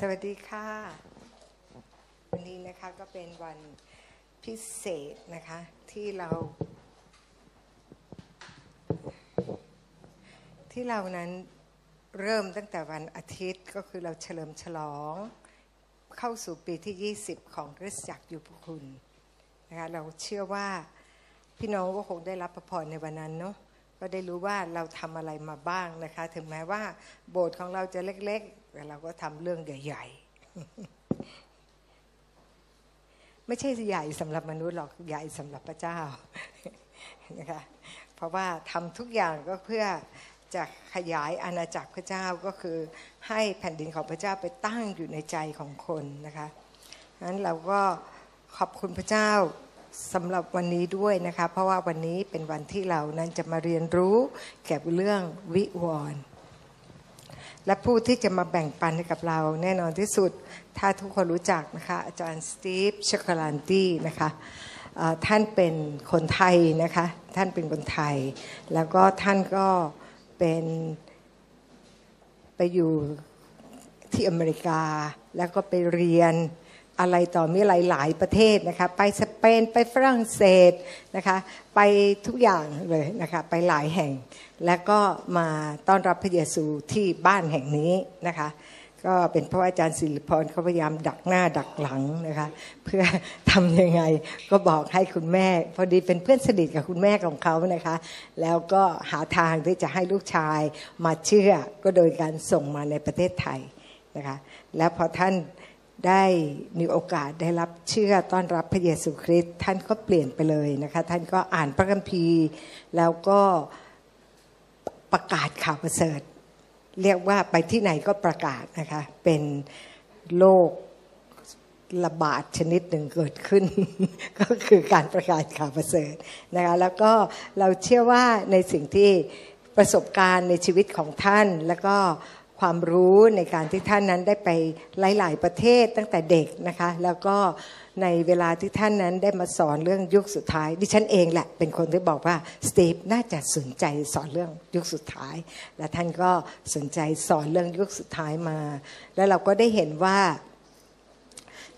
สวัสดีค่ะ วันนี้นะคะก็เป็นวันพิเศษนะคะ ที่เรา ที่เรานั้นเริ่มตั้งแต่วันอาทิตย์ก็คือเราเฉลิมฉลอง เข้าสู่ปีที่ 20 ของคริสตจักรอยู่พคุณนะคะเราเชื่อว่าพี่น้องก็คงได้รับพระพรในวันนั้นเนาะก็ได้รู้ว่าเราทำอะไรมาบ้างนะคะ ถึงแม้ว่าโบสถ์ของเราจะเล็ก แต่เราก็ทำเรื่องใหญ่ ๆ ไม่ใช่ใหญ่สำหรับมนุษย์หรอกใหญ่สำหรับพระเจ้านะคะเพราะว่าทำทุกอย่างก็เพื่อจะขยายอาณาจักรพระเจ้าก็คือให้แผ่นดินของพระเจ้าไปตั้งอยู่ในใจของคนนะคะนั้นเราก็ขอบคุณพระเจ้าสำหรับวันนี้ด้วยนะคะ เพราะว่าวันนี้เป็นวันที่เรานั้นจะมาเรียนรู้เกี่ยวกับเรื่องวิวรณ์ และผู้ที่จะมาแบ่งปันให้กับเราแน่นอนที่สุด ถ้าทุกคนรู้จักนะคะอาจารย์สตีฟชคลันตี้นะคะท่านเป็นคนไทยนะคะ ท่านเป็นคนไทย แล้วก็ท่านก็เป็นไปอยู่ที่อเมริกา แล้วก็ไปเรียน อะไรต่อมีหลายประเทศนะคะไปสเปนไปฝรั่งเศสนะคะไปทุกอย่างเลยนะคะไปหลายแห่ง แล้วก็มาต้อนรับพระเยซูที่บ้านแห่งนี้นะคะก็เป็นเพราะอาจารย์ศิริพรเขาพยายามดักหน้าดักหลังนะคะเพื่อทำยังไงก็บอกให้คุณแม่ พอดีเป็นเพื่อนสนิทกับคุณแม่ของเขานะคะ แล้วก็หาทางที่จะให้ลูกชายมาเชื่อก็โดยการส่งมาในประเทศไทยนะคะแล้วพอท่าน ได้มีโอกาสได้รับเชื่อต้อนรับพระเยซูคริสต์ท่านก็เปลี่ยนไปเลยนะคะท่านก็อ่านพระคัมภีร์ แล้วก็ประกาศข่าวประเสริฐ เรียกว่าไปที่ไหนก็ประกาศนะคะเป็นโรคระบาดชนิดหนึ่งเกิดขึ้น ก็คือการประกาศข่าวประเสริฐนะคะแล้วก็เราเชื่อว่าในสิ่งที่ประสบการณ์ในชีวิตของท่านแล้วก็ ความรู้ในการที่ท่านนั้นได้ไปหลาย ๆ ประเทศตั้งแต่เด็กนะคะแล้วก็ในเวลาที่ท่านนั้นได้มาสอนเรื่องยุคสุดท้าย ดิฉันเองแหละเป็นคนที่บอกว่าสตีฟน่าจะสนใจสอนเรื่องยุคสุดท้าย และท่านก็สนใจสอนเรื่องยุคสุดท้ายมา แล้วเราก็ได้เห็นว่า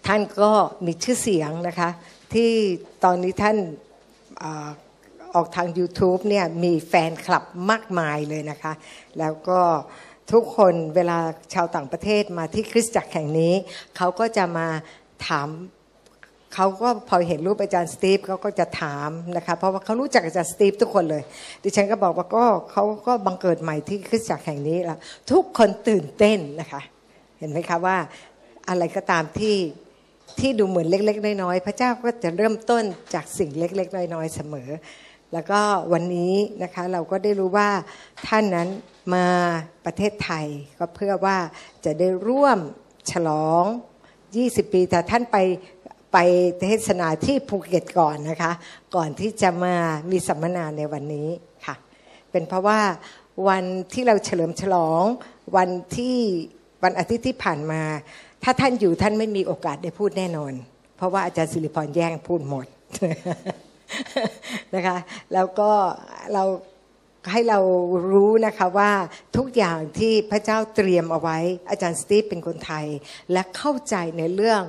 ท่านก็มีชื่อเสียงนะคะที่ตอนนี้ท่านออกทาง YouTube เนี่ยมีแฟนคลับมากมายเลยนะคะ แล้วก็ ทุกคนเวลาชาวต่างประเทศมาที่คริสตจักรแห่งนี้ เขาก็จะมาถามเขาก็พอเห็นรูปอาจารย์สตีฟเขาก็จะถามนะคะเพราะว่าเขารู้จักอาจารย์สตีฟทุกคนเลย ดิฉันก็บอกว่าก็เขาก็บังเกิดใหม่ที่คริสตจักรแห่งนี้ล้วทุกคนตื่นเต้นนะคะ เห็นไหมคะว่าอะไรก็ตามที่ที่ดูเหมือนเล็ก ๆ น้อยๆพระเจ้าก็จะเริ่มต้นจากสิ่งเล็ก ๆ น้อยๆเสมอ แล้วก็วันนี้นะคะเราก็ได้รู้ว่าท่านนั้นมาประเทศไทยก็เพื่อว่าจะได้ร่วมฉลอง 20 ปีแต่ท่านไปไปเทศนาที่ภูเก็ตก่อนนะคะ ก่อนที่จะมามีสัมมนาในวันนี้ค่ะ เป็นเพราะว่าวันที่เราเฉลิมฉลองวันที่วันอาทิตย์ที่ผ่านมา ถ้าท่านอยู่ท่านไม่มีโอกาสได้พูดแน่นอน เพราะว่าอาจารย์สิริพรแย่งพูดหมด นะคะ แล้วก็เราให้เรารู้นะคะว่าทุกอย่างที่พระเจ้าเตรียมเอาไว้ อาจารย์สตีฟเป็นคนไทย และเข้าใจในเรื่อง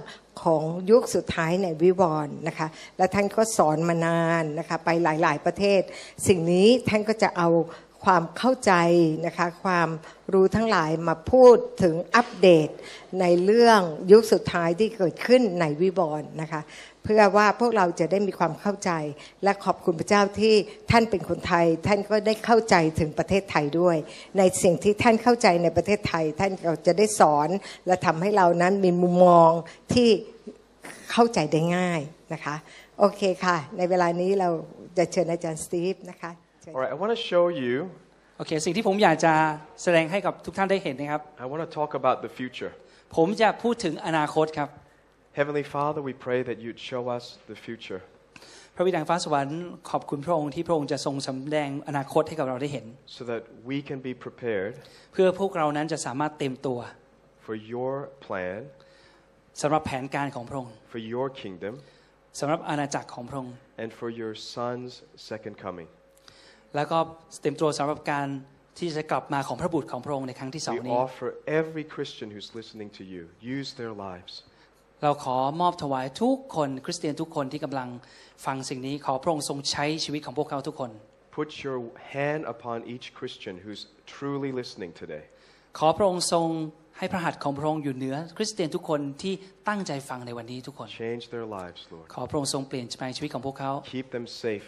ของยุคสุดท้ายในวิวรณ์นะคะ และท่านก็สอนมานานนะคะ ไปหลาย ๆ ประเทศ สิ่งนี้ท่านก็จะเอา ความเข้าใจนะคะความรู้ทั้งหลายมาพูดถึงอัปเดตในเรื่องยุคสุดท้ายที่เกิดขึ้นในวิบรณ์นะคะเพื่อว่าพวกเราจะได้มีความเข้าใจ และขอบคุณพระเจ้าที่ท่านเป็นคนไทย ท่านก็ได้เข้าใจถึงประเทศไทยด้วย ในสิ่งที่ท่านเข้าใจในประเทศไทย ท่านก็จะได้สอนและทำให้เรานั้นมีมุมมองที่เข้าใจได้ง่ายนะคะโอเคค่ะ ในเวลานี้เราจะเชิญอาจารย์สตีฟนะคะ Alright I want to show you โอเค สิ่งที่ผมอยากจะแสดงให้กับทุกท่านได้เห็นนะครับ I want to talk about the future ผมจะพูดถึงอนาคตครับ Heavenly Father we pray that you'd show us the future พระบิดาฟ้าสวรรค์ขอบคุณพระองค์ที่พระองค์จะทรงสำแดงอนาคตให้กับเราได้เห็น so that we can be prepared เพื่อพวกเรานั้นจะสามารถเต็มตัว for your plan สำหรับแผนการของพระองค์ for your kingdom สำหรับอาณาจักรของพระองค์ and for your son's second coming แล้วก็เต็มตัวสำหรับการที่จะกลับมาของพระบุตรของพระองค์ในครั้งที่สอง We นี้ offer every Christian who's listening to you, use their lives. เราขอมอบถวายทุกคนคริสเตียนทุกคนที่กำลังฟังสิ่งนี้ขอพระองค์ทรงใช้ชีวิตของพวกเขาทุกคน Put your hand upon each Christian who's truly listening today. ขอพระองค์ทรงให้พระหัตถ์ของพระองค์อยู่เหนือ คริสเตียนทุกคนที่ตั้งใจฟังในวันนี้ทุกคน Change their lives, Lord. ขอพระองค์ทรงเปลี่ยนแปลงชีวิตของพวกเขา Keep them safe.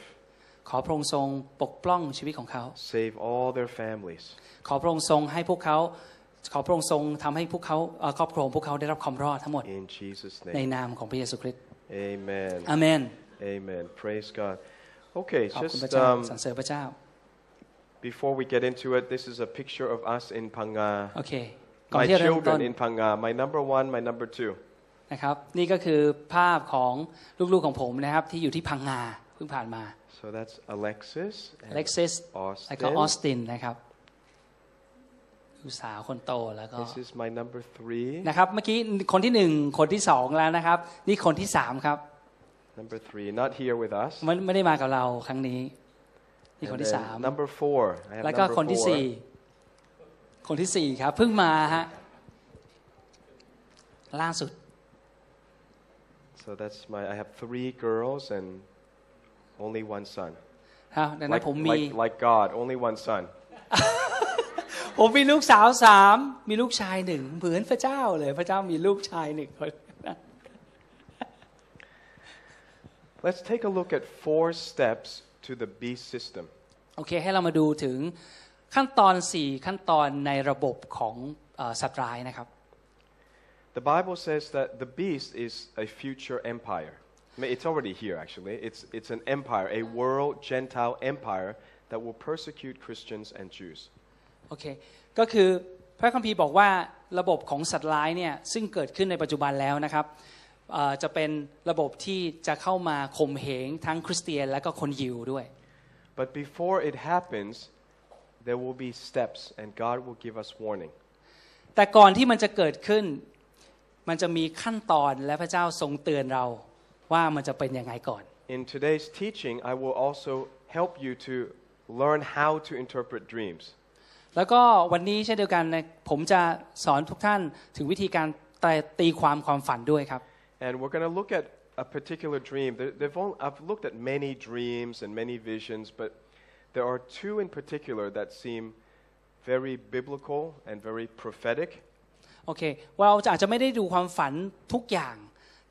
ขอพระองค์ทรงปกป้องชีวิตของเขา Save all their families. ขอพระองค์ทรงให้พวกเขาขอพระองค์ทรงทำให้พวกเขาเอ่อครอบครัวของพวกเขาได้รับความรอดทั้งหมด In Jesus' ใน name. นามของพระเยซูคริสต์ Amen. อาเมน Amen. Praise God. Okay, ขอบคุณพระ just เจ้า um, สรรเสริญพระเจ้า before we get into it, this is a picture of us in Panga. โอเคก่อน My ที่จะเริ่มต้น children in Panga. My number one, my number two. นะครับนี่ก็คือภาพของลูกๆของผมนะครับที่อยู่ที่พังงาเพิ่งผ่านมา So that's Alexis. and เล็กซิส Austin. แล้วก็ออสตินนะครับลูกสาวคนโตแล้วก็ This is my number three. นะครับ เมื่อกี้คนที่หนึ่งคนที่สองแล้วนะครับ นี่คนที่สามครับ Number three, not here with us. ไม่ไม่ได้มากับเราครั้งนี้ นี่คน And ที่ then สาม number four. I have แล้วก็ number คนที่ four. สี่คนที่สี่ครับ เพิ่งมาฮะล่าสุด So that's my. I have three girls and only one son. ครับดังนั้น Like, ผมมี like, like God, only one son. ผมมีลูกสาวสามมีลูกชายหนึ่งเหมือนพระเจ้าเลย พระเจ้ามีลูกชายหนึ่งคน Let's take a look at four steps to the beast system. โอเค ให้เรามาดูถึงขั้นตอนสี่ขั้นตอนในระบบของเอ่อสัตว์ร้ายนะครับ The Bible says that the beast is a future empire. I mean, it's already here, actually. It's, it's an empire, a world Gentile empire that will persecute Christians and Jews. โอเค ก็คือพระคัมภีร์บอกว่าระบบของสัตว์ร้ายเนี่ยซึ่งเกิดขึ้นในปัจจุบันแล้วนะครับเอ่อจะเป็นระบบที่จะเข้ามาข่มเหงทั้งคริสเตียนและก็คนยิวด้วย But before it happens, there will be steps, and God will give us warning. แต่ก่อนที่มันจะเกิดขึ้น มันจะมีขั้นตอนและพระเจ้าทรงเตือนเรา ว่ามันจะเป็นยังไงก่อน In today's teaching, I will also help you to learn how to interpret dreams. แล้วก็วันนี้เช่นเดียวกันนะผมจะสอนทุกท่านถึงวิธีการตีความความฝันด้วยครับ And we're going to look at a particular dream. There, they've only, I've looked at many dreams and many visions, but there are two in particular that seem very biblical and very prophetic. โอเคว่าเราจะอาจจะไม่ได้ดูความฝันทุกอย่าง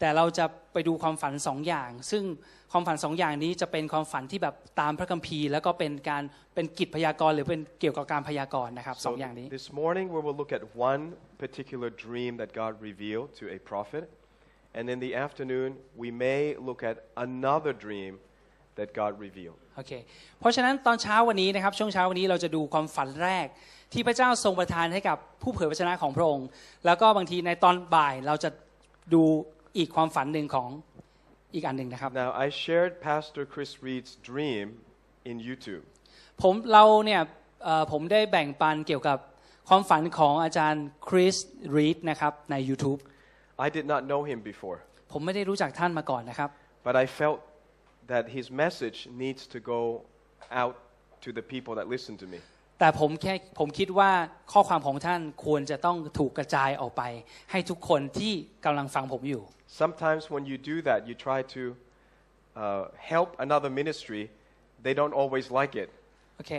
แต่เราจะไปดูความฝันสองอย่าง ซึ่งความฝันสองอย่างนี้จะเป็นความฝันที่แบบตามพระคัมภีร์ แล้วก็เป็นการเป็นกิจพยากรณ์หรือเป็นเกี่ยวกับการพยากรณ์นะครับสอง So อย่างนี้ this morning we will look at one particular dream that God revealed to a prophet. And in the afternoon, we may look at another dream that God revealed. โอเคเพราะฉะนั้นตอนเช้าวันนี้นะครับช่วงเช้าวันนี้เราจะดูความฝันแรกที่พระเจ้าทรงประทานให้กับผู้เผยพระชนะของพระองค์ แล้วก็บางทีในตอนบ่ายเราจะดู อีกความฝันหนึ่งของอีกอันหนึ่งนะครับ Now, I shared Pastor Chris Reed's dream in YouTube. ผมเราเนี่ยเอ่อผมได้แบ่งปันเกี่ยวกับความฝันของอาจารย์คริสรีดนะครับใน YouTube I did not know him before, ผมไม่ได้รู้จักท่านมาก่อนนะครับ but I felt that his message needs to go out to the people that listen to me. แต่ผมแค่ผมคิดว่าข้อความของท่านควรจะต้องถูกกระจายออกไป ให้ทุกคนที่กำลังฟังผมอยู่ Sometimes when you do that, you try to uh, help another ministry, they don't always like it. โอเค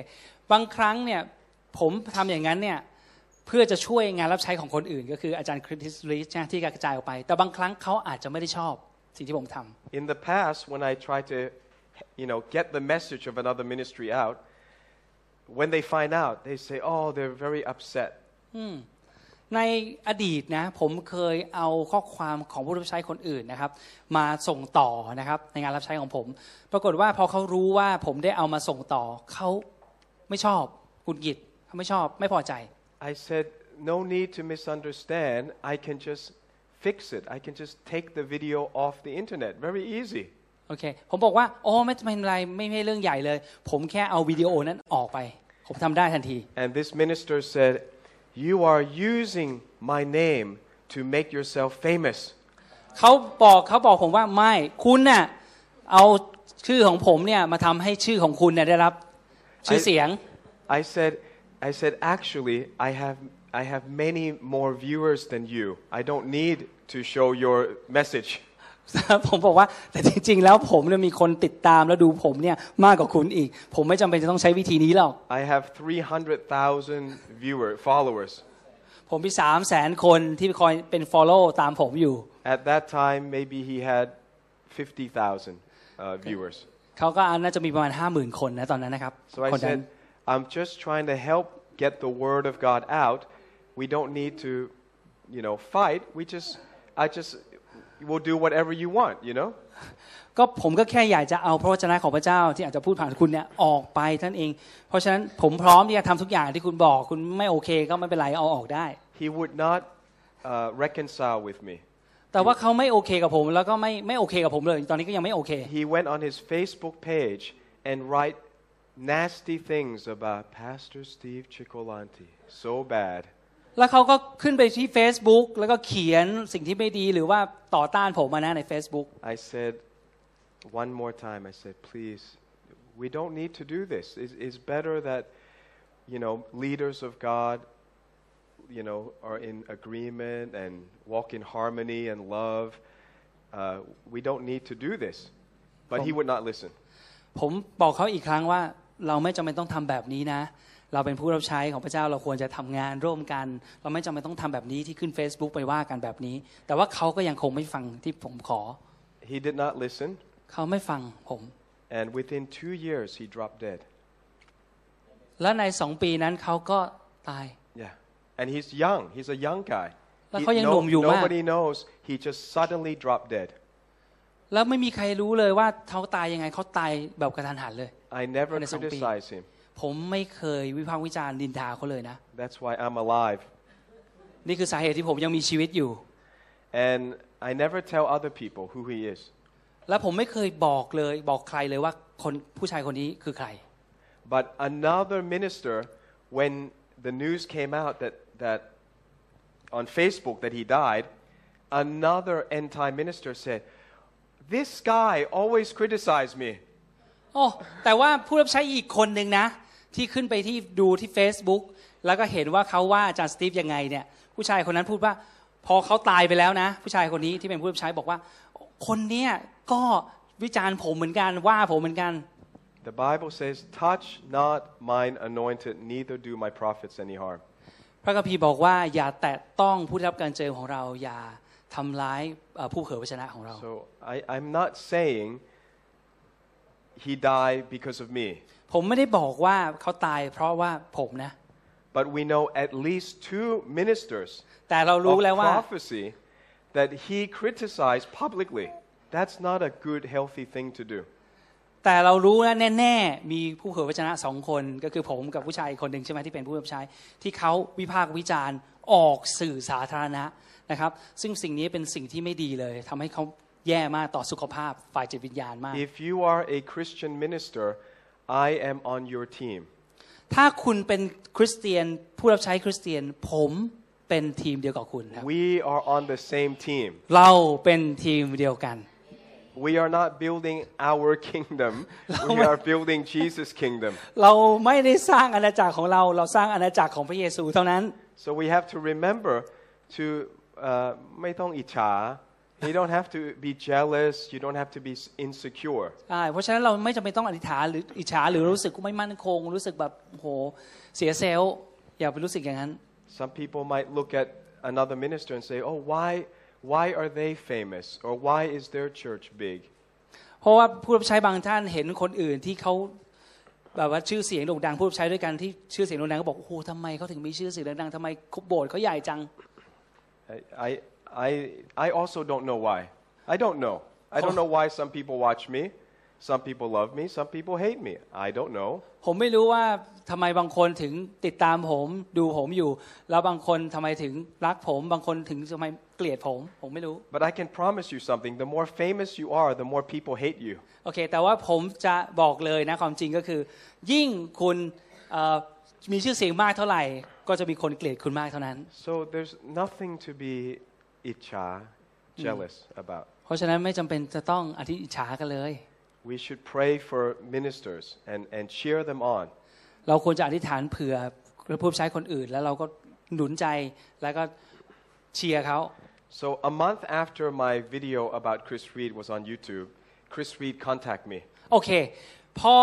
บางครั้งเนี่ยผมทำอย่างนั้นเนี่ยเพื่อจะช่วยงานรับใช้ของคนอื่น ก็คืออาจารย์คริสรีชที่กระจายออกไป แต่บางครั้งเขาอาจจะไม่ได้ชอบสิ่งที่ผมทำ In the past, when I try to, you know, get the message of another ministry out, when they find out, they say, "Oh, they're very upset." ในอดีตนะผมเคยเอาข้อความของผู้รับใช้คนอื่นนะครับ มาส่งต่อนะครับ ในงานรับใช้ของผม ปรากฏว่าพอเขารู้ว่าผมได้เอามาส่งต่อเขาไม่ชอบหงุดหงิดเขาไม่ชอบไม่พอใจ I said, "No need to misunderstand. I can just fix it. I can just take the video off the internet. Very easy." โอเคผมบอกว่าโอ้ไม่เป็นไรไม่ไม่เรื่องใหญ่เลย ผมแค่เอาวิดีโอนั้นออกไป ผมทำได้ทันที And this minister said, "You are using my name to make yourself famous." เขาบอกเขาบอกผมว่าไม่คุณน่ะเอาชื่อของผมเนี่ยมาทำให้ชื่อของคุณเนี่ยได้รับชื่อเสียง I said, I said, actually, I have, I have many more viewers than you. I don't need to show your message. ผมบอกว่าแต่จริงๆ แล้วผมเนี่ยมีคนติดตามแล้วดูผมเนี่ยมากกว่าคุณอีก ผมไม่จำเป็นจะต้องใช้วิธีนี้หรอก I have 300,000 viewer followers. ผมมีสามแสนคนที่คอยเป็น follow ตามผมอยู่ At that time, maybe he had 50,000 uh, viewers. เขาก็น่าจะมีประมาณห้าหมื่นคนนะตอนนั้นนะครับ So I คนนั้น said, I'm just trying to help get the word of God out. We don't need to, you know, fight. We just, I just, we'll do whatever you want, you know? ก็ผมก็แค่อยากจะเอาพระวจนะของพระเจ้าที่อาจจะพูดผ่านคุณเนี่ยออกไปท่านเอง เพราะฉะนั้นผมพร้อมที่จะทำทุกอย่างที่คุณบอกคุณไม่โอเคก็ไม่เป็นไรเอาออกได้ He would not uh, reconcile with me. แต่ว่าเขาไม่โอเคกับผมแล้วก็ไม่ไม่โอเคกับผมเลยตอนนี้ก็ยังไม่โอเค He went on his Facebook page and write nasty things about Pastor Steve Cicolanti. So bad. แล้วเขาก็ขึ้นไปที่ Facebook แล้วก็เขียนสิ่งที่ไม่ดีหรือว่าต่อต้านผมมานะใน Facebook I said, one more time, I said, please, we don't need to do this. It's, it's better that, you know, leaders of God, you know, are in agreement and walk in harmony and love. Uh, we don't need to do this. But he would not listen. ผมบอกเขาอีกครั้งว่าเราไม่จำเป็นต้องทำแบบนี้นะ เราเป็นผู้รับใช้ของพระเจ้าเราควรจะทำงานร่วมกัน เราไม่จำเป็นต้องทำแบบนี้ที่ขึ้น Facebook ไปว่ากันแบบนี้ แต่ว่าเขาก็ยังคงไม่ฟังที่ผมขอ He did not listen. เขาไม่ฟังผม And within two years, he dropped dead. และในสองปีนั้นเขาก็ตาย Yeah. And he's young. He's a young guy. แล้ว He- เขายังหนุ่มอยู่มาก nobody knows. He just suddenly dropped dead. แล้วไม่มีใครรู้เลยว่าเขาตายยังไงเขาตายแบบกระทันหันเลย I never ในสองปี criticize him. ผมไม่เคยวิพากษ์วิจารณ์ดินทาเขาเลยนะ That's why I'm alive. นี่คือสาเหตุที่ผมยังมีชีวิตอยู่ And I never tell other people who he is. และผมไม่เคยบอกเลยบอกใครเลยว่าคนผู้ชายคนนี้คือใคร But another minister, when the news came out that, that on Facebook that he died, another end time minister said, This guy always criticized me. โอ้แต่ว่าผู้รับใช้อีกคนหนึ่งนะ ที่ขึ้นไปที่ดูที่ Facebook แล้วก็เห็นว่าเขาว่าอาจารย์สตีฟยังไงเนี่ย ผู้ชายคนนั้นพูดว่าพอเขาตายไปแล้วนะ ผู้ชายคนนี้ที่เป็นผู้รับใช้บอกว่า คนเนี้ยก็วิจารณ์ผมเหมือนกันว่าผมเหมือนกัน The Bible says, Touch not mine anointed, neither do my prophets any harm. พระคัมภีร์บอกว่าอย่าแตะต้องผู้ได้รับการเจิมของเราอย่าทำร้ายเอ่อผู้เผยพระชนะของเรา So I, I'm not saying he died because of me, ผมไม่ได้บอกว่าเขาตายเพราะว่าผมนะ but we know at least two ministers แต่เรารู้ of แล้วว่า prophecy that he criticized publicly. That's not a good, healthy thing to do. แต่เรารู้นะแน่ๆ มีผู้เผยพระชนะสองคนก็คือผมกับผู้ชายอีกคนหนึ่งใช่ไหมที่เป็นผู้รับใช้ที่เขาวิพากษ์วิจารณ์ออกสื่อสาธารณะนะครับ ซึ่งสิ่งนี้เป็นสิ่งที่ไม่ดีเลยทำให้เขาแย่มากต่อสุขภาพฝ่ายจิตวิญญาณมาก If you are a Christian minister, I am on your team. ถ้าคุณเป็นคริสเตียนผู้รับใช้คริสเตียน ผมเป็นทีมเดียวกับคุณครับ We are on the same team. เราเป็นทีมเดียวกัน We are not building our kingdom. We are building Jesus' kingdom. เราไม่ได้สร้างอาณาจักรของเราเราสร้างอาณาจักรของพระเยซูเท่านั้น So we have to remember to uh, ไม่ต้องอิจฉา You don't have to be jealous. You don't have to be insecure. ใช่เพราะฉะนั้นเราไม่จำเป็นต้องอธิษฐานหรืออิจฉาหรือรู้สึกไม่มั่นคง รู้สึกแบบโหเสียเซลล์อย่าไปรู้สึกอย่างนั้น Some people might look at another minister and say, "Oh, why, why are they famous? Or why is their church big?" เพราะว่าผู้รับใช้บางท่านเห็นคนอื่นที่เขาแบบว่าชื่อเสียงโด่งดังผู้รับใช้ด้วยกันที่ชื่อเสียงโด่งดังก็บอกโอ้โหทำไมเขาถึงมีชื่อเสียงดังๆทำไมโบสถ์เขาใหญ่จัง I, I, I also don't know why. I don't know. I don't know why some people watch me. Some people love me. Some people hate me. I don't know. ผมไม่รู้ว่าทำไมบางคนถึงติดตามผมดูผมอยู่ แล้วบางคนทำไมถึงรักผม บางคนถึงทำไมเกลียดผม ผมไม่รู้. But I can promise you something. The more famous you are, the more people hate you. โอเค uh, So there's nothing to be itcha, jealous about. เพราะฉะนั้นไม่จำเป็นจะต้องอธิษฐานกันเลย We should pray for ministers and, and cheer them on. เราควรจะอธิษฐานเผื่อ ผู้รับใช้คนอื่น แล้วเราก็หนุนใจแล้วก็เชียร์เขา So a month after my video about Chris Reed was on YouTube, Chris Reed contacted me. โอเค พอ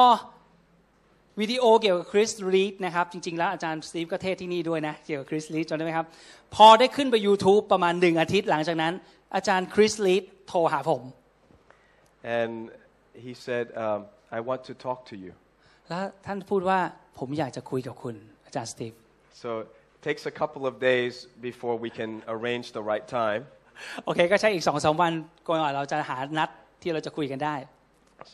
วิดีโอเกี่ยวกับคริสรีดนะครับ จริง ๆ แล้วอาจารย์สตีฟก็เทศที่นี่ด้วยนะ เกี่ยวกับคริสรีดจำได้ไหมครับ พอได้ขึ้นไป YouTube ประมาณหนึ่งอาทิตย์หลังจากนั้น อาจารย์คริสรีดโทรหาผม And he said, um, I want to talk to you. แล้วท่านพูดว่าผมอยากจะคุยกับคุณอาจารย์สตีฟ So it takes a couple of days before we can arrange the right time. โอเค ก็ใช้อีกสองสามวันก่อนเราจะหานัดที่เราจะคุยกันได้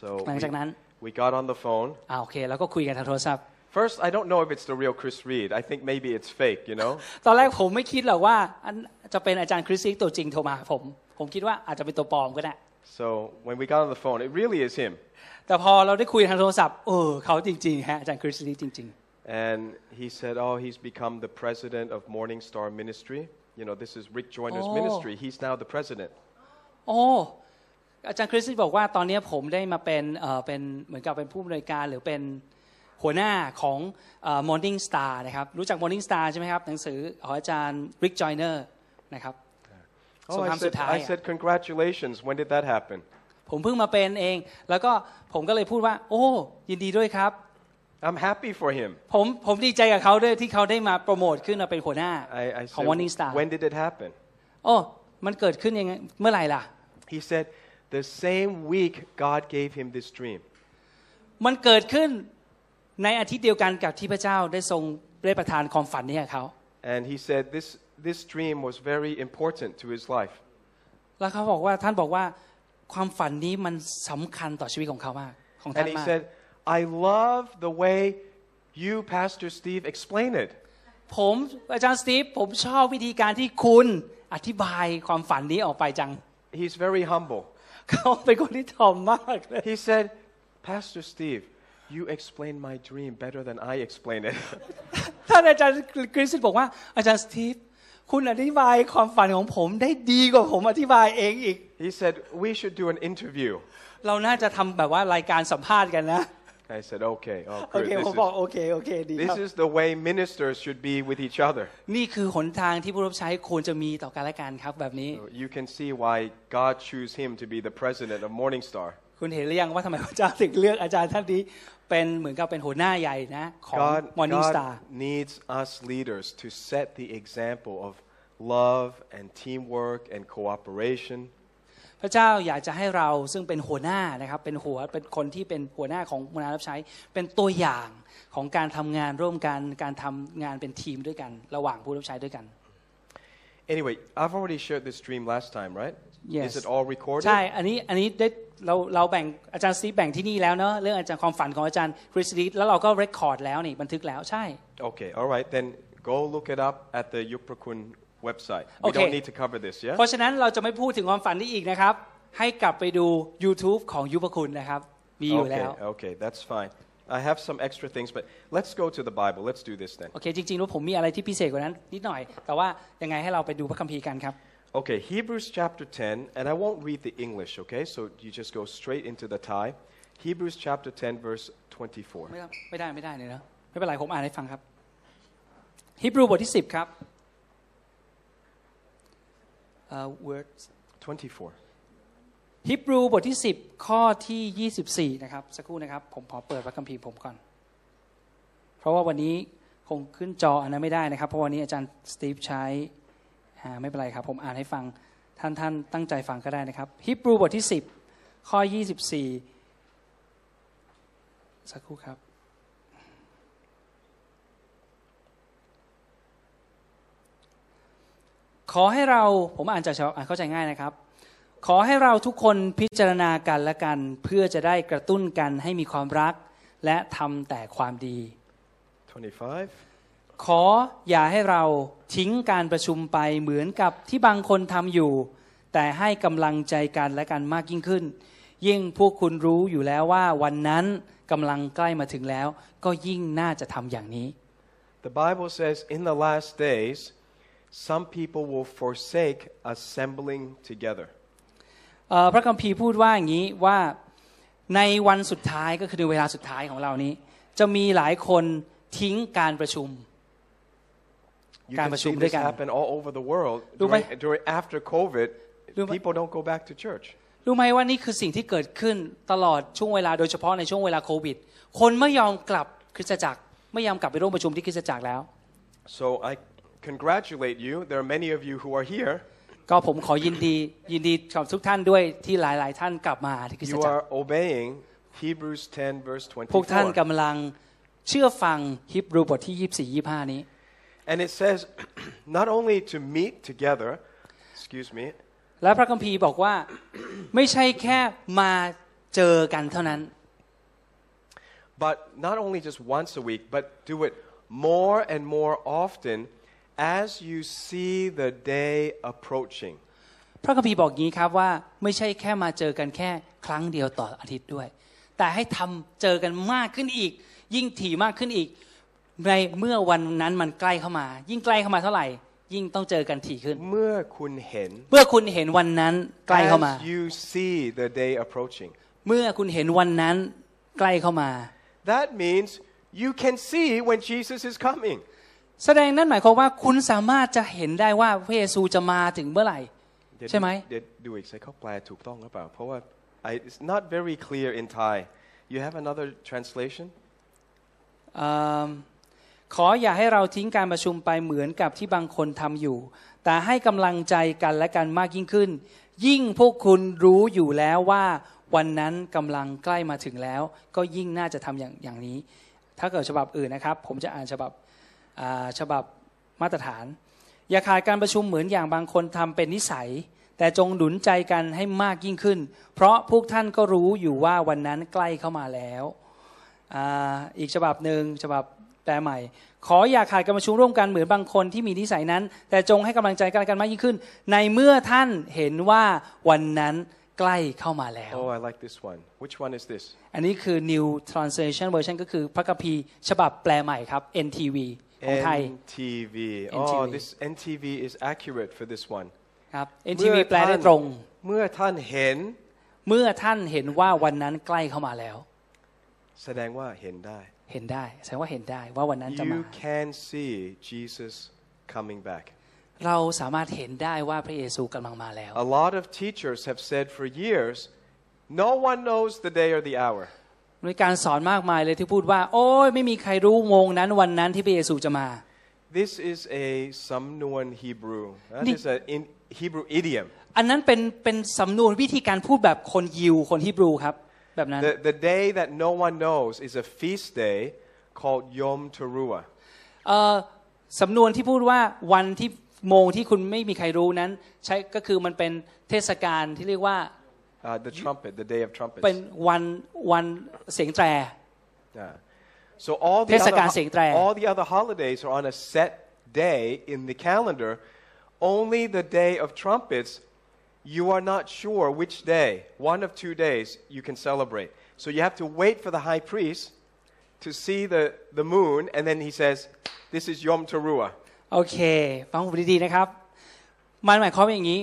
So หลังจากนั้น we, we got on the phone. อ่าโอเคแล้วก็คุยกันทางโทรศัพท์ First, I don't know if it's the real Chris Reed. I think maybe it's fake, you know? ตอนแรกผมไม่คิดหรอกว่าอันจะเป็นอาจารย์คริสรีดตัวจริงโทรมาหาผม ผมคิดว่าอาจจะเป็นตัวปลอมก็ได้ So when we got on the phone, it really is him. แต่พอเราได้คุยทางโทรศัพท์เออเขาจริงๆฮะอาจารย์คริสรีดจริง ๆ And he said, Oh, he's become the president of Morning Star Ministry. You know, this is Rick Joyner's Oh. ministry. He's now the president. โอ้ อาจารย์คริสบอกว่าตอนนี้ผมได้มาเป็นเอ่อเป็นเหมือนกับเป็นผู้อำนวยการหรือเป็นหัวหน้าของเอ่อ Morning Star นะครับรู้จัก Morning Star ใช่ไหมครับหนังสือของอาจารย์ Rick Joyner นะครับ Oh, สงค I รามสุ said, ดท้าย I said, Congratulations. When did that happen? ผมเพิ่งมาเป็นเอง แล้วก็ผมก็เลยพูดว่า โอ้ ยินดีด้วยครับ I'm happy for him. ผมผมดีใจกับเขาด้วยที่เขาได้มาโปรโมทขึ้นมาเป็นหัวหน้า I, I ของ said, Morning Star When did it happen? โอ้ มันเกิดขึ้นยังไง เมื่อไหร่ล่ะ He said, The same week God gave him this dream. มันเกิดขึ้นในอาทิตย์เดียวกันกับที่พระเจ้าได้ทรงได้ประทานความฝันนี้ให้เขา And he said, This, this dream was very important to his life. แล้วเขาบอกว่าท่านบอกว่าความฝันนี้มันสำคัญต่อชีวิตของเขามากของท่า And น he มาก said, I love the way you, Pastor Steve, explain it. ผมอาจารย์สตีฟผมชอบวิธีการที่คุณอธิบายความฝันนี้ออกไปจัง He's very humble. เขาเป็นคนที่ทอมมากเลย He said, Pastor Steve, you explain my dream better than I explain it. ท่านอาจารย์คริสบอกว่าอาจารย์สตีฟคุณอธิบายความฝันของผมได้ดีกว่าผมอธิบายเองอีก he said, We should do an interview. เราน่าจะทำแบบว่ารายการสัมภาษณ์กันนะ I said, Okay, oh, โอ good. เค This ผม is, บอกโอเคโอเคดีครับ this is the way ministers should be with each other. นี่คือหนทางที่ผู้รับใช้ควรจะมีต่อกันและกันครับแบบนี้ So You can see why God chose him to be the president of Morning Star. คุณเห็นหรือยังว่าทำไมพระเจ้าถึงเลือกอาจารย์ท่านนี้เป็นเหมือนกับเป็นหัวหน้าใหญ่นะของ God, Morning Star God needs us leaders to set the example of love and teamwork and cooperation. พระเจ้าอยากจะให้เราซึ่งเป็นหัวหน้านะครับเป็นหัวเป็นคนที่เป็นหัวหน้าของงานรับใช้ เป็นตัวอย่างของการทำงานร่วมกันการทำงานเป็นทีมด้วยกัน ระหว่างผู้รับใช้ด้วยกัน Anyway, I've already shared this dream last time, right? Yes. Is it all recorded? ใช่ อันนี้ อันนี้ได้เราเราแบ่งอาจารย์สตีฟแบ่งที่นี่แล้วเนอะเรื่องอาจารย์ความฝันของอาจารย์คริสตีแล้วเราก็เรคคอร์ดแล้วนี่บันทึกแล้วใช่ Okay, all right. Then go look it up at the Yuprakun website. We Okay. don't need to cover this, yeah? เพราะฉะนั้นเราจะไม่พูดถึงความฝันนี้อีกนะครับ ให้กลับไปดู YouTube ของยุพคุณนะครับ มีอยู่ Okay, แล้ว okay, that's fine. I have some extra things, but let's go to the Bible. Let's do this then. โอเค จริงๆแล้วผมมีอะไรที่พิเศษกว่านั้นนิดหน่อย แต่ว่ายังไงให้เราไปดูพระคัมภีร์กันครับ Okay, Hebrews chapter 10, and I won't read the English, okay? So you just go straight into the Thai. Hebrews chapter 10, verse 24. ไม่ได้ไม่ได้ไม่ได้เลยนะไม่เป็นไรผมอ่านให้ฟังครับฮิบรูบทที่ 10 ครับ เอ่อ words 24. ฮิบรูบทที่ 10 ข้อที่ 24 นะครับ สักครู่นะครับ ผมขอเปิดพระคัมภีร์ผมก่อน เพราะว่าวันนี้คงขึ้นจออันนั้นไม่ได้นะครับ เพราะวันนี้อาจารย์สตีฟใช้ไม่เป็นไรครับ ผมอ่านให้ฟังท่านท่านตั้งใจฟังก็ได้นะครับฮิบรูบทที่ 10 ข้อ 24 สักครู่ครับ ขอให้เราผมอ่านจากฉบับอ่านเข้าใจง่ายนะครับ ขอให้เราทุกคนพิจารณากันและกัน เพื่อจะได้กระตุ้นกันให้มีความรัก และทำแต่ความดี 25. ขออย่าให้เราทิ้งการประชุมไปเหมือนกับที่บางคนทำอยู่ แต่ให้กำลังใจกันและกันมากยิ่งขึ้น ยิ่งพวกคุณรู้อยู่แล้วว่าวันนั้นกำลังใกล้มาถึงแล้ว ก็ยิ่งน่าจะทำอย่างนี้ The Bible says in the last days, some people will forsake assembling together. เอ่อพระคัมภีร์พูดว่าอย่างนี้ว่าในวันสุดท้ายก็คือในเวลาสุดท้ายของเรานี้ จะมีหลายคนทิ้งการประชุม You การ can ประชุม see ด้วย this กัน happen all over the world. รู้ไหม During, during after COVID, รู้ไหม people don't go back to church. รู้ไหมว่านี่คือสิ่งที่เกิดขึ้นตลอดช่วงเวลาโดยเฉพาะในช่วงเวลาโควิด คนไม่ยอมกลับคริสตจักร ไม่ยอมกลับไปร่วมประชุมที่คริสตจักรแล้ว So I congratulate you. There are many of you who are here. ก็ผมขอยินดียินดีกับทุกท่านด้วยที่หลาย ๆ ท่านกลับมาที่คริสต You จักร are obeying Hebrews 10 verse พวกท่าน 24. กำลังเชื่อฟังฮิบรูบทที่ 24 25 นี้ And it says not only to meet together, excuse me, และพระคัมภีร์บอกว่า ไม่ใช่แค่มาเจอกันเท่านั้น but not only just once a week, but do it more and more often as you see the day approaching. พระคัมภีร์บอกงี้ครับว่าไม่ใช่แค่มาเจอกันแค่ครั้งเดียวต่ออาทิตย์ด้วย แต่ให้ทำเจอกันมากขึ้นอีก ยิ่งถี่มากขึ้นอีก ในเมื่อวันนั้นมันใกล้เข้ามา ยิ่งใกล้เข้ามาเท่าไหร่ ยิ่งต้องเจอกันถี่ขึ้น เมื่อคุณเห็น เมื่อคุณเห็นวันนั้นใกล้เข้ามา as you see the day approaching. เมื่อคุณเห็นวันนั้นใกล้เข้ามา That means you can see when Jesus is coming. แสดงนั่นหมายความว่าคุณสามารถจะเห็นได้ว่าพระเยซูจะมาถึงเมื่อไหร่เดี๋ยวใช่ไหมเดี๋ยวดูอีกใส่เขาแปลถูกต้องหรือเปล่าเพราะว่า I, it's not very clear in Thai. You have another translation? อืมขออย่าให้เราทิ้งการประชุมไปเหมือนกับที่บางคนทำอยู่ แต่ให้กำลังใจกันและกันมากยิ่งขึ้น ยิ่งพวกคุณรู้อยู่แล้วว่าวันนั้นกำลังใกล้มาถึงแล้ว ก็ยิ่งน่าจะทำอย่างอย่างนี้ ถ้าเกิดฉบับอื่นนะครับ ผมจะอ่านฉบับอ่า ฉบับมาตรฐาน อย่าขาดการประชุมเหมือนอย่างบางคนทำเป็นนิสัย แต่จงหนุนใจกันให้มากยิ่งขึ้น เพราะพวกท่านก็รู้อยู่ว่าวันนั้นใกล้เข้ามาแล้วอ่าอีกฉบับหนึ่งฉบับแปลใหม่ ขออย่าขาดการประชุมร่วมกันเหมือนบางคนที่มีนิสัยนั้น แต่จงให้กำลังใจกันและกันมากยิ่งขึ้น ในเมื่อท่านเห็นว่าวันนั้นใกล้เข้ามาแล้ว Oh, I like this one. Which one is this? อันนี้คือ New Translation Version ก็คือพระคัมภีร์ฉบับแปลใหม่ครับ NTV ของไทย NTV. NTV. Oh, this NTV is accurate for this one. ครับ NTV แปลได้ตรง เมื่อท่านเห็น เมื่อท่านเห็นว่าวันนั้นใกล้เข้ามาแล้ว แสดงว่าเห็นได้ เห็นได้ แสดงว่าเห็นได้ว่าวันนั้นจะมา You can see Jesus coming back. เราสามารถเห็นได้ว่าพระเยซูกำลังมาแล้ว A lot of teachers have said for years, no one knows the day or the hour. มีการสอนมากมายเลยที่พูดว่า โอ้ยไม่มีใครรู้โมงนั้นวันนั้นที่พระเยซูจะมา This is a Samnuan Hebrew. That Ni- is a in Hebrew idiom. อันนั้นเป็นเป็นสำนวนวิธีการพูดแบบคนยิวคนฮิบรูครับแบบนั้น The, the day that no one knows is a feast day called Yom Teruah. เอ่อสำนวนที่พูดว่าวันที่โมงที่คุณไม่มีใครรู้นั้น ใช้ก็คือมันเป็นเทศกาลที่เรียกว่า Uh, the trumpet, the day of trumpets. เป็นวันวันเสียงแตร Yeah. So all the, เทศ other, กาล ho- เสียงแตร all the other holidays are on a set day in the calendar. Only the day of trumpets, you are not sure which day, one of two days, you can celebrate. So you have to wait for the high priest to see the, the moon, and then he says, This is Yom Teruah. โอเค ฟังผมดีๆนะครับ มันหมายความว่าอย่างนี้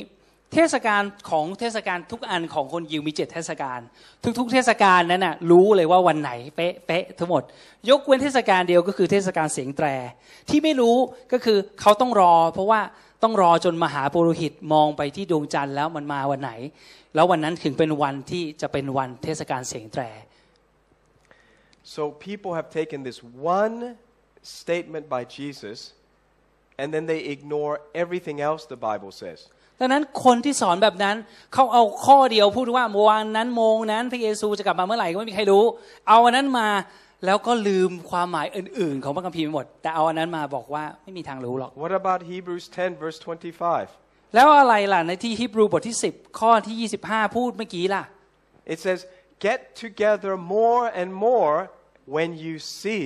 เทศกาลของเทศกาลทุกอันของคนยิวมีเจ็ดเทศกาลทุก ๆ เทศกาลนั้นน่ะรู้เลยว่าวันไหนเป๊ะเป๊ะทั้งหมด ยกเว้นเทศกาลเดียวก็คือเทศกาลเสียงแตร ที่ไม่รู้ก็คือเขาต้องรอ เพราะว่าต้องรอจนมหาปุโรหิตมองไปที่ดวงจันทร์แล้วมันมาวันไหน แล้ววันนั้นถึงเป็นวันที่จะเป็นวันเทศกาลเสียงแตร So people have taken this one statement by Jesus, and then they ignore everything else the Bible says. ดังนั้นคนที่สอนแบบนั้นเขาเอาข้อเดียวพูดว่าวันนั้นโมงนั้นพระเยซูจะกลับมาเมื่อไหร่ก็ไม่มีใครรู้ เอาอันนั้นมาแล้วก็ลืมความหมายอื่น ๆ ของพระคัมภีร์ไปหมด แต่เอาอันนั้นมาบอกว่าไม่มีทางรู้หรอก What about Hebrews 10, verse 25? แล้วอะไรล่ะในที่ฮิบรูบทที่ 10 ข้อที่ 25 พูดเมื่อกี้ล่ะ It says, Get together more and more when you see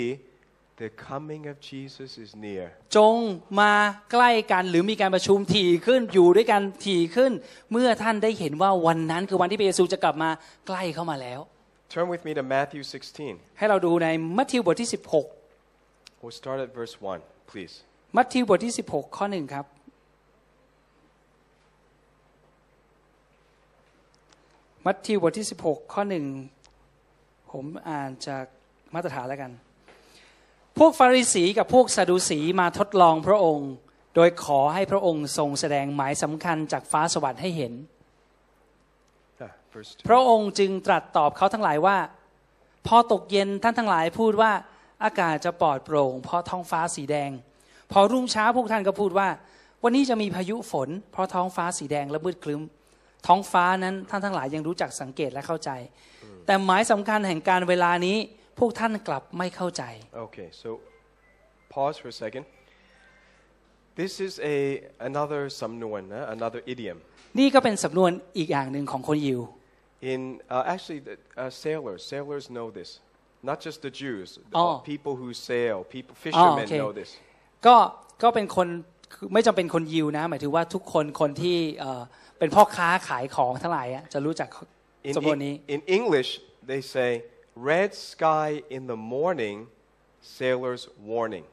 the coming of Jesus is near. จงมาใกล้กันหรือมีการประชุมถี่ขึ้นอยู่ด้วยกันถี่ขึ้น เมื่อท่านได้เห็นว่าวันนั้นคือวันที่พระเยซูจะกลับมาใกล้เข้ามาแล้ว Turn with me to Matthew 16. ให้เราดูในมัทธิวบทที่ We'll start at verse 1, please. 16มัทธิวบทที่ 16 ข้อหนึ่งครับ มัทธิวบทที่ 16 ข้อหนึ่งผมอ่านจากมาตรฐานแล้วกัน พวกฟาริสีกับพวกซาดูสีมาทดลองพระองค์ โดยขอให้พระองค์ทรงแสดงหมายสำคัญจากฟ้าสวรรค์ให้เห็น Ah, verse 2. พระองค์จึงตรัสตอบเขาทั้งหลายว่า พอตกเย็นท่านทั้งหลายพูดว่าอากาศจะปลอดโปร่ง เพราะท้องฟ้าสีแดง พอรุ่งเช้าพวกท่านก็พูดว่า วันนี้จะมีพายุฝน เพราะท้องฟ้าสีแดงและมืดครึ้ม ท้องฟ้านั้นท่านทั้งหลายยังรู้จักสังเกตและเข้าใจ แต่หมายสำคัญแห่งการเวลานี้ พวกท่านกลับไม่เข้าใจ Okay, so pause for a second. This is a another samnuan, uh, another idiom. นี่ก็เป็นสำนวนอีกอย่างหนึ่งของคนยิว In uh, actually, the, uh, sailors, sailors know this. Not just the Jews. the- Oh. people who sail, people, fishermen okay. know this. ก็ก็เป็นคนคือไม่จำเป็นคนยิวนะ หมายถึงว่าทุกคนคนที่เอ่อเป็นพ่อค้าขายของทั้งหลายอะจะรู้จัก In, สำนวนนี้ in, in English, they say, "Red sky in the morning, sailors warning."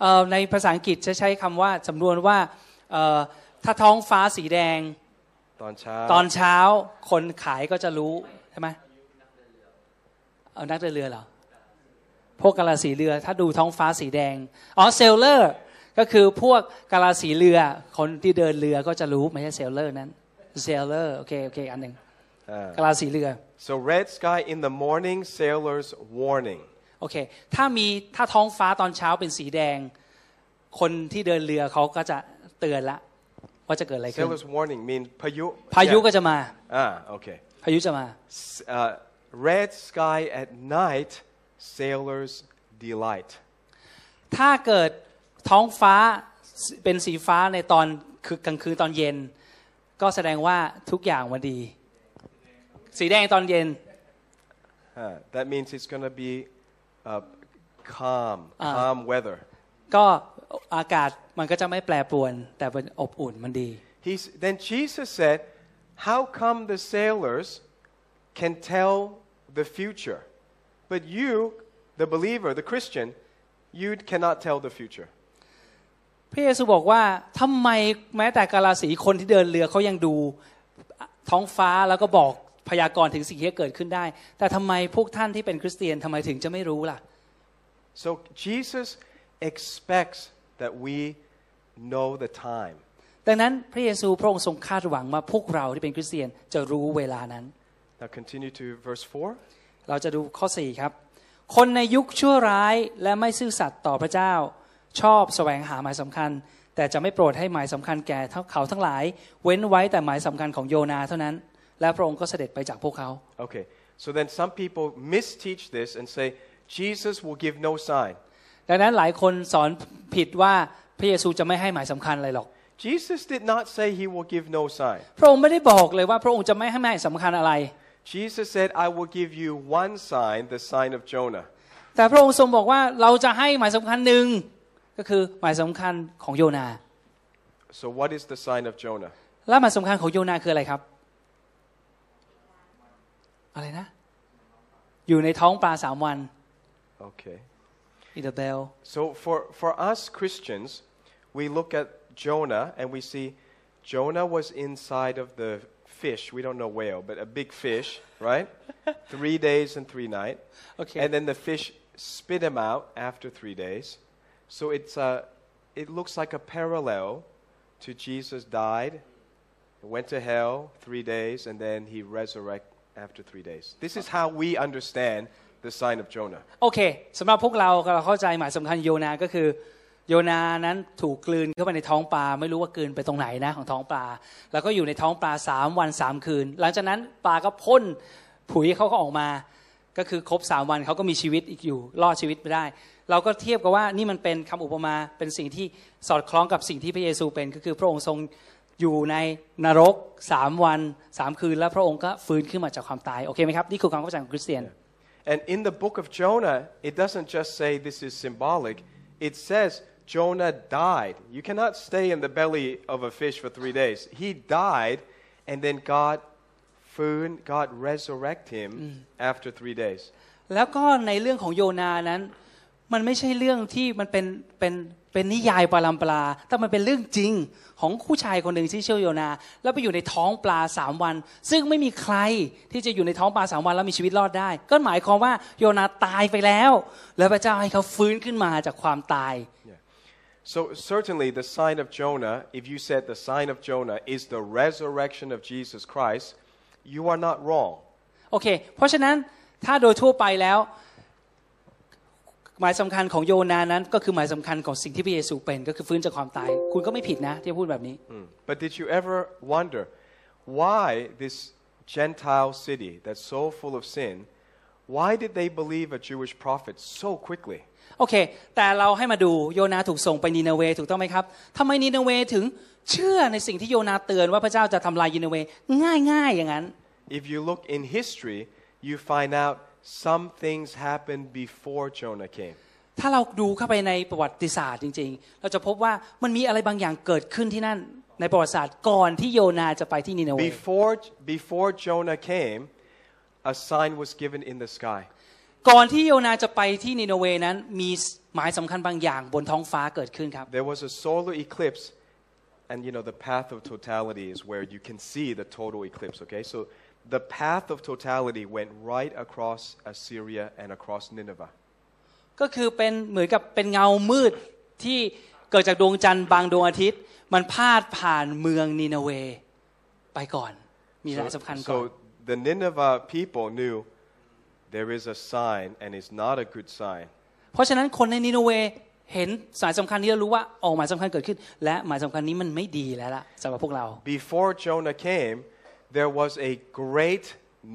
เอ่อในภาษาอังกฤษจะใช้คำว่าสำนวนว่าเอ่อถ้าท้องฟ้าสีแดง ตอนเช้าตอนเช้าคนขายก็จะรู้ใช่ไหมเอานักเดินเรือเหรอพวกกาลาสีเรือ ถ้าดูท้องฟ้าสีแดงอ๋อ sailor ก็คือพวกกาลาสีเรือคนที่เดินเรือก็จะรู้ไม่ใช่ seller นั้น sailor โอเคโอเคอันหนึ่ง Ah. กาลาสีเรือ So red sky in the morning, sailors warning. โอเค ถ้ามีถ้าท้องฟ้าตอนเช้าเป็นสีแดง คนที่เดินเรือเขาก็จะเตือนละว่าจะเกิดอะไรขึ้น Sailors warning mean payu. พายุ yeah. ก็จะมา Ah, okay. พายุจะมา S- uh, red sky at night, sailors delight. ถ้าเกิดท้องฟ้าเป็นสีฟ้าในตอนคือกลางคืนตอนเย็น ก็แสดงว่าทุกอย่างมันดี สีแดงตอนเย็น Ah, that means it's going to be uh, calm, Ah. calm weather. ก็อากาศมันก็จะไม่แปรปรวนแต่เป็นอบอุ่นมันดี He's, then Jesus said, How come the sailors can tell the future? But you, the believer, the Christian, you cannot tell the future. พระเยซูบอกว่าทำไมแม้แต่กาลาสีคนที่เดินเรือเขายังดูท้องฟ้าแล้วก็บอก พยากรณ์ถึงสิ่งที่จะเกิดขึ้นได้ แต่ทำไมพวกท่านที่เป็นคริสเตียนทำไมถึงจะไม่รู้ล่ะ So Jesus expects that we know the time. ดังนั้นพระเยซูพระองค์ทรงคาดหวังว่าพวกเราที่เป็นคริสเตียนจะรู้เวลานั้น Now continue to verse 4. เราจะดูข้อ 4 ครับ คนในยุคชั่วร้ายและไม่ซื่อสัตย์ต่อพระเจ้า ชอบแสวงหาหมายสำคัญแต่จะไม่โปรดให้หมายสำคัญแก่เขาทั้งหลาย เว้นไว้แต่หมายสำคัญของโยนาเท่านั้น และพระองค์ก็เสด็จไปจากพวกเขา Okay, so then some people misteach this and say, Jesus will give no sign. ดังนั้นหลายคนสอนผิดว่าพระเยซูจะไม่ให้หมายสำคัญอะไรหรอก Jesus did not say he will give no sign. พระองค์ไม่ได้บอกเลยว่าพระองค์จะไม่ให้หมายสำคัญอะไร Jesus said, I will give you one sign, the sign of Jonah. แต่พระองค์ทรงบอกว่าเราจะให้หมายสำคัญหนึ่งก็คือหมายสำคัญของโยนา So, what is the sign of Jonah? และหมายสำคัญของโยนาคืออะไรครับ อะไรนะ อยู่ในท้องปลาสามวัน Okay. อีเดเบล So, for, for us Christians, we look at Jonah and we see Jonah was inside of the fish. We don't know whale, but a big fish, right? three days and three nights. โอเค And then the fish spit him out after three days. So it's a, it looks like a parallel to Jesus died, went to hell three days, and then he resurrected after three days. This is how we understand the sign of Jonah. โอเคสำหรับพวกเราเราเข้าใจหมายสำคัญโยนาก็คือโยนานั้นถูกกลืนเข้าไปในท้องปลาไม่รู้ว่ากลืนไปตรงไหนนะของท้องปลา แล้วก็อยู่ในท้องปลาสามวันสามคืน หลังจากนั้นปลาก็พ่นผุยเขาก็ออกมา ก็คือครบสามวันเขาก็มีชีวิตอีกอยู่รอดชีวิตไปได้ เราก็เทียบกับว่านี่มันเป็นคำอุปมาเป็นสิ่งที่สอดคล้องกับสิ่งที่พระเยซูเป็น ก็คือพระองค์ทรง อยู่ในนรกสามวันสามคืน แล้วพระองค์ก็ฟื้นขึ้นมาจากความตายโอเคไหมครับนี่คือความเข้าใจของคริสเตียน And in the book of Jonah, it doesn't just say this is symbolic, it says Jonah died. You cannot stay in the belly of a fish for three days. He died, and then God, foon, God resurrect him after three days. แล้วก็ในเรื่องของโยนานั้น มันไม่ใช่เรื่องที่มันเป็นเป็นเป็นนิยายปรามปลา แต่มันเป็นเรื่องจริงของผู้ชายคนหนึ่งที่ชื่อโยนา แล้วไปอยู่ในท้องปลาสามวัน ซึ่งไม่มีใครที่จะอยู่ในท้องปลาสามวันแล้วมีชีวิตรอดได้ ก็หมายความว่าโยนาตายไปแล้ว แล้วพระเจ้าให้เขาฟื้นขึ้นมาจากความตาย So, certainly, the sign of Jonah, if you said the sign of Jonah is the resurrection of Jesus Christ, you are not wrong. โอเค เพราะฉะนั้นถ้าโดยทั่วไปแล้ว หมายสำคัญของโยนานั้น ก็คือหมายสำคัญของสิ่งที่พระเยซูเป็นก็คือฟื้นจากความตาย คุณก็ไม่ผิดนะที่จะพูดแบบนี้ Mm. But did you ever wonder why this Gentile city that's so full of sin, why did they believe a Jewish prophet so quickly? โอเค แต่เราให้มาดูโยนาถูกส่งไปนีนาเวถูกต้องไหมครับทำไมนีนาเวถึงเชื่อในสิ่งที่โยนาเตือนว่าพระเจ้าจะทำลายนีนาเวง่ายๆอย่างนั้น If you look in history, you find out some things happened before Jonah came. ถ้าเราดูเข้าไปในประวัติศาสตร์จริง ๆ เราจะพบว่ามันมีอะไรบางอย่างเกิดขึ้นที่นั่น ในประวัติศาสตร์ก่อนที่โยนาจะไปที่นีนาเว Before, before Jonah came, a sign was given in the sky. ก่อนที่โยนาจะไปที่นีนาเวนั้นมีหมายสำคัญบางอย่างบนท้องฟ้าเกิดขึ้นครับ There was a solar eclipse, and you know, the path of totality is where you can see the total eclipse, okay? So the path of totality went right across Assyria and across Nineveh. ก็คือเป็นเหมือนกับเป็นเงามืดที่เกิดจากดวงจันทร์บางดวงอาทิตย์ มันพาดผ่านเมืองนีนาเวไปก่อน มีหลายสำคัญก่อน so the Nineveh people knew there is a sign, and it's not a good sign. เพราะฉะนั้นคนในนีนาเวเห็นสายสำคัญนี้แล้วรู้ว่าออกหมายสำคัญเกิดขึ้น และหมายสำคัญนี้มันไม่ดีแล้วล่ะสำหรับพวกเรา Before Jonah came, there was a great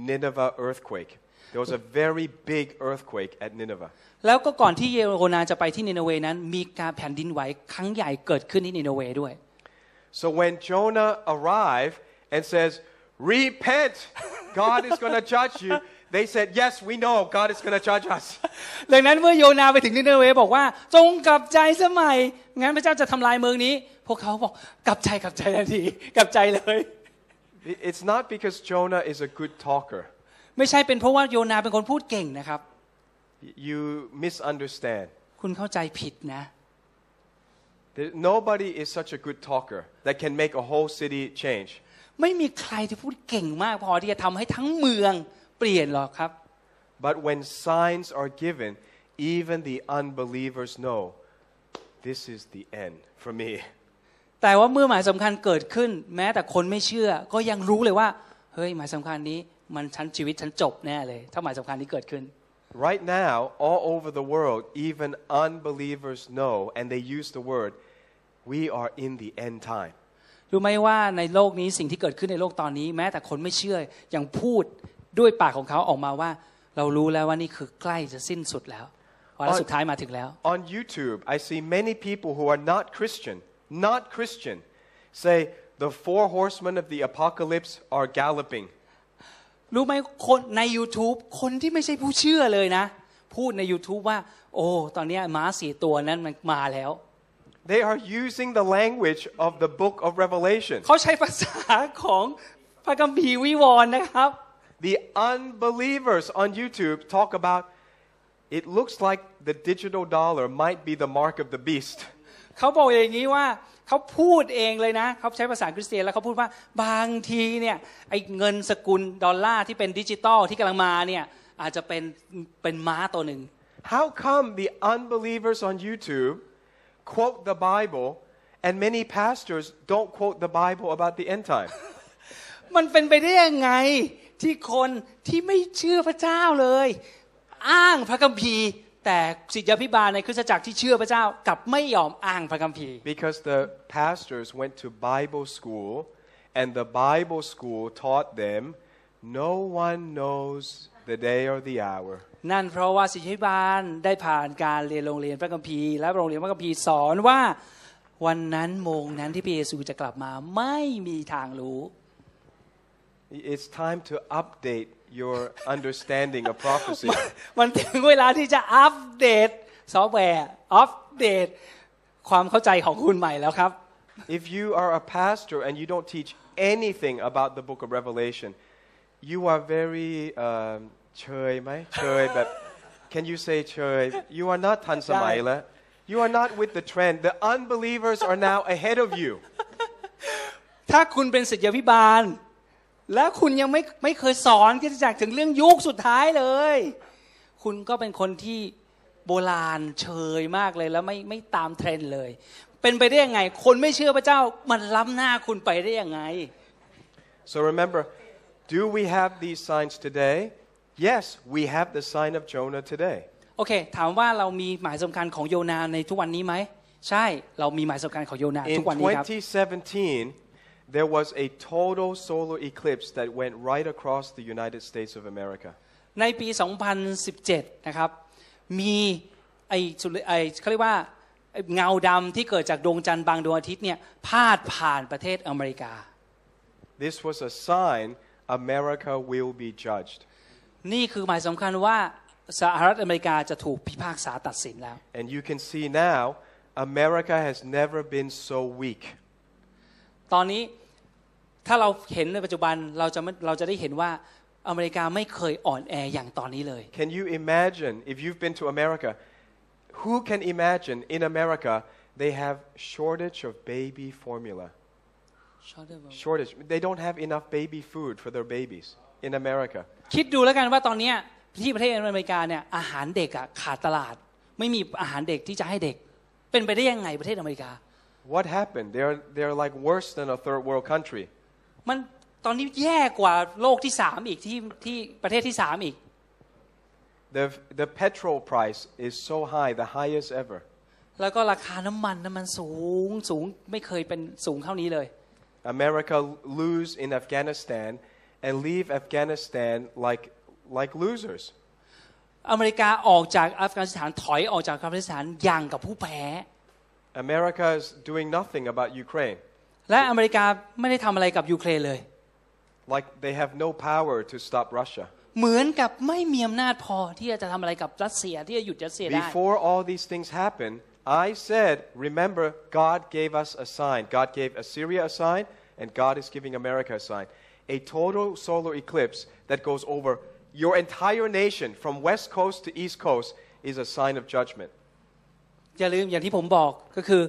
Nineveh earthquake. There was a very big earthquake at Nineveh. แล้วก็ก่อนที่เยโรนาจะไปที่นีนาเวนั้น มีการแผ่นดินไหวครั้งใหญ่เกิดขึ้นที่นีนาเวด้วย So when Jonah arrived and says, Repent, God is going to judge you, they said, Yes, we know God is going to judge us. ดังนั้นเมื่อโยนาไปถึงนิเนเวบอกว่า จงกลับใจสมัยงั้นพระเจ้าจะทำลายเมืองนี้ พวกเขาบอกกลับใจกลับใจทันทีกลับใจเลย It- It's not because Jonah is a good talker. ไม่ใช่เป็นเพราะว่าโยนาเป็นคนพูดเก่งนะครับ Y- You misunderstand. คุณเข้าใจผิดนะ There- Nobody is such a good talker that can make a whole city change. ไม่มีใครที่พูดเก่งมากพอที่จะทำให้ทั้งเมืองเปลี่ยนหรอกครับ But when signs are given, even the unbelievers know this is the end for me. แต่ว่าเมื่อหมายสำคัญเกิดขึ้น แม้แต่คนไม่เชื่อ ก็ยังรู้เลยว่าเฮ้ยหมายสำคัญนี้มันชั้นชีวิตฉันจบแน่เลย ถ้าหมายสำคัญนี้เกิดขึ้น Right now, all over the world, even unbelievers know, and they use the word, we are in the end time. รู้ไหมว่าในโลกนี้สิ่งที่เกิดขึ้นในโลกตอนนี้ แม้แต่คนไม่เชื่อยังพูดด้วยปากของเขาออกมาว่า เรารู้แล้วว่านี่คือใกล้จะสิ้นสุดแล้ววาระสุดท้ายมาถึงแล้ว On YouTube, I see many people who are not Christian, not Christian, say the four horsemen of the apocalypse are galloping. รู้ไหมคนใน YouTube คนที่ไม่ใช่ผู้เชื่อเลยนะ พูดใน YouTube ว่า โอ้ ตอนนี้ม้าสี่ตัวนั้นมันมาแล้ว They are using the language of the book of Revelation. เขาใช้ภาษาของพระคัมภีร์วิวรณ์นะครับ The unbelievers on YouTube talk about it looks like the digital dollar might be the mark of the beast. เขาบอกอย่างนี้ว่าเขาพูดเองเลยนะเขาใช้ภาษาคริสเตียนแล้วเขาพูดว่าบางทีเนี่ยไอ้เงินสกุลดอลลาร์ที่เป็นดิจิตอลที่กำลังมาเนี่ยอาจจะเป็นเป็นม้าตัวหนึ่ง How come the unbelievers on YouTube quote the Bible and many pastors don't quote the Bible about the end time? มันเป็นไปได้ยังไงที่คนที่ไม่เชื่อพระเจ้าเลย อ้างพระคัมภีร์ แต่ศิษยาพิบาลในคริสตจักรที่เชื่อพระเจ้ากลับไม่ยอมอ้างพระคัมภีร์ Because the pastors went to Bible school and the Bible school taught them no one knows the day or the hour. นั่นเพราะว่าศิษยาพิบาลได้ผ่านการเรียนโรงเรียนพระคัมภีร์และโรงเรียนพระคัมภีร์สอนว่าวันนั้นโมงนั้นที่พระเยซูจะกลับมาไม่มีทางรู้ It's time to update your understanding of prophecy. มันถึงเวลาที่จะอัปเดตซอฟต์แวร์อัปเดตความเข้าใจของคุณใหม่แล้วครับ If you are a pastor and you don't teach anything about the book of Revelation, you are very um, เชยไหมเชยแบบ Can you say เชย You are not ทันสมัยแล้ว You are not with the trend. The unbelievers are now ahead of you. ถ้าคุณเป็นศิษยาพิบาล และคุณยังไม่ไม่เคยสอนคริสตจักรถึงเรื่องยุคสุดท้ายเลย คุณก็เป็นคนที่โบราณเชยมากเลยแล้วไม่ไม่ตามเทรนด์เลย เป็นไปได้ยังไง คนไม่เชื่อพระเจ้ามันล้ำหน้าคุณไปได้ยังไง So remember, do we have these signs today? Yes, we have the sign of Jonah today. โอเค ถามว่าเรามีหมายสำคัญของโยนาในทุกวันนี้ไหม ใช่ เรามีหมายสำคัญของโยนา In ทุกวันนี้ครับ 2017, there was a total solar eclipse that went right across the United States of America. ในปี 2017 นะครับ มีไอ้สุริไอ้เขาเรียกว่าไอ้เงาดำที่เกิดจากดวงจันทร์บางดวงอาทิตย์เนี่ยพาดผ่านประเทศอเมริกา This was a sign America will be judged. นี่คือหมายสำคัญว่าสหรัฐอเมริกาจะถูกพิพากษาตัดสินแล้ว And you can see now, America has never been so weak. ตอนนี้ถ้าเราเห็นในปัจจุบันเราจะไม่เราจะได้เห็นว่าอเมริกาไม่เคยอ่อนแออย่างตอนนี้เลย Can you imagine, if you've been to America, who can imagine in America they have shortage of baby formula? Shortage. They don't have enough baby food for their babies in America. คิดดูแล้วกันว่าตอนเนี้ยที่ประเทศอเมริกาเนี่ยอาหารเด็กอะขาดตลาด ไม่มีอาหารเด็กที่จะให้เด็ก เป็นไปได้ยังไงประเทศอเมริกา What happened? They're, they're like worse than a third world country. มันตอนนี้แย่กว่าโลกที่สามอีกที่ที่ประเทศที่สามอีก The, the petrol price is so high, the highest ever. แล้วก็ราคาน้ำมันน้ำมันสูงสูงไม่เคยเป็นสูงเท่านี้เลย America lose in Afghanistan and leave Afghanistan like, like losers. อเมริกาออกจากอัฟกานิสถานถอยออกจากอัฟกานิสถานอย่างกับผู้แพ้ America is doing nothing about Ukraine. และอเมริกาไม่ได้ทำอะไรกับยูเครนเลย Like they have no power to stop Russia. เหมือนกับไม่มีอำนาจพอที่จะทำอะไรกับรัสเซียที่จะหยุดรัสเซียได้ Before all these things happen, I said, remember, God gave us a sign. God gave Assyria a sign, and God is giving America a sign. A total solar eclipse that goes over your entire nation from west coast to east coast is a sign of judgment. อย่าลืมอย่างที่ผมบอกก็คือ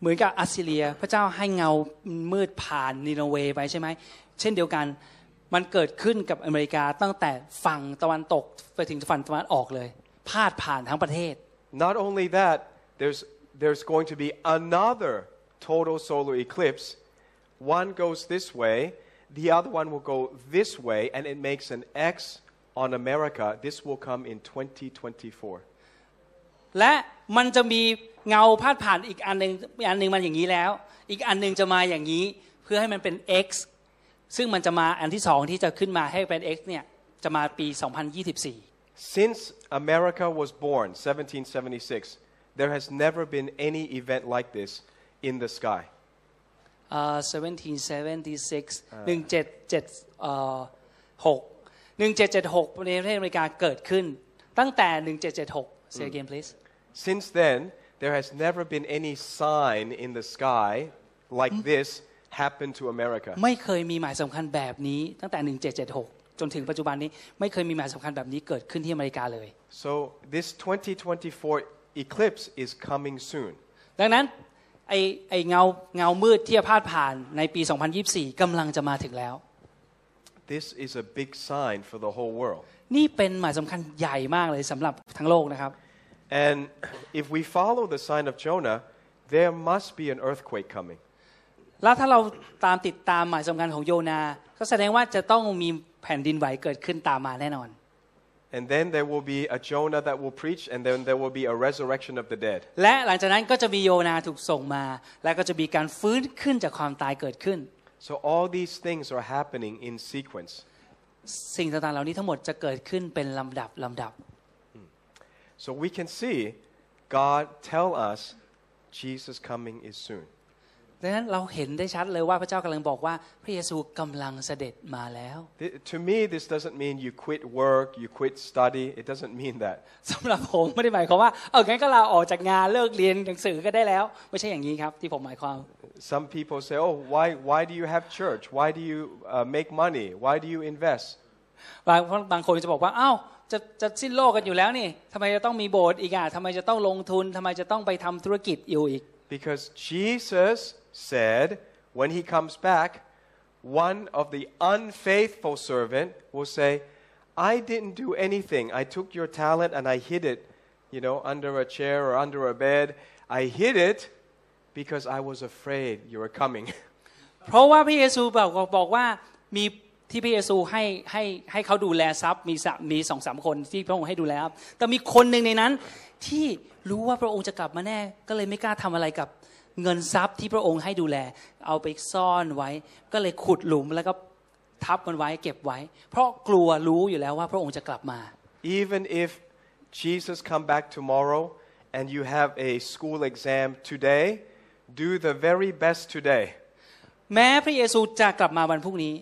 เหมือนกับอัสซีเรีย พระเจ้าให้เงามืดผ่านนิโนเวไปใช่ไหมเช่นเดียวกันมันเกิดขึ้นกับอเมริกาตั้งแต่ฝั่งตะวันตกไปถึงฝั่งตะวันออกเลยพาดผ่านทั้งประเทศ Not only that, there's, there's going to be another total solar eclipse. One goes this way, the other one will go this way, and it makes an X on America. This will come in 2024. และมันจะมีเงาพาดผ่านอีกอันหนึ่งอีกอันหนึ่งมันอย่างนี้แล้ว อีกอันหนึ่งจะมาอย่างนี้ เพื่อให้มันเป็น x ซึ่งมันจะมาอันที่สองที่จะขึ้นมาให้เป็น x เนี่ยจะมาปี 2024 Since America was born, 1776, there has never been any event like this in the sky. เอ่อ1776 1776เอ่อ6 1776ในประเทศอเมริกาเกิดขึ้นตั้งแต่ 1776 say again please Since then, there has never been any sign in the sky like this happen to America. ไม่เคยมีหมายสำคัญแบบนี้ตั้งแต่ 1776 จนถึงปัจจุบันนี้ไม่เคยมีหมายสำคัญแบบนี้เกิดขึ้นที่อเมริกาเลย So this 2024 eclipse is coming soon. ดังนั้นไอไอเงาเงามืดที่จะพาดผ่านในปี 2024 กำลังจะมาถึงแล้ว This is a big sign for the whole world. นี่เป็นหมายสำคัญใหญ่มากเลยสำหรับทั้งโลกนะครับ And if we follow the sign of Jonah, there must be an earthquake coming. แล้วถ้าเราตามติดตามหมายสำคัญของโยนา ก็แสดงว่าจะต้องมีแผ่นดินไหวเกิดขึ้นตามมาแน่นอน And then there will be a Jonah that will preach, and then there will be a resurrection of the dead. และหลังจากนั้นก็จะมีโยนาถูกส่งมา และก็จะมีการฟื้นขึ้นจากความตายเกิดขึ้น So all these things are happening in sequence. สิ่งต่างๆเหล่านี้ทั้งหมดจะเกิดขึ้นเป็นลำดับลำดับ So we can see God tell us Jesus coming is soon. ดังนั้นเราเห็นได้ชัดเลยว่าพระเจ้ากำลังบอกว่าพระเยซูกำลังเสด็จมาแล้ว Th- To me, this doesn't mean you quit work, you quit study. It doesn't mean that. สำหรับผมไม่ได้หมายความว่าเอองั้นก็ลาออกจากงานเลิกเรียนหนังสือก็ได้แล้ว ไม่ใช่อย่างนี้ครับที่ผมหมายความ Some people say, "Oh, why, why do you have church? Why do you uh, make money? Why do you invest?" บางบางคนจะบอกว่าอ้าว จะจะสิ้นโลกกันอยู่แล้วนี่ทำไมจะต้องมีโบสถ์อีกอะทำไมจะต้องลงทุนทำไมจะต้องไปทำธุรกิจอยู่อีก Because Jesus said, when he comes back, one of the unfaithful servant will say, "I didn't do anything. I took your talent and I hid it you know, under a chair or under a bed. I hid it because I was afraid you were coming. เพราะว่าพระเยซูบอกบอกว่ามี ที่พระเยซูให้ให้ให้เขาดูแลทรัพย์มีสะมีสองสามคนที่พระองค์ให้ดูแลครับแต่มีคนหนึ่งในนั้น ที่รู้ว่าพระองค์จะกลับมาแน่ ก็เลยไม่กล้าทำอะไรกับเงินทรัพย์ที่พระองค์ให้ดูแล เอาไปซ่อนไว้ ก็เลยขุดหลุมแล้วก็ทับมันไว้เก็บไว้ เพราะกลัวรู้อยู่แล้วว่าพระองค์จะกลับมา Even if Jesus come back tomorrow and you have a school exam today, do the very best today. แม้พระเยซูจะกลับมาวันพรุ่งนี้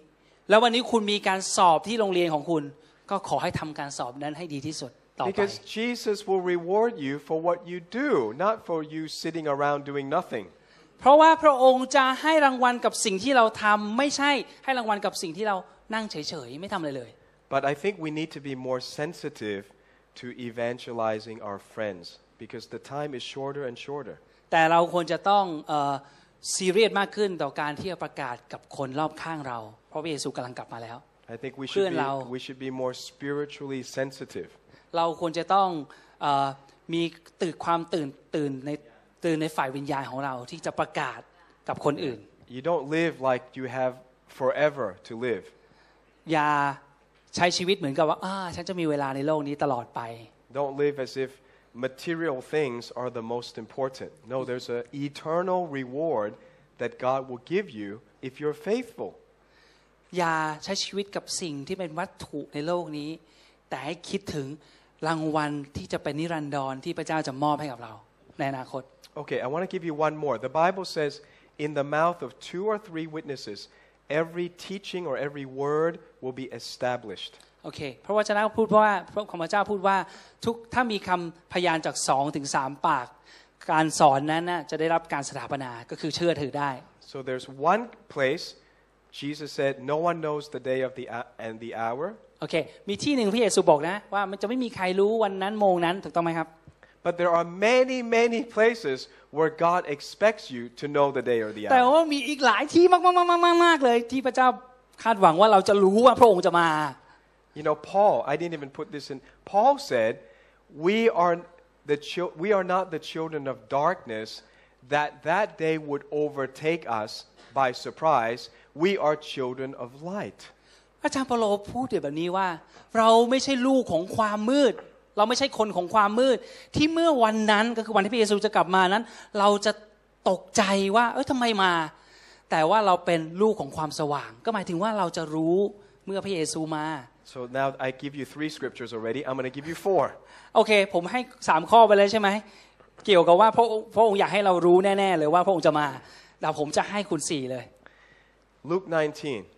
แล้ววันนี้คุณมีการสอบที่โรงเรียนของคุณ ก็ขอให้ทำการสอบนั้นให้ดีที่สุดต่อไป Because Jesus will reward you for what you do, not for you sitting around doing nothing. เพราะว่าพระองค์จะให้รางวัลกับสิ่งที่เราทำไม่ใช่ให้รางวัลกับสิ่งที่เรานั่งเฉยๆไม่ทำอะไรเลย But I think we need to be more sensitive to evangelizing our friends because the time is shorter and shorter. แต่เราควรจะต้อง ซีเรียสมากขึ้นต่อการที่จะประกาศกับคนรอบข้างเรา เพราะพระเยซูกำลังกลับมาแล้ว I think we เพื่ should อน be, เรา we should be more spiritually sensitive. เราควรจะต้องเออมีตื่นความตื่นตื่นในตื่นในฝ่ายวิญญาณของเราที่จะประกาศกับคนอื่น You don't live like you have forever to live. อย่าใช้ชีวิตเหมือนกับว่าอ่าฉันจะมีเวลาในโลกนี้ตลอดไป Don't live as if material things are the most important. No, there's an eternal reward that God will give you if you're faithful. อย่าใช้ชีวิตกับสิ่งที่เป็นวัตถุในโลกนี้ แต่ให้คิดถึงรางวัลที่จะเป็นนิรันดรที่พระเจ้าจะมอบให้กับเราในอนาคต Okay, I want to give you one more. The Bible says, in the mouth of two or three witnesses, every teaching or every word will be established. โอเคเพราะว่าจะนะพูดว่าพระของพระเจ้าพูดว่าทุกถ้ามีคำพยานจากสองถึงสามปาก การสอนนั้นน่ะจะได้รับการสถาปนาก็คือเชื่อถือได้ So there's one place, Jesus said, no one knows the day of the hou- and the hour. โอเคมีที่หนึ่งพระเยซูบอกนะว่ามันจะไม่มีใครรู้วันนั้นโมงนั้นถูกต้องไหมครับ But there are many, many places where God expects you to know the day or the แต่ hour. ว่ามีอีกหลายที่มากมากมากมากมากเลยที่พระเจ้าคาดหวังว่าเราจะรู้ว่าพระองค์จะมา You know, Paul, I didn't even put this in. Paul said, we are, the chil- we are not the children of darkness, that that day would overtake us by surprise. We are children of light. อาจารย์เปโลพูดแบบนี้ว่า เราไม่ใช่ลูกของความมืด เราไม่ใช่คนของความมืด ที่เมื่อวันนั้นก็คือวันที่พระเยซูจะกลับมานั้น เราจะตกใจว่า เอ้ยทำไมมา แต่ว่าเราเป็นลูกของความสว่าง ก็หมายถึงว่าเราจะรู้เมื่อพระเยซูมา So now I give you three scriptures already. I'm going to give you four. โอเค ผมให้สามข้อไปเลยใช่ไหม เกี่ยวกับว่าพระองค์พระองค์อยากให้เรารู้แน่ๆเลยว่าพระองค์จะมาแต่ผมจะให้คุณสี่เลย Luke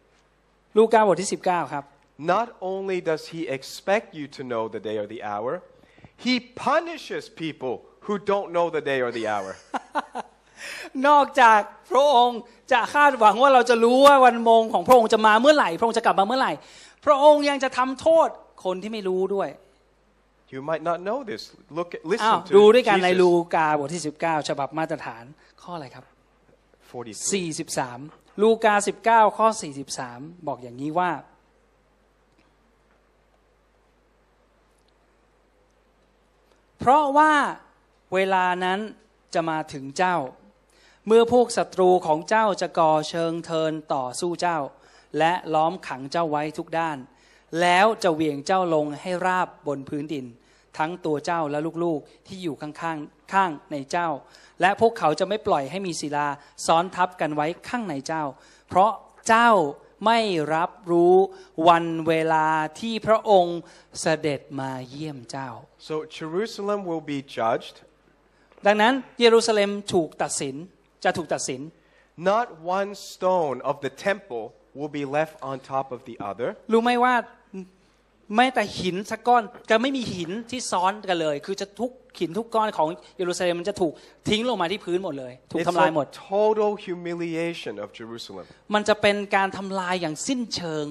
19. ลูกาบทที่ 19 ครับ Not only does he expect you to know the day or the hour, he punishes people who don't know the day or the hour. นอกจากพระองค์จะคาดหวังว่าเราจะรู้ว่าวันมงของพระองค์จะมาเมื่อไหร่ พระองค์จะกลับมาเมื่อไหร่ พระองค์ยังจะทำโทษคนที่ไม่รู้ด้วย You might not know this. Look, at, อ้าว listen ดู to ด้วยกันในลู Jesus. กาบทที่ 19 ฉบับมาตรฐานข้ออะไรครับ 43. 43 ลูกา 19 ข้อ 43 บอกอย่างนี้ว่า เพราะว่าเวลานั้นจะมาถึงเจ้า เมื่อพวกศัตรูของเจ้าจะก่อเชิงเทินต่อสู้เจ้า และล้อมขังเจ้าไว้ทุกด้าน แล้วจะเหวี่ยงเจ้าลงให้ราบบนพื้นดิน ทั้งตัวเจ้าและลูกๆที่อยู่ข้างๆข้างในเจ้า และพวกเขาจะไม่ปล่อยให้มีศิลาซ้อนทับกันไว้ข้างในเจ้า เพราะเจ้าไม่รับรู้วันเวลาที่พระองค์เสด็จมาเยี่ยมเจ้า So Jerusalem will be judged. ดังนั้นเยรูซาเล็มถูกตัดสินจะถูกตัดสิน Not one stone of the temple will be left on top of the other. รู้ไหมว่าแม้แต่หินสักก้อนจะไม่มีหินที่ซ้อนกันเลย คือจะทุกหินทุกก้อนของเยรูซาเล็มมันจะถูกทิ้งลงมาที่พื้นหมดเลย ถูก It's ทำลายหมด a total humiliation of Jerusalem. มันจะเป็นการทำลายอย่างสิ้นเชิง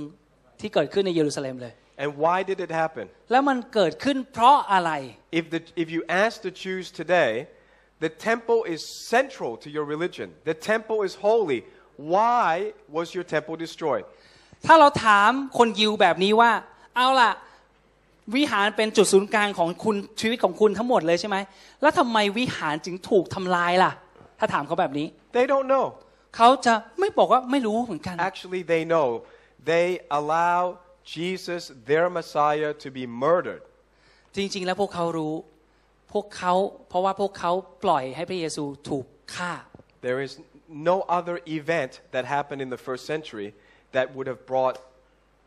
ที่เกิดขึ้นในเยรูซาเล็มเลย And why did it happen? แล้วมันเกิดขึ้นเพราะอะไร If, the, if you ask the Jews today, the temple is central to your religion. The temple is holy. Why was your temple destroyed? ถ้าเราถามคนยิวแบบนี้ว่า เอาล่ะ วิหารเป็นจุดศูนย์กลางของคุณชีวิตของคุณทั้งหมดเลยใช่ไหม แล้วทำไมวิหารจึงถูกทำลายล่ะ ถ้าถามเขาแบบนี้ They don't know. เขาจะไม่บอกว่าไม่รู้เหมือนกัน Actually, they know. They allow Jesus, their Messiah, to be murdered. จริง ๆ แล้วพวกเขารู้ พวกเขาเพราะว่าพวกเขาปล่อยให้พระเยซูถูกฆ่า There is no other event that happened in the first century that would have brought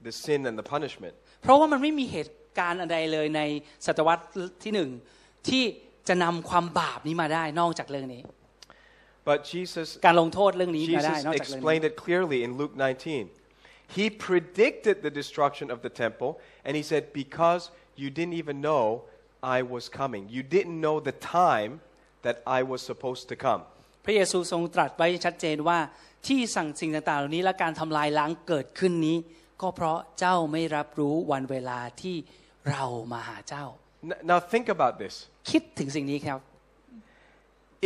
the sin and the punishment. เพราะว่ามันไม่มีเหตุการณ์อะไรเลยในศตวรรษที่หนึ่งที่จะนำความบาปนี้มาได้นอกจากเรื่องนี้ But Jesus, การลงโทษเรื่องนี้มาได้ Jesus นอกจากเรื่องนี้ explained it clearly in Luke 19. He predicted the destruction of the temple, and he said, Because you didn't even know I was coming. You didn't know the time that I was supposed to come. พระเยซูทรงตรัสไว้ชัดเจนว่าที่สั่งสิ่งต่างๆ เหล่านี้และการทำลายล้างเกิดขึ้นนี้ ก็เพราะเจ้าไม่รับรู้วันเวลาที่เรามาหาเจ้า N- Now, think about this. คิดถึงสิ่งนี้ครับ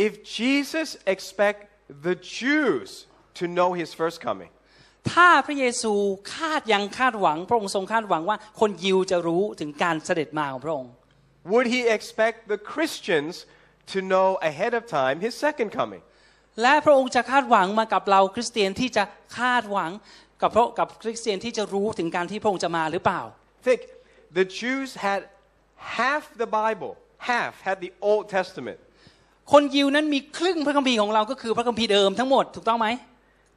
If Jesus expect the Jews to know his first coming, ถ้าพระเยซูคาดยังคาดหวัง พระองค์ทรงคาดหวังว่าคนยิวจะรู้ถึงการเสด็จมาของพระองค์ would he expect the Christians to know ahead of time his second coming? และพระองค์จะคาดหวังมากับเราคริสเตียนที่จะคาดหวังกับพระกับคริสเตียนที่จะรู้ถึงการที่พระองค์จะมาหรือเปล่า Think, the Jews had half the Bible, half had the Old Testament. คนยิวนั้นมีครึ่งพระคัมภีร์ของเราก็คือพระคัมภีร์เดิมทั้งหมดถูกต้องไหม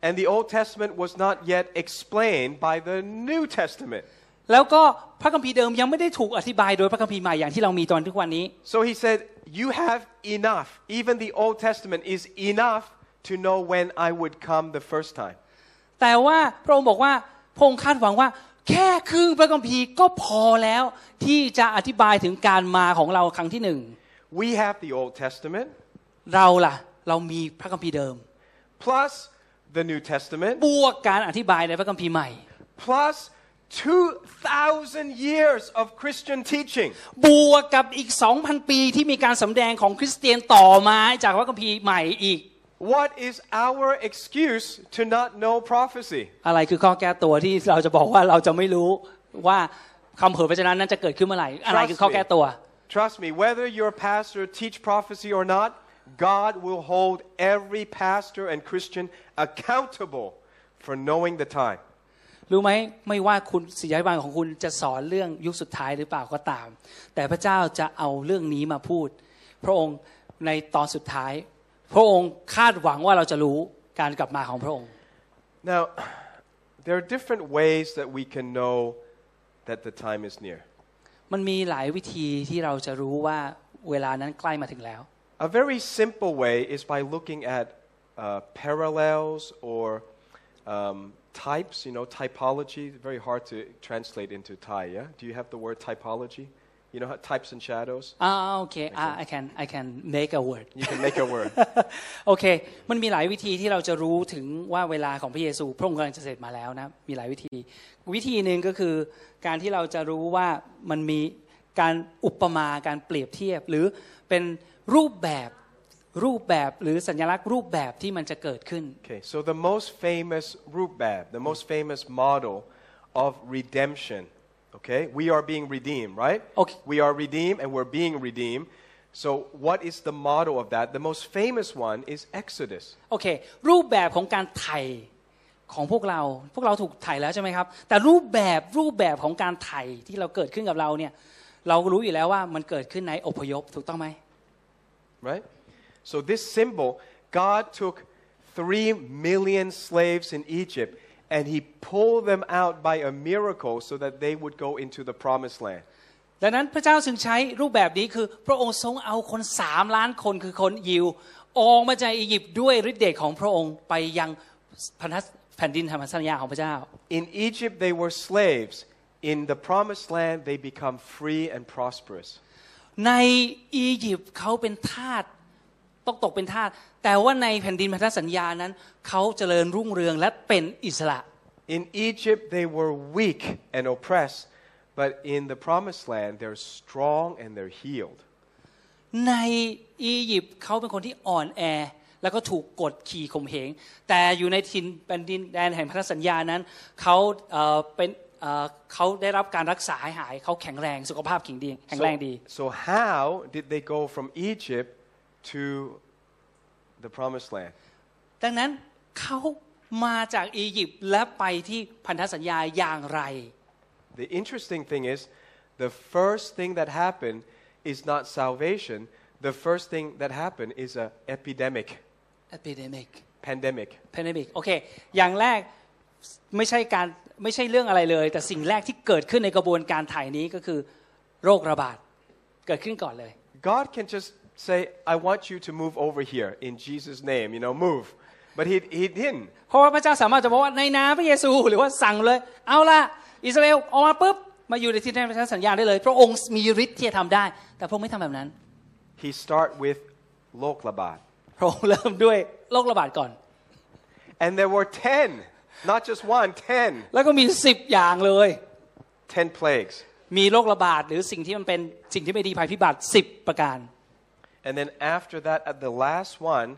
And the Old Testament was not yet explained by the New Testament. แล้วก็พระคัมภีร์เดิมยังไม่ได้ถูกอธิบายโดยพระคัมภีร์ใหม่อย่างที่เรามีตอนทุกวันนี้ So he said, You have enough. Even the Old Testament is enough to know when I would come the first time. แต่ว่าพระองค์บอกว่าพระองค์คาดหวังว่า แค่ครึ่งพระคัมภีร์ก็พอแล้วที่จะอธิบายถึงการมาของเราครั้งที่หนึ่ง We have the Old Testament เราล่ะ เรามีพระคัมภีร์เดิม plus the New Testament บวกการอธิบายในพระคัมภีร์ใหม่ plus 2,000 years of Christian teaching. บวกกับอีก 2,000 ปีที่มีการสำแดงของคริสเตียนต่อมาจากพระคัมภีร์ใหม่อีก What is our excuse to not know prophecy? อะไรคือข้อแก้ตัวที่เราจะบอกว่าเราจะไม่รู้ว่าคำเผยพระชนะนั้นจะเกิดขึ้นเมื่อไหร่ อะไรคือข้อแก้ตัว Trust me, whether your pastor teach prophecy or not, God will hold every pastor and Christian accountable for knowing the time. รู้ไหมไม่ว่าคุณศิษยาภิบาลของคุณจะสอนเรื่องยุคสุดท้ายหรือเปล่าก็ตาม แต่พระเจ้าจะเอาเรื่องนี้มาพูด พระองค์ในตอนสุดท้าย พระองค์คาดหวังว่าเราจะรู้การกลับมาของพระองค์ Now, there are different ways that we can know that the time is near. มันมีหลายวิธีที่เราจะรู้ว่าเวลานั้นใกล้มาถึงแล้ว A very simple way is by looking at uh, parallels or um, types, you know, typology. Very hard to translate into Thai, yeah? Do you have the word typology? You know, how, types and shadows? อ่าโอเคอ่า I can I can make a word You can make a word. โอเค มันมีหลายวิธีที่เราจะรู้ถึงว่าเวลาของพระเยซู พระองค์กำลังจะเสร็จมาแล้วนะ มีหลายวิธี วิธีหนึ่งก็คือการที่เราจะรู้ว่ามันมีการอุปมาการเปรียบเทียบ หรือเป็นรูปแบบ รูปแบบหรือสัญลักษณ์รูปแบบที่มันจะเกิดขึ้น Okay, so the most famous rubab, the most famous model of redemption, okay? We are being redeemed, right? Okay. We are redeemed and we're being redeemed. So what is the model of that? The most famous one is Exodus. โอเครูปแบบของการไถ่ของพวกเรา พวกเราถูกไถ่แล้วใช่ไหมครับ แต่รูปแบบรูปแบบของการไถ่ที่เราเกิดขึ้นกับเราเนี่ย เรารู้อยู่แล้วว่ามันเกิดขึ้นในอพยพถูกต้องไหม right? So this symbol, God took three million slaves in Egypt and he pulled them out by a miracle so that they would go into the promised land. ดังนั้นพระเจ้าจึงใช้รูปแบบนี้คือ พระองค์ทรงเอาคนสามล้านคนคือคนยิว ออกมาจากอียิปต์ด้วยฤทธิ์เดชของพระองค์ไปยังพันธแผ่นดินธรรมสัญญาของพระเจ้า In Egypt, they were slaves. In the promised land, they become free and prosperous. ในอียิปต์เขาเป็นทาส ต้องตกเป็นทาสแต่ว่าในแผ่นดินพันธสัญญานั้นเขาเจริญรุ่งเรืองและเป็นอิสระ In Egypt, they were weak and oppressed, but in the promised land, they're strong and they're healed. ในอียิปต์เขาเป็นคนที่อ่อนแอแล้วก็ถูกกดขี่ข่มเหง แต่อยู่ในถิ่นแผ่นดินแดนแห่งพันธสัญญานั้นเขาเอ่อเป็นเอ่อเขาได้รับการรักษาให้หายเขาแข็งแรงสุขภาพแข็งดีแข็งแรงดี So, so how did they go from Egypt to the promised land? ดังนั้นเขามาจากอียิปต์และไปที่พันธสัญญาอย่างไร The interesting thing is, the first thing that happened is not salvation. The first thing that happened is an epidemic, epidemic pandemic. pandemic โอเค อย่างแรกไม่ใช่การไม่ใช่เรื่องอะไรเลย แต่สิ่งแรกที่เกิดขึ้นในกระบวนการถ่ายนี้ก็คือโรคระบาด เกิดขึ้นก่อนเลย God can just say, I want you to move over here in Jesus' name, you know, move. But he, he didn't. เพราะว่าพระเจ้าสามารถจะบอกว่าในนามพระเยซูหรือว่าสั่งเลย เอาละอิสราเอลออกมาปุ๊บมาอยู่ในที่ในพันธสัญญาได้เลย พระองค์มีฤทธิ์ที่จะทำได้ แต่พระองค์ไม่ทำแบบนั้น He start with Loklabat. พระองค์เริ่มด้วยโรคระบาดก่อน And there were 10, not just one, 10, แล้วก็มีสิบอย่างเลย10 plagues. มีโรคระบาดหรือสิ่งที่มันเป็นสิ่งที่ไม่ดีภัยพิบัติสิบประการ And then after that, at the last one,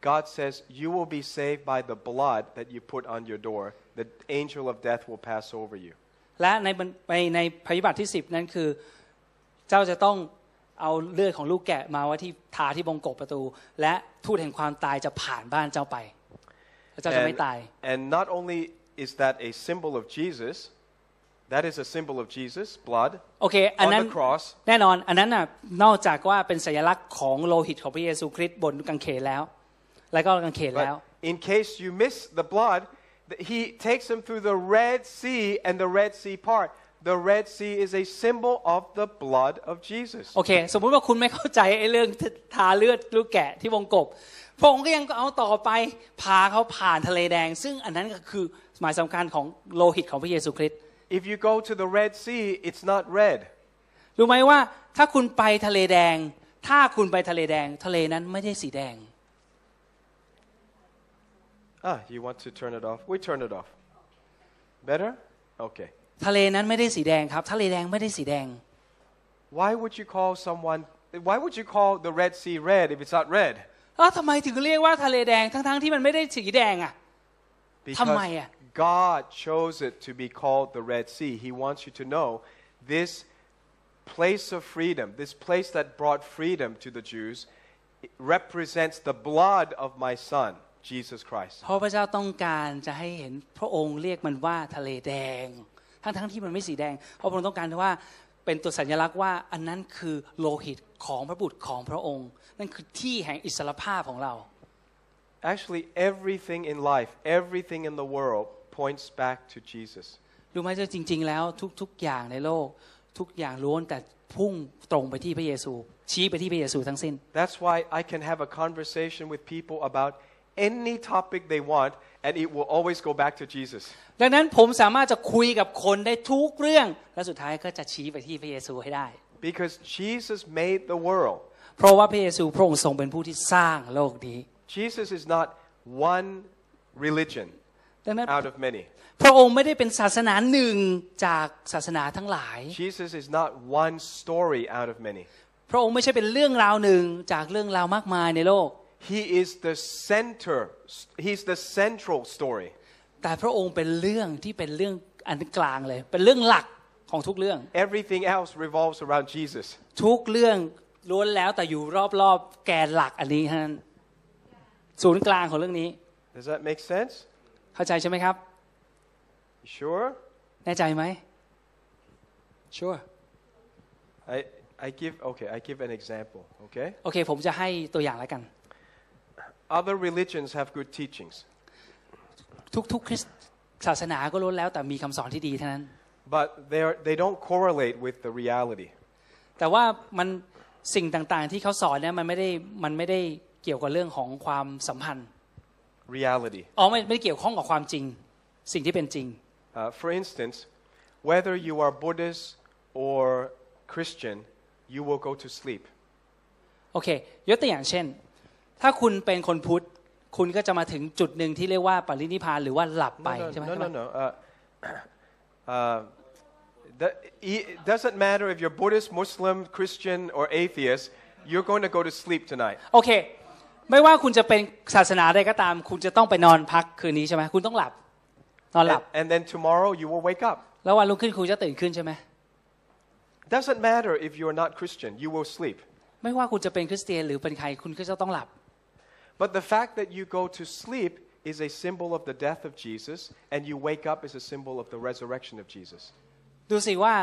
God says, You will be saved by the blood that you put on your door. The angel of death will pass over you. และในบรรในในภัยพิบัติที่สิบนั้นคือ เจ้าจะต้องเอาเลือดของลูกแกะมาไว้ที่ทาที่บงกบประตู และทูตแห่งความตายจะผ่านบ้านเจ้าไปและเจ้าจะไม่ And, ตาย and not only is that a symbol of Jesus, that is a symbol of Jesus, blood โอเคอัน on นั้น the cross. แน่นอนอันนั้นน่ะนอกจากว่าเป็นสัญลักษณ์ของโลหิตของพระเยซูคริสต์บนกางเขนแล้ว แล้วก็กางเขนแล้ว But in case you miss the blood, th- he takes them through the Red Sea and the Red Sea part. The Red Sea is a symbol of the blood of Jesus. โอเค สมมุติว่าคุณไม่เข้าใจไอ้เรื่องทาเลือดลูกแกะที่วงกบพระองค์ก็ยังเอาต่อไปพาเขาผ่านทะเลแดง ซึ่งอันนั้นก็คือหมายสำคัญของโลหิตของพระเยซูคริสต์ If you go to the Red Sea, it's not red. รู้ไหมว่าถ้าคุณไปทะเลแดง ถ้าคุณไปทะเลแดง ทะเลนั้นไม่ได้สีแดง Ah, you want to turn it off? We turn it off. Better? Okay. ทะเลนั้นไม่ได้สีแดงครับ ทะเลแดงไม่ได้สีแดง Why would you call someone, why would you call the Red Sea red if it's not red? แล้วทำไมถึงเรียกว่าทะเลแดงทั้งๆที่มันไม่ได้สีแดงอ่ะ Because Tamaya. God chose it to be called the Red Sea. He wants you to know this place of freedom, this place that brought freedom to the Jews, it represents the blood of my son, Jesus Christ. เพราะพระเจ้าต้องการจะให้เห็นพระองค์เรียกมันว่าทะเลแดง ทั้งๆที่มันไม่สีแดง เพราะพระองค์ต้องการว่าเป็นตัวสัญลักษณ์ว่าอันนั้นคือโลหิตของพระบุตรของพระองค์ นั่นคือที่แห่งอิสรภาพของเรา Actually, everything in life, everything in the world points back to Jesus. รู้ไหมว่าจริง ๆ แล้วทุกๆอย่างในโลกทุกอย่างล้วนแต่พุ่งตรงไปที่พระเยซู ชี้ไปที่พระเยซูทั้งสิ้น That's why I can have a conversation with people about any topic they want, and it will always go back to Jesus. ดังนั้นผมสามารถจะคุยกับคนได้ทุกเรื่อง และสุดท้ายก็จะชี้ไปที่พระเยซูให้ได้ Because Jesus made the world. เพราะว่าพระเยซูพระองค์ทรงเป็นผู้ที่สร้างโลกนี้ Jesus is not one religion ดังนั้น out of many. พระองค์ไม่ได้เป็นศาสนาหนึ่งจากศาสนาทั้งหลาย Jesus is not one story out of many. พระองค์ไม่ใช่เป็นเรื่องราวหนึ่งจากเรื่องราวมากมายในโลก He is the center. He's the central story. แต่พระองค์เป็นเรื่องที่เป็นเรื่องอันกลางเลย เป็นเรื่องหลักของทุกเรื่อง Everything else revolves around Jesus. ทุกเรื่องล้วนแล้วแต่อยู่รอบๆแกนหลักอันนี้เท่านั้นศูนย์กลางของเรื่องนี้ Does that make sense? เข้าใจใช่ไหมครับ You sure? แน่ใจไหม sure I, I give, okay, I give an example, okay? โอเค ผมจะให้ตัวอย่างแล้วกัน Other religions have good teachings, ทุกๆคริสต์ศาสนาก็ล้วนแล้วแต่มีคำสอนที่ดีเท่านั้น but they're, they don't correlate with the reality. แต่ว่ามันสิ่งต่างๆที่เขาสอนเนี่ยมันไม่ได้มันไม่ได้เกี่ยวกับเรื่องของความสัมพันธ์ Reality. อ๋อไม่ไม่ได้เกี่ยวข้องกับความจริง สิ่งที่เป็นจริง Uh, for instance, whether you are Buddhist or Christian, you will go to sleep. โอเค ยกตัวอย่างเช่น ถ้าคุณเป็นคนพุทธ คุณก็จะมาถึงจุดหนึ่งที่เรียกว่าปรินิพพานหรือว่าหลับไป No, no, ใช่ไหม no, no, no. Uh, uh, the, it doesn't matter if you're Buddhist, Muslim, Christian, or atheist. You're going to go to sleep tonight. โอเค ไม่ว่าคุณจะเป็นศาสนาใดก็ตาม คุณจะต้องไปนอนพักคืนนี้ใช่ไหมคุณต้องหลับ นอนหลับ And, and then tomorrow you will wake up. แล้ววันรุ่งขึ้นคุณจะตื่นขึ้นใช่ไหม Doesn't matter if you are not Christian, you will sleep. ไม่ว่าคุณจะเป็นคริสเตียนหรือเป็นใครคุณก็จะต้องหลับ But the fact that you go to sleep is a symbol of the death of Jesus, and you wake up is a symbol of the resurrection of Jesus. ดูสิว่า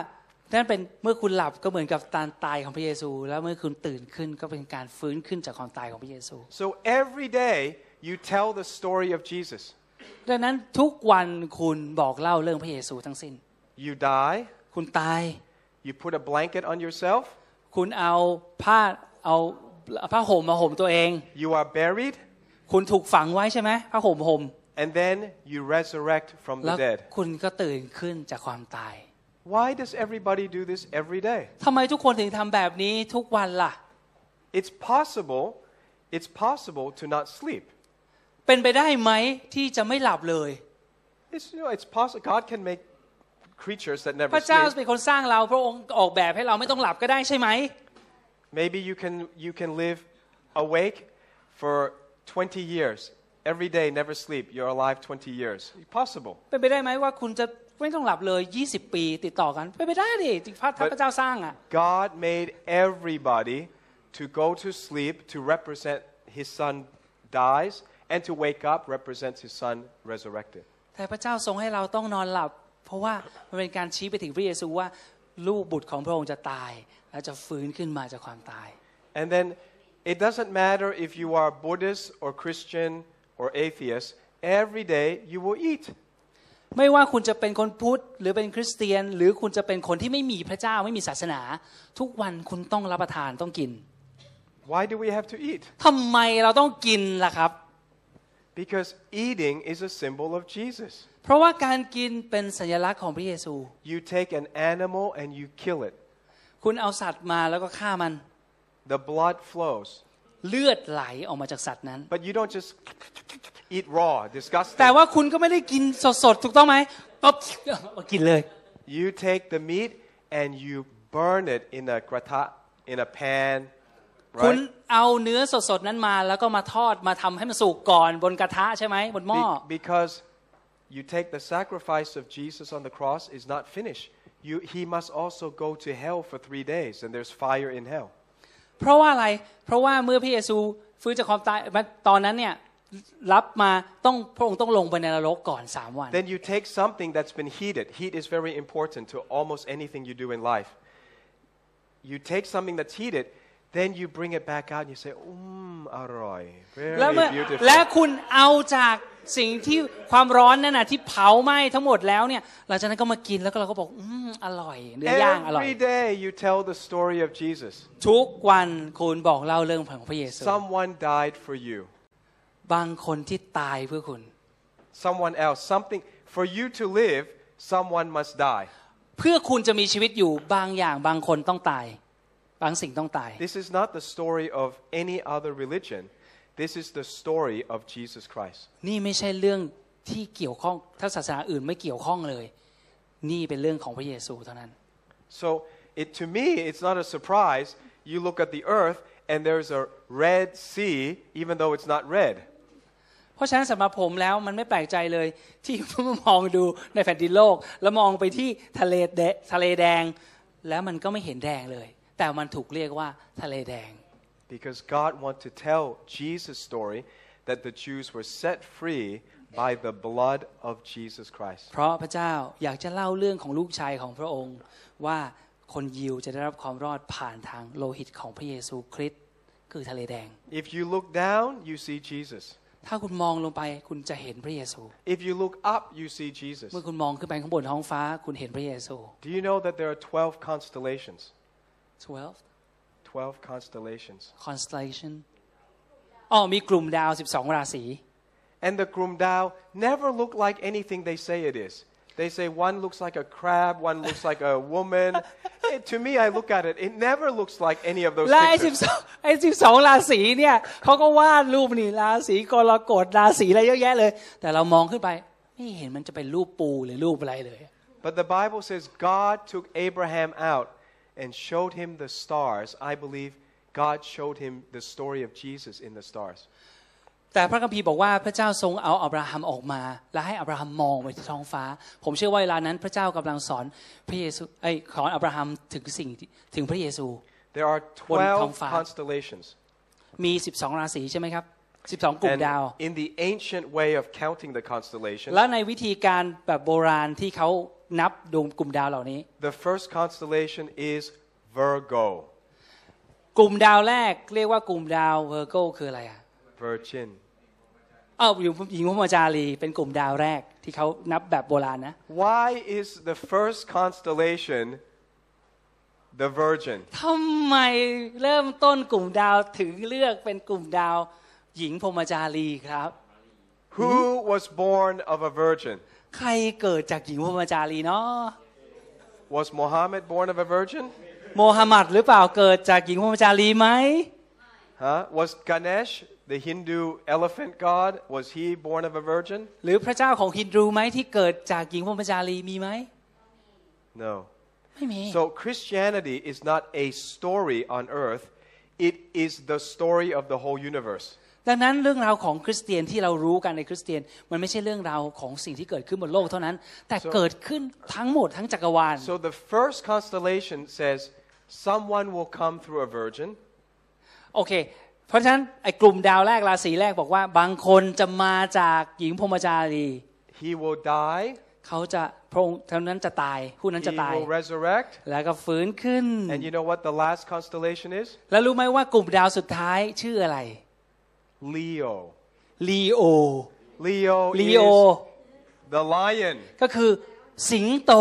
นั่นเป็นเมื่อคุณหลับก็เหมือนกับการตายของพระเยซู แล้วเมื่อคุณตื่นขึ้นก็เป็นการฟื้นขึ้นจากความตายของพระเยซู So every day you tell the story of Jesus. ดังนั้นทุกวันคุณบอกเล่าเรื่องพระเยซูทั้งสิ้น You die, คุณตาย you put a blanket on yourself, คุณเอาผ้าเอาผ้าห่มมาห่มตัวเอง you are buried, คุณถูกฝังไว้ใช่ไหมผ้าห่มห่ม and then you resurrect from แล้ the ว dead. คุณก็ตื่นขึ้นจากความตาย Why does everybody do this every day? ทำไมทุกคนถึงทำแบบนี้ทุกวันล่ะ It's possible, it's possible to not sleep. เป็นไปได้ไหมที่จะไม่หลับเลย It's, you know, it's possible. God can make creatures that พ never ระเจ้า sleep. เป็นคนสร้างเราพระองค์ออกแบบให้เราไม่ต้องหลับก็ได้ใช่ไหม Maybe you can, you can live awake for 20 years. Every day, never sleep. You're alive 20 years. Possible. เป็นไปได้ไหมว่าคุณจะ ไม่ต้องหลับเลย 20 ปีติดต่อกันเป็นไปได้ดิจริงพระถ้าพระเจ้าสร้างอะ God made everybody to go to sleep to represent his son dies and to wake up represents his son resurrected. แต่พระเจ้าทรงให้เราต้องนอนหลับ เพราะว่ามันเป็นการชี้ไปถึงพระเยซูว่าลูกบุตรของพระองค์จะตาย แล้วจะฟื้นขึ้นมาจากความตาย And then it doesn't matter if you are Buddhist or Christian or atheist, every day you will eat. ไม่ว่าคุณจะเป็นคนพุทธหรือเป็นคริสเตียน หรือคุณจะเป็นคนที่ไม่มีพระเจ้าไม่มีศาสนา ทุกวันคุณต้องรับประทานต้องกิน Why do we have to eat? ทำไมเราต้องกินล่ะครับ Because eating is a symbol of Jesus. เพราะว่าการกินเป็นสัญลักษณ์ของพระเยซู You take an animal and you kill it. คุณเอาสัตว์มาแล้วก็ฆ่ามัน The blood flows. เลือดไหลออกมาจากสัตว์นั้น But you don't just eat raw, disgusting. แต่ว่าคุณก็ไม่ได้กินสดๆถูกต้องไหมปั๊บมากินเลย You take the meat and you burn it in a grata, in a pan, คุณ right? เอาเนื้อสดๆนั้นมาแล้วก็มาทอดมาทำให้มันสุกก่อนบนกระทะใช่ไหมบนหม้อ Be- because you take the sacrifice of Jesus on the cross is not finished. You, he must also go to hell for three days, and there's fire in hell. เพราะว่าอะไร เพราะว่าเมื่อพระเยซูฟื้นจากความตายตอนนั้นเนี่ยรับมาต้องพระองค์ต้องลงไปในนรกก่อนสามวัน Then you take something that's been heated. Heat is very important to almost anything you do in life. You take something that's heated, then you bring it back out and you say, Mmm, aroy. แล้ว Very เมื่อ beautiful. และคุณเอาจากสิ่งที่ความร้อนนั่นน่ะที่เผาไหม้ทั้งหมดแล้วเนี่ยหลังจากนั้นก็มากินแล้วก็เราก็บอกอืมอร่อยเนื้อย่างอร่อย Every day you tell the story of Jesus. ทุกวันคุณบอกเล่าเรื่องของพระเยซู Someone died for you. บางคนที่ตายเพื่อคุณ Someone else. Something. For you to live, someone must die. เพื่อคุณจะมีชีวิตอยู่บางอย่างบางคนต้องตาย บางสิ่งต้องตาย This is not the story of any other religion. This is the story of Jesus Christ. นี่ไม่ใช่เรื่องที่เกี่ยวข้องถ้าศาสนาอื่นไม่เกี่ยวข้องเลย นี่เป็นเรื่องของพระเยซูเท่านั้น So it, to me, it's not a surprise. You look at the earth and there's a red sea, even though it's not red. เพราะฉะนั้นสำหรับผมแล้วมันไม่แปลกใจเลยที่มองดูในแผ่นดินโลก แล้วมองไปที่ทะเลแดทะเลแดง แล้วมันก็ไม่เห็นแดงเลย แต่มันถูกเรียกว่าทะเลแดง Because God wants to tell Jesus' story that the Jews were set free by the blood of Jesus Christ. เพราะพระเจ้าอยากจะเล่าเรื่องของลูกชายของพระองค์ว่าคนยิวจะได้รับความรอดผ่านทางโลหิตของพระเยซูคริสต์คือทะเลแดง If you look down, you see Jesus. ถ้าคุณมองลงไปคุณจะเห็นพระเยซู If you look up, you see Jesus. เมื่อคุณมองขึ้นไปข้างบนท้องฟ้าคุณเห็นพระเยซู Do you know that there are 12 constellations? 12 12 constellations. constellation อ๋อมีกลุ่มดาว 12 ราศี And the Grumdao never look like anything they say it is. They say one looks like a crab, one looks like a woman. It- to me, I look at it, it never looks like any of those และไอ้ pictures. 12ไอ้12 ราศีเนี่ยเขาก็วาดรูปนี่ราศีกรกฎราศีอะไรเยอะแยะเลย แต่เรามองขึ้นไป ไม่เห็นมันจะเป็นรูปปูหรือรูปอะไรเลย But the Bible says God took Abraham out and showed him the stars. I believe God showed him the story of Jesus in the stars. แต่พระคัมภีร์บอกว่าพระเจ้าทรงเอาอับราฮัมออกมา และให้อับราฮัมมองไปที่ท้องฟ้า ผมเชื่อว่าเวลานั้นพระเจ้ากำลังสอนพระเยซูเอ้ยสอนอับราฮัมถึงสิ่งที่ถึงพระเยซู There are บนท้อง12ฟ้า constellations. มี 12 ราศีใช่ไหมครับ 12 กลุ่ม And ดาว in the ancient way of counting the constellations, และในวิธีการแบบโบราณที่เขา นับดวงกลุ่มดาวเหล่านี้ the first constellation is Virgo, กลุ่มดาวแรกเรียกว่ากลุ่มดาวเวอร์โกคืออะไรอะ Virgin. อ้าวหญิงหญิงพรหมจารีเป็นกลุ่มดาวแรกที่เขานับแบบโบราณนะ Why is the first constellation the Virgin? ทำไมเริ่มต้นกลุ่มดาวถึงเลือกเป็นกลุ่มดาวหญิงพรหมจารีครับ Who was born of a virgin? ใครเกิดจากหญิงพรหมจารีเนาะ Was Muhammad born of a virgin? โมฮัมหมัดหรือเปล่าเกิดจากหญิงพรหมจารีไหม Huh? Was Ganesh, the Hindu elephant god, was he born of a virgin? หรือพระเจ้าของฮินดูไหมที่เกิดจากหญิงพรหมจารีมีไหม No. ไม่มี So Christianity is not a story on earth, it is the story of the whole universe. ดังนั้นเรื่องราวของคริสเตียนที่เรารู้กันในคริสเตียน มันไม่ใช่เรื่องราวของสิ่งที่เกิดขึ้นบนโลกเท่านั้น แต่ So- เกิดขึ้นทั้งหมดทั้งจักรวาล So the first constellation says someone will come through a virgin, โอเค เพราะฉะนั้นไอ้กลุ่มดาวแรกราศีแรกบอกว่าบางคนจะมาจากหญิงพรหมจารี he will die, เขาจะพระองค์เท่านั้นจะตายผู้นั้น he จะตาย will resurrect. แล้วก็ฟื้นขึ้น And you know what the last constellation is? แล้วรู้ไหมว่ากลุ่มดาวสุดท้ายชื่ออะไร Leo. ลีโอ Leo ลีโอ is the lion. ก็คือสิงโต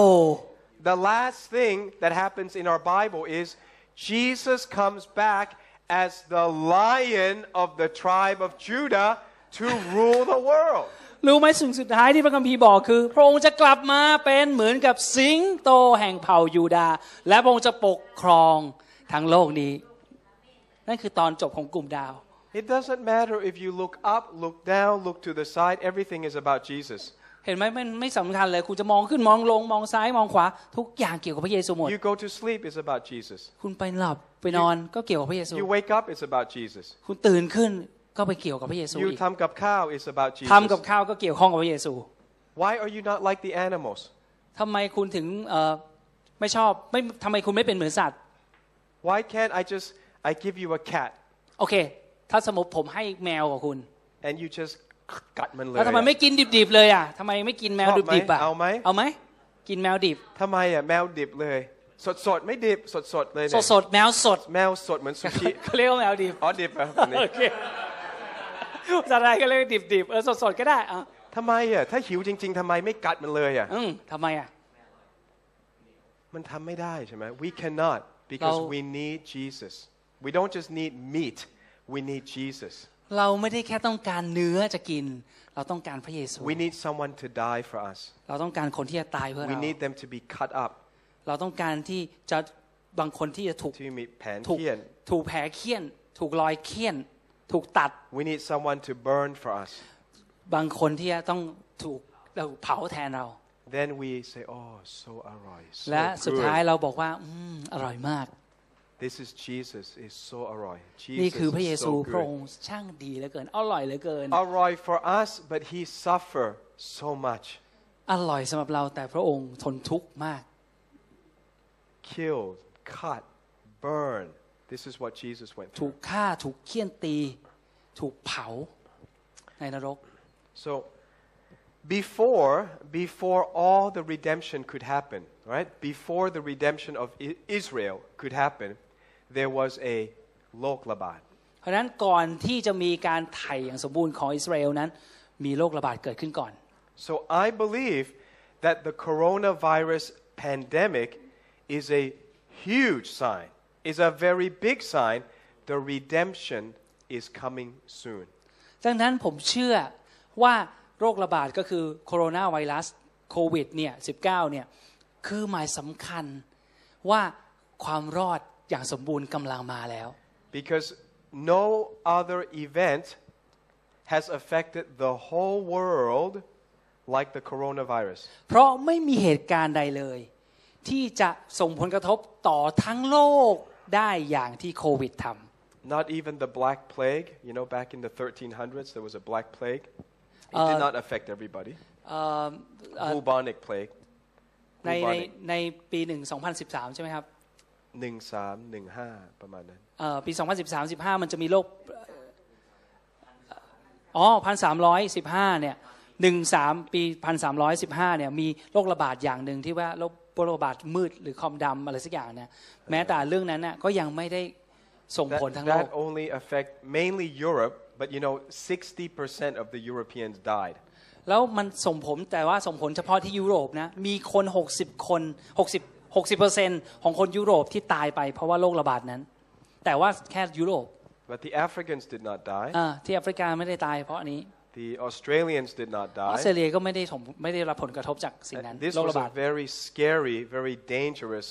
The last thing that happens in our Bible is Jesus comes back as the lion of the tribe of Judah to rule the world. รู้ไหมสิ่งสุดท้ายที่พระคัมภีร์บอกคือ พระองค์จะกลับมาเป็นเหมือนกับสิงโตแห่งเผ่ายูดาห์และพระองค์จะปกครองทั้งโลกนี้ นั่นคือตอนจบของกลุ่มดาว It doesn't matter if you look up, look down, look to the side, everything is about Jesus. เห็นไหมมันไม่สำคัญเลย คุณจะมองขึ้นมองลงมองซ้ายมองขวา ทุกอย่างเกี่ยวกับพระเยซูหมด You go to sleep, it's about Jesus. คุณไปหลับไปนอนก็เกี่ยวกับพระเยซู You wake up, it's about Jesus. คุณตื่นขึ้นก็ไปเกี่ยวกับพระเยซู You อีก tam kap cow, it's about ทำกับ Jesus. ข้าวก็เกี่ยวข้องกับพระเยซู Why are you not like the animals? ทำไมคุณถึงเอ่อไม่ชอบไม่ทำไมคุณไม่เป็นเหมือนสัตว์ Why can't I just I give you a cat โอเค ถ้าสมมติผมให้แมวกับคุณ and you just cut man แล้วทำไมไม่กินดิบๆเลยอะทำไมไม่กินแมวชอบไหมดิบๆอะเอาไหมเอาไหมกินแมวดิบทำไมอะแมวดิบเลยสดสดๆไม่ดิบสดสดๆเลยสเนี่ยดสดๆแมวสดแมวสดเหมือนซูชิเขาเรียกว่าแมวดิบอ๋อดิบอะแบบนี้โอเคภาษาไทยก็เรียกดิบๆเออสดสดๆก็ได้อะทำไมอะถ้าหิวจริง ๆทำไมไม่กัดมันเลยอะอืมทำไมอะมันทำไม่ได้ใช่ไหม we cannot because เรา we need Jesus we don't just need meat we need Jesus เราไม่ได้แค่ต้องการเนื้อจะกิน เราต้องการพระเยซู we need someone to die for us เราต้องการคนที่จะตายเพื่อ we เรา need them to be cut up เราต้องการที่จะบางคนที่จะถูกที่มีแผนถูกเทียนถูกแผลเคี่ยน ถูกรอยเคี่ยน ถูกตัด we need someone to burn for us บางคนที่จะต้องถูกเราเผาแทนเรา then we say oh so อร่อย so และสุดท้าย good เราบอกว่าอืมอร่อยมาก this is Jesus is so อร่อย นี่ Jesus คือพระเย is ซู so พระ good องค์ช่างดีเหลือเกิน อร่อยเหลือเกิน อร่อย for us but he suffer so much อร่อยสำหรับเราแต่พระองค์ทนทุกข์มาก killed cut burn this is what Jesus went ถู through กฆ่าถูกเคี่ยนตี ถูกเผาในนรก so before before all the redemption could happen right before the redemption of I- Israel could happen there was a โรคระบาด เพราะฉะนั้นก่อนที่จะมีการไถ่อย่างสมบูรณ์ของอิสราเอลนั้น มีโรคระบาดเกิดขึ้นก่อน So I believe that the coronavirus pandemic is a huge sign, is a very big sign. The redemption is coming soon. ดังนั้นผมเชื่อว่าโรคระบาดก็คือโคโรนาไวรัสโควิดเนี่ย19เนี่ยคือหมายสำคัญว่าความรอด อย่างสมบูรณ์กำลังมาแล้ว Because no other event has affected the whole world like the coronavirus. เพราะไม่มีเหตุการณ์ใดเลย ที่จะส่งผลกระทบต่อทั้งโลกได้อย่างที่โควิดท Not even the Black Plague. You know, back in the 1300s, there was a Black Plague. It Uh, did not affect everybody. เอ่อเอ่อ Bubonic Plague. ในใน Bubonic. ในปีหนึ่ง2013 ใช่ไหมครับ 1315ประมาณนั้นเอ่อปี2013 15มันจะมีโรคอ๋อ1315เนี่ย13ปี1315เนี่ยมีโรคระบาดอย่างหนึ่งที่ว่าโรคโรคระบาดมืดหรือคอมดำอะไรสักอย่างเนี่ยแม้แต่เรื่องนั้นน่ะก็ยังไม่ได้ส่งผล That, ทั้งโลก that only affect mainly Europe, but you know, 60% of the Europeans died. แล้วมันส่งผลแต่ว่าส่งผลเฉพาะที่ยุโรปนะมีคน 60 คน 60 60 ของคนยุโรปที่ตายไปเพราะว่าโรคระบาดนั้น แต่ว่าแค่ยุโรป But the Africans did not die. อ่าที่แอฟริกาไม่ได้ตายเพราะอันนี้ The Australians did not ออส die. เตรเลียก็ไม่ได้ส่งไม่ได้รับผลกระทบจากสิ่งนั้น And this โรค was ระบา a ด very scary, very dangerous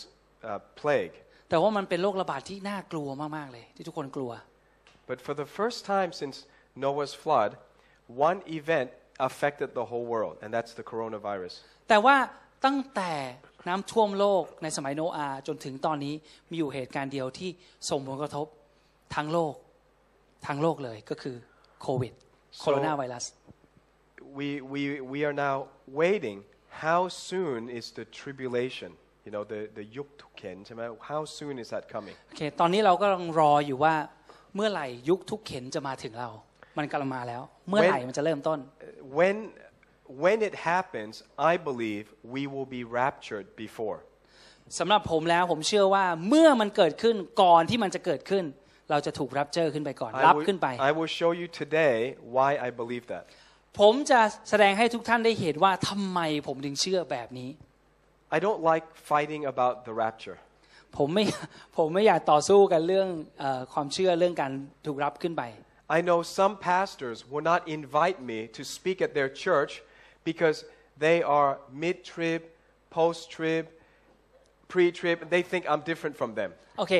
uh, plague. แต่ว่ามันเป็นโรคระบาดที่น่ากลัวมาก ๆ เลย ที่ทุกคนกลัว But for the first time since Noah's flood, one event affected the whole world, and that's the coronavirus. แต่ว่าตั้งแต่ น้ำท่วมโลกในสมัยโนอาห์จนถึงตอนนี้มีอยู่เหตุการณ์เดียวที่ส่งผลกระทบทั้งโลกทั้งโลกเลยก็คือโควิดโคโรนาไวรัส We, we, we are now waiting. How soon is the tribulation? You know, the, the yuk tuken, how soon is that coming? โอเคตอนนี้เราก็กำลังรออยู่ว่าเมื่อไหร่ยุคทุกเข็นจะมาถึงเรา มันกำลังมาแล้ว เมื่อไหร่มันจะเริ่มต้น When, when it happens, I believe we will be raptured before. สำหรับผมแล้วผมเชื่อว่าเมื่อมันเกิดขึ้นก่อนที่มันจะเกิดขึ้น เราจะถูกรับเจอขึ้นไปก่อน รับ will, ขึ้นไป I will show you today why I believe that. ผมจะแสดงให้ทุกท่านได้เห็นว่าทำไมผมถึงเชื่อแบบนี้ I don't like fighting about the rapture. ผมไม่ ผมไม่อยากต่อสู้กันเรื่องเออความเชื่อเรื่องการถูกรับขึ้นไป I know some pastors will not invite me to speak at their church because they are mid trib, post trib, pre trib, and they think I'm different from them. โอเค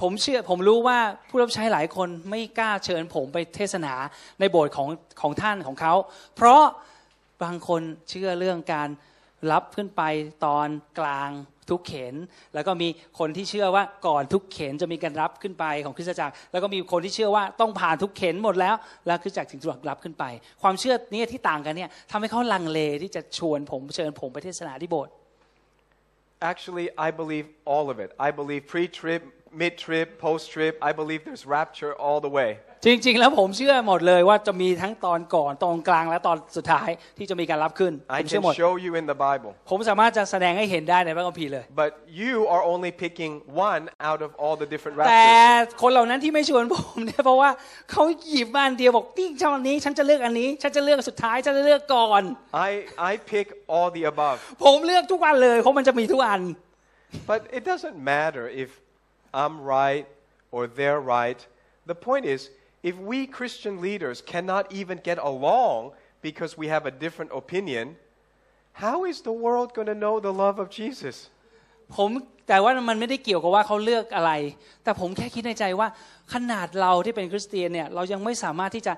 ผมเชื่อผมรู้ว่าผู้รับใช้หลายคนไม่กล้าเชิญผมไปเทศนาในโบสถ์ของของท่านของเขา เพราะบางคนเชื่อเรื่องการ รับขึ้นไปตอนกลางทุกเข็นแล้วก็มีคนที่เชื่อว่าก่อนทุกเข็นจะมีการรับขึ้นไปของคริสตจักร แล้วก็มีคนที่เชื่อว่าต้องผ่านทุกเข็นหมดแล้ว แล้วคริสตจักรถึงจะรับขึ้นไป ความเชื่อนี้ที่ต่างกันเนี่ยทำให้เขาลังเลที่จะชวนผมเชิญผมไปเทศนาที่โบสถ์ Actually, I believe all of it. I believe pre trib, mid trib, post trib. I believe there's rapture all the way. จริงๆ แล้วผมเชื่อหมดเลยว่าจะมีทั้งตอนก่อนตอนกลางและตอนสุดท้ายที่จะมีการรับขึ้น I ผมเชื่อ can หมด show you in the Bible. ผมสามารถจะแสดงให้เห็นได้ในพระคัมภีร์เลย But you are only picking one out of all the different แต่ raptures. คนเหล่านั้นที่ไม่ชวนผมเนี่ยเพราะว่าเขาหยิบมาอันเดียวบอกนี่ช่องนี้ ฉันจะเลือกอันนี้ ฉันจะเลือกสุดท้ายฉันจะเลือกก่อน I, I pick all the above. ผมเลือกทุกอันเลยเพราะมันจะมีทุกอัน But it doesn't matter if I'm right or they're right. The point is, if we Christian leaders cannot even get along because we have a different opinion, how is the world going to know the love of Jesus? ผมแต่ว่ามันไม่ได้เกี่ยวกับว่าเขาเลือกอะไร แต่ผมแค่คิดในใจว่าขนาดเราที่เป็นคริสเตียนเนี่ยเรายังไม่สามารถที่จะ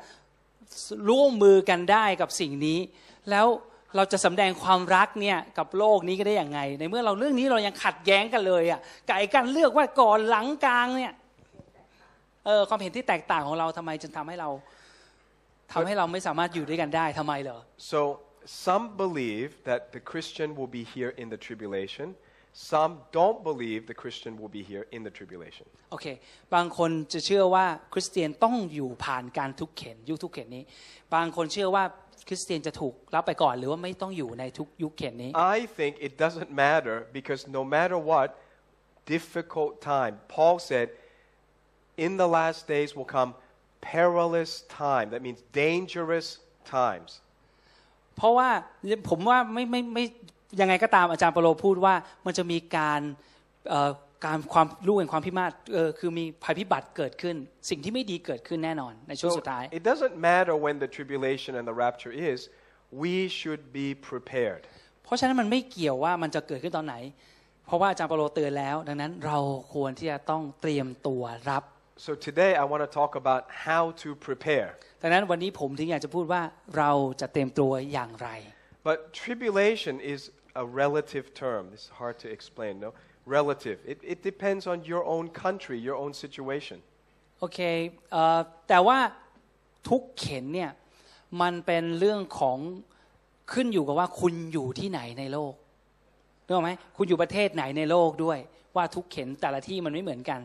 ร่วมมือกันได้กับสิ่งนี้ แล้ว เราจะสำแดงความรักเนี่ยกับโลกนี้ก็ได้อย่างไง ในเมื่อเราเรื่องนี้เรายังขัดแย้งกันเลยอะไก่กันเลือกว่าก่อนหลังกลางเนี่ยเออความเห็นที่แตกต่างของเราทำไมจึงทำให้เราทำให้เราไม่สามารถอยู่ด้วยกันได้ทำไมเหรอ So, some believe that the Christian will be here in the tribulation. Some don't believe the Christian will be here in the tribulation. โอเค บางคนจะเชื่อว่าคริสเตียนต้องอยู่ผ่านการทุกข์เข็นยุคทุกข์เข็นนี้ บางคนเชื่อว่า คริสเตียนจะถูกรับไปก่อนหรือว่าไม่ต้องอยู่ในทุกยุคเข็นนี้ I think it doesn't matter because no matter what difficult time, Paul said, in the last days will come perilous time. That means dangerous times. เพราะว่าผมว่าไม่ไม่ไม่ยังไงก็ตามอาจารย์เปโลพูดว่ามันจะมีการเอ่อ การความรู้แห่งความพิมาศเออคือมีภัยพิบัติเกิดขึ้น สิ่งที่ไม่ดีเกิดขึ้นแน่นอนในช่วง So สุดท้าย it doesn't matter when the tribulation and the rapture is, we should be prepared. เพราะฉะนั้นมันไม่เกี่ยวว่ามันจะเกิดขึ้นตอนไหน เพราะว่าอาจารย์เปโลเตือนแล้ว ดังนั้นเราควรที่จะต้องเตรียมตัวรับ So today I want to talk about how to prepare. ดังนั้นวันนี้ผมถึงอยากจะพูดว่าเราจะเตรียมตัวอย่างไร But tribulation is a relative term. It's hard to explain, no? Relative. It, it depends on your own country, your own situation. โอเคเอ่อแต่ว่าทุกเข็นเนี่ยมันเป็นเรื่องของขึ้นอยู่กับว่าคุณอยู่ที่ไหนในโลกรู้ไหมคุณอยู่ประเทศไหนในโลกด้วย ว่าทุกเข็นแต่ละที่มันไม่เหมือนกัน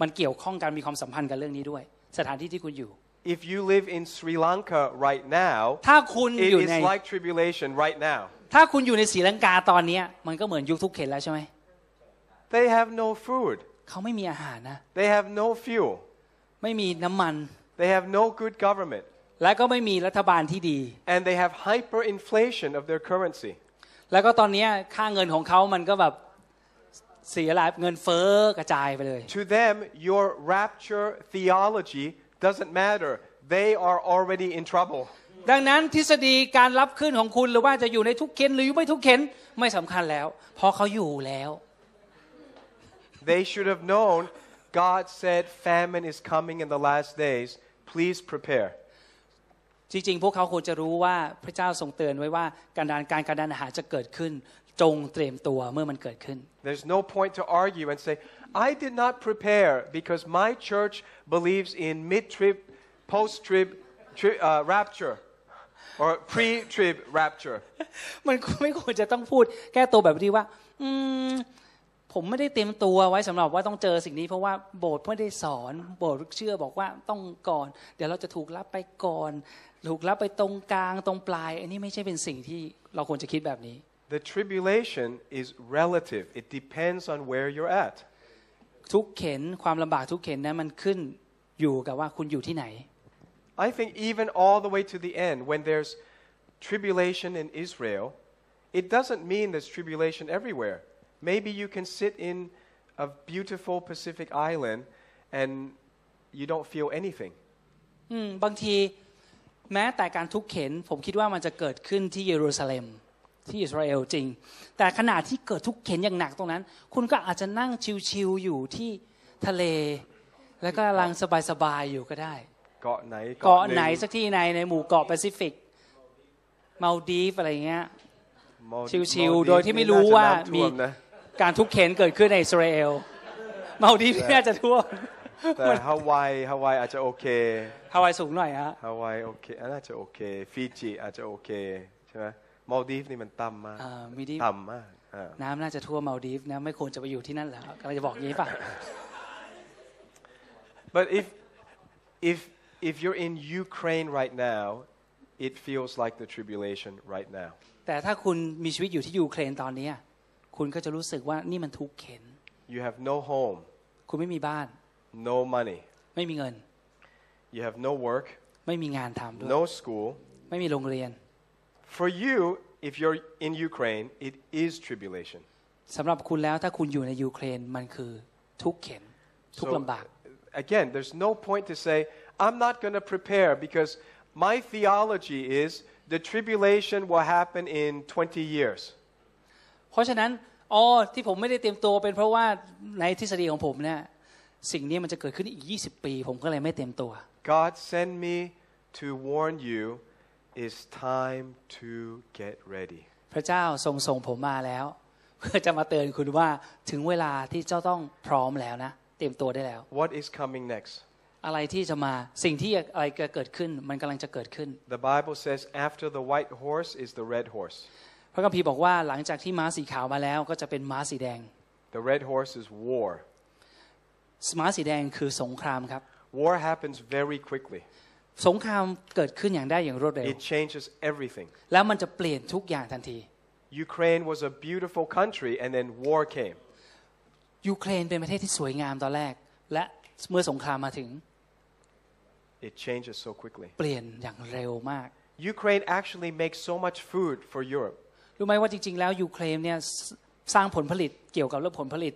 มันเกี่ยวข้องกันมีความสัมพันธ์กับเรื่องนี้ด้วย สถานที่ที่คุณอยู่ If you live in Sri Lanka right now, ถ้าคุณ it อยู่ is ใน like tribulation right now. ถ้าคุณอยู่ในศรีลังกาตอนเนี้ยมันก็เหมือนยุคทุกเข็นแล้วใช่ไหม They have no food. เขาไม่มีอาหารนะ They have no fuel. ไม่มีน้ำมัน They have no good government. และก็ไม่มีรัฐบาลที่ดี And they have hyperinflation of their currency. แล้วก็ตอนเนี้ยค่าเงินของเขามันก็แบบเสียหลายเงินเฟ้อกระจายไปเลย To them, your rapture theology doesn't matter. They are already in trouble. ดังนั้นทฤษฎีการรับขึ้นของคุณหรือว่าจะอยู่ในทุกเข็นหรือไม่ทุกเข็นไม่สำคัญแล้วเพราะเขาอยู่แล้ว They should have known God said famine is coming in the last days. Please prepare. จริงๆ พวกเขาควรจะรู้ว่าพระเจ้าทรงเตือนไว้ว่าการดานการการดานอาหารจะเกิดขึ้น จงเตรียมตัวเมื่อมันเกิดขึ้น There's no point to argue and say, I did not prepare because my church believes in mid trib, post trib tri- uh, rapture or pre trib rapture. มันไม่ควรจะต้องพูดแก้ตัวแบบนี้ว่า อืม ผมไม่ได้เตรียมตัวไว้สำหรับว่าต้องเจอสิ่งนี้ เพราะว่าโบสถ์ไม่ได้สอน โบสถ์เชื่อบอกว่าต้องก่อน เดี๋ยวเราจะถูกรับไปก่อน ถูกรับไปตรงกลางตรงปลาย อันนี้ไม่ใช่เป็นสิ่งที่เราควรจะคิดแบบนี้ The tribulation is relative, it depends on where you're at. ทุกเข็นความลำบากทุกเข็นนั้นมันขึ้นอยู่กับว่าคุณอยู่ที่ไหน I think even all the way to the end, when there's tribulation in Israel, it doesn't mean there's tribulation everywhere. Maybe you can sit in a beautiful Pacific island and you don't feel anything. อืมบางทีแม้แต่การทุกข์เข็นผมคิดว่ามันจะเกิดขึ้นที่เยรูซาเล็มที่อิสราเอลจริง แต่ขณะที่เกิดทุกข์เข็นอย่างหนักตรงนั้น คุณก็อาจจะนั่งชิวๆอยู่ที่ทะเล แล้วก็กำลังสบายๆอยู่ก็ได้ เกาะไหนเกาะไหนสักที่ในในหมู่เกาะแปซิฟิกมาลดีฟอะไรเงี้ย ชิวๆโดยที่ไม่รู้ว่ามีนะ การทุกข์เข็ญเกิดขึ้นในอิสราเอลมาลดีฟไม่น่าจะท่วมแต่ฮาวายฮาวายอาจจะโอเคฮาวายสูงหน่อยฮะฮาวายโอเคอันน่าจะโอเคฟิจิอาจจะโอเคใช่ไหมมาลดีฟนี่มันต่ำมากอ่ามีดีฟต่ำมากอ่าน้ำน่าจะท่วมมาลดีฟนะไม่ควรจะไปอยู่ที่นั่นแล้วกำลังจะบอกอย่างนี้ป่ะ But if, if, if you're in Ukraine right now, it feels like the tribulation right now. แต่ถ้าคุณมีชีวิตอยู่ที่ยูเครนตอนนี้ คุณก็จะรู้สึกว่านี่มันทุกข์เข็น You have no home, คุณไม่มีบ้าน no money, ไม่มีเงิน you have no work, ไม่มีงานทำด้วย no school. ไม่มีโรงเรียน For you, if you're in Ukraine, it is tribulation. สำหรับคุณแล้วถ้าคุณอยู่ในยูเครนมันคือทุกข์เข็น ทุกข์ลำบาก again, there's no point to say, I'm not going to prepare because my theology is the tribulation will happen in 20 years. เพราะฉะนั้นอ๋อที่ผมไม่ได้เตรียมตัวเป็นเพราะว่าในทฤษฎีของผมเนี่ยสิ่งนี้มันจะเกิดขึ้นอีก 20 ปี ผมก็เลยไม่เตรียมตัว God send me to warn you it's time to get ready. พระเจ้าทรงส่งผมมาแล้ว เพื่อจะมาเตือนคุณว่าถึงเวลาที่เจ้าต้องพร้อมแล้วนะ เตรียมตัวได้แล้ว What is coming next? อะไรที่จะมาสิ่งที่อะไรจะเกิดขึ้น มันกำลังจะเกิดขึ้น The Bible says after the white horse is the red horse. พระคัมภีร์บอกว่าหลังจากที่ม้าสีขาวมาแล้วก็จะเป็นม้าสีแดง The red horse is war. ม้าสีแดงคือสงครามครับ War happens very quickly. สงครามเกิดขึ้นอย่างได้อย่างรวดเร็ว It changes everything. แล้วมันจะเปลี่ยนทุกอย่างทันที Ukraine was a beautiful country and then war came. ยูเครนเป็นประเทศที่สวยงามตอนแรก และเมื่อสงครามมาถึง It changes so quickly. เปลี่ยนอย่างเร็วมาก Ukraine actually makes so much food for Europe. รู้ไหมว่าจริง ๆ แล้วยูเครนเนี่ยสสร้างผลผลิตเกี่ยวกับเรื่องผลผลิต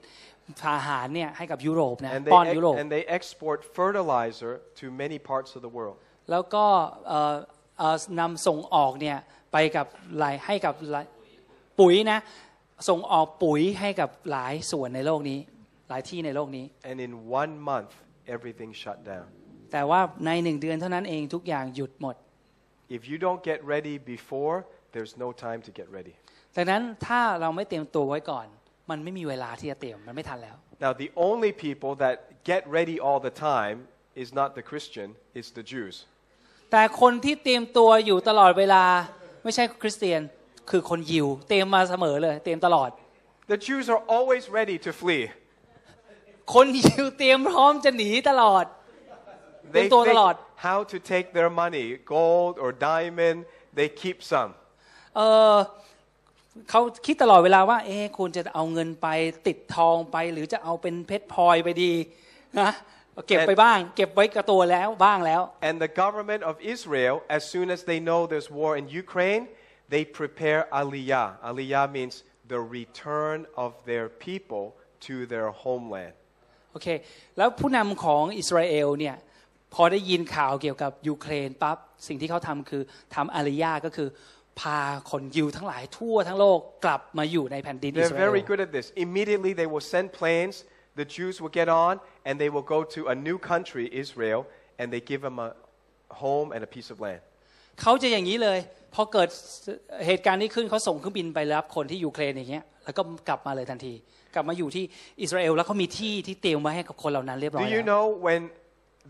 อาหารเนี่ยให้กับยุโรปนะ And ป้อน they, ยุโรป and they export fertilizer to many parts of the world. แล้วก็เอ่อเอ่อนำส่งออกเนี่ยไปกับหลายให้กับหลายปุ๋ยนะส่งออกปุ๋ยให้กับหลายส่วนในโลกนี้ หลายที่ในโลกนี้ And in one month, everything shut down. แต่ว่าในหนึ่งเดือนเท่านั้นเองทุกอย่างหยุดหมด If you don't get ready before, there's no time to get ready. ดังนั้นถ้าเราไม่เตรียมตัวไว้ก่อน มันไม่มีเวลาที่จะเตรียมมันไม่ทันแล้ว Now, the only people that get ready all the time is not the Christian, it's the Jews. แต่คนที่เตรียมตัวอยู่ตลอดเวลาไม่ใช่คริสเตียนคือคนยิว เตรียมมาเสมอเลย เตรียมตลอด The Jews are always ready to flee. คนยิวเตรียมพร้อมจะหนีตลอด They Yung to think talot. how to take their money, gold or diamond, they keep some. เออเขาคิดตลอดเวลาว่า เอ๊ะควรจะเอาเงินไปติดทองไป หรือจะเอาเป็นเพชรพลอยไปดีนะเก็บไปบ้าง เก็บไว้กับตัวแล้วบ้างแล้ว And the government of Israel, as soon as they know there's war in Ukraine, they prepare aliyah. Aliyah means the return of their people to their homeland. โอเค แล้วผู้นำของอิสราเอลเนี่ยพอได้ยินข่าวเกี่ยวกับยูเครนปั๊บสิ่งที่เขาทำคือทำอาริยาก็คือ พาคนยิวทั้งหลายทั่วทั้งโลกกลับมาอยู่ในแผ่นดินอิส They're ราเอล very good at this. Immediately, they will send planes, the Jews will get on, and they will go to a new country, Israel, and they give them a home and a piece of land. เขาจะอย่างนี้เลยพอเกิดเหตุการณ์นี้ขึ้นเขาส่งเครื่องบินไปรับคนที่ยูเครนอย่างเงี้ยแล้วก็กลับมาเลยทันที กลับมาอยู่ที่อิสราเอลแล้วเขามีที่ที่เตรียมไว้ให้กับคนเหล่านั้นเรียบร้อย Do แล้ you ว know when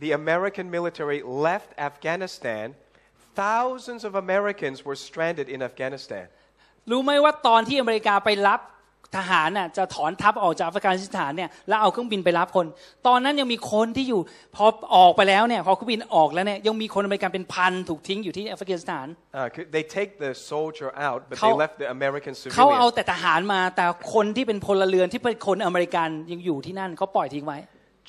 the American military left Afghanistan, thousands of Americans were stranded in Afghanistan. รู้ไหมว่าตอนที่อเมริกาไปรับทหารน่ะจะถอนทัพออกจากอัฟกานิสถานเนี่ยแล้วเอาเครื่องบินไปรับคน ตอนนั้นยังมีคนที่อยู่พอออกไปแล้วเนี่ยพอเครื่องบินออกแล้วเนี่ยยังมีคนอเมริกันเป็นพันถูกทิ้งอยู่ที่อัฟกานิสถาน Uh, c- they take the soldier out, but they เขา- left the American เขาเอา civilian. แต่ทหารมาแต่คนที่เป็นพลเรือนที่เป็นคนอเมริกันยังอยู่ที่นั่นเขาปล่อยทิ้งไว้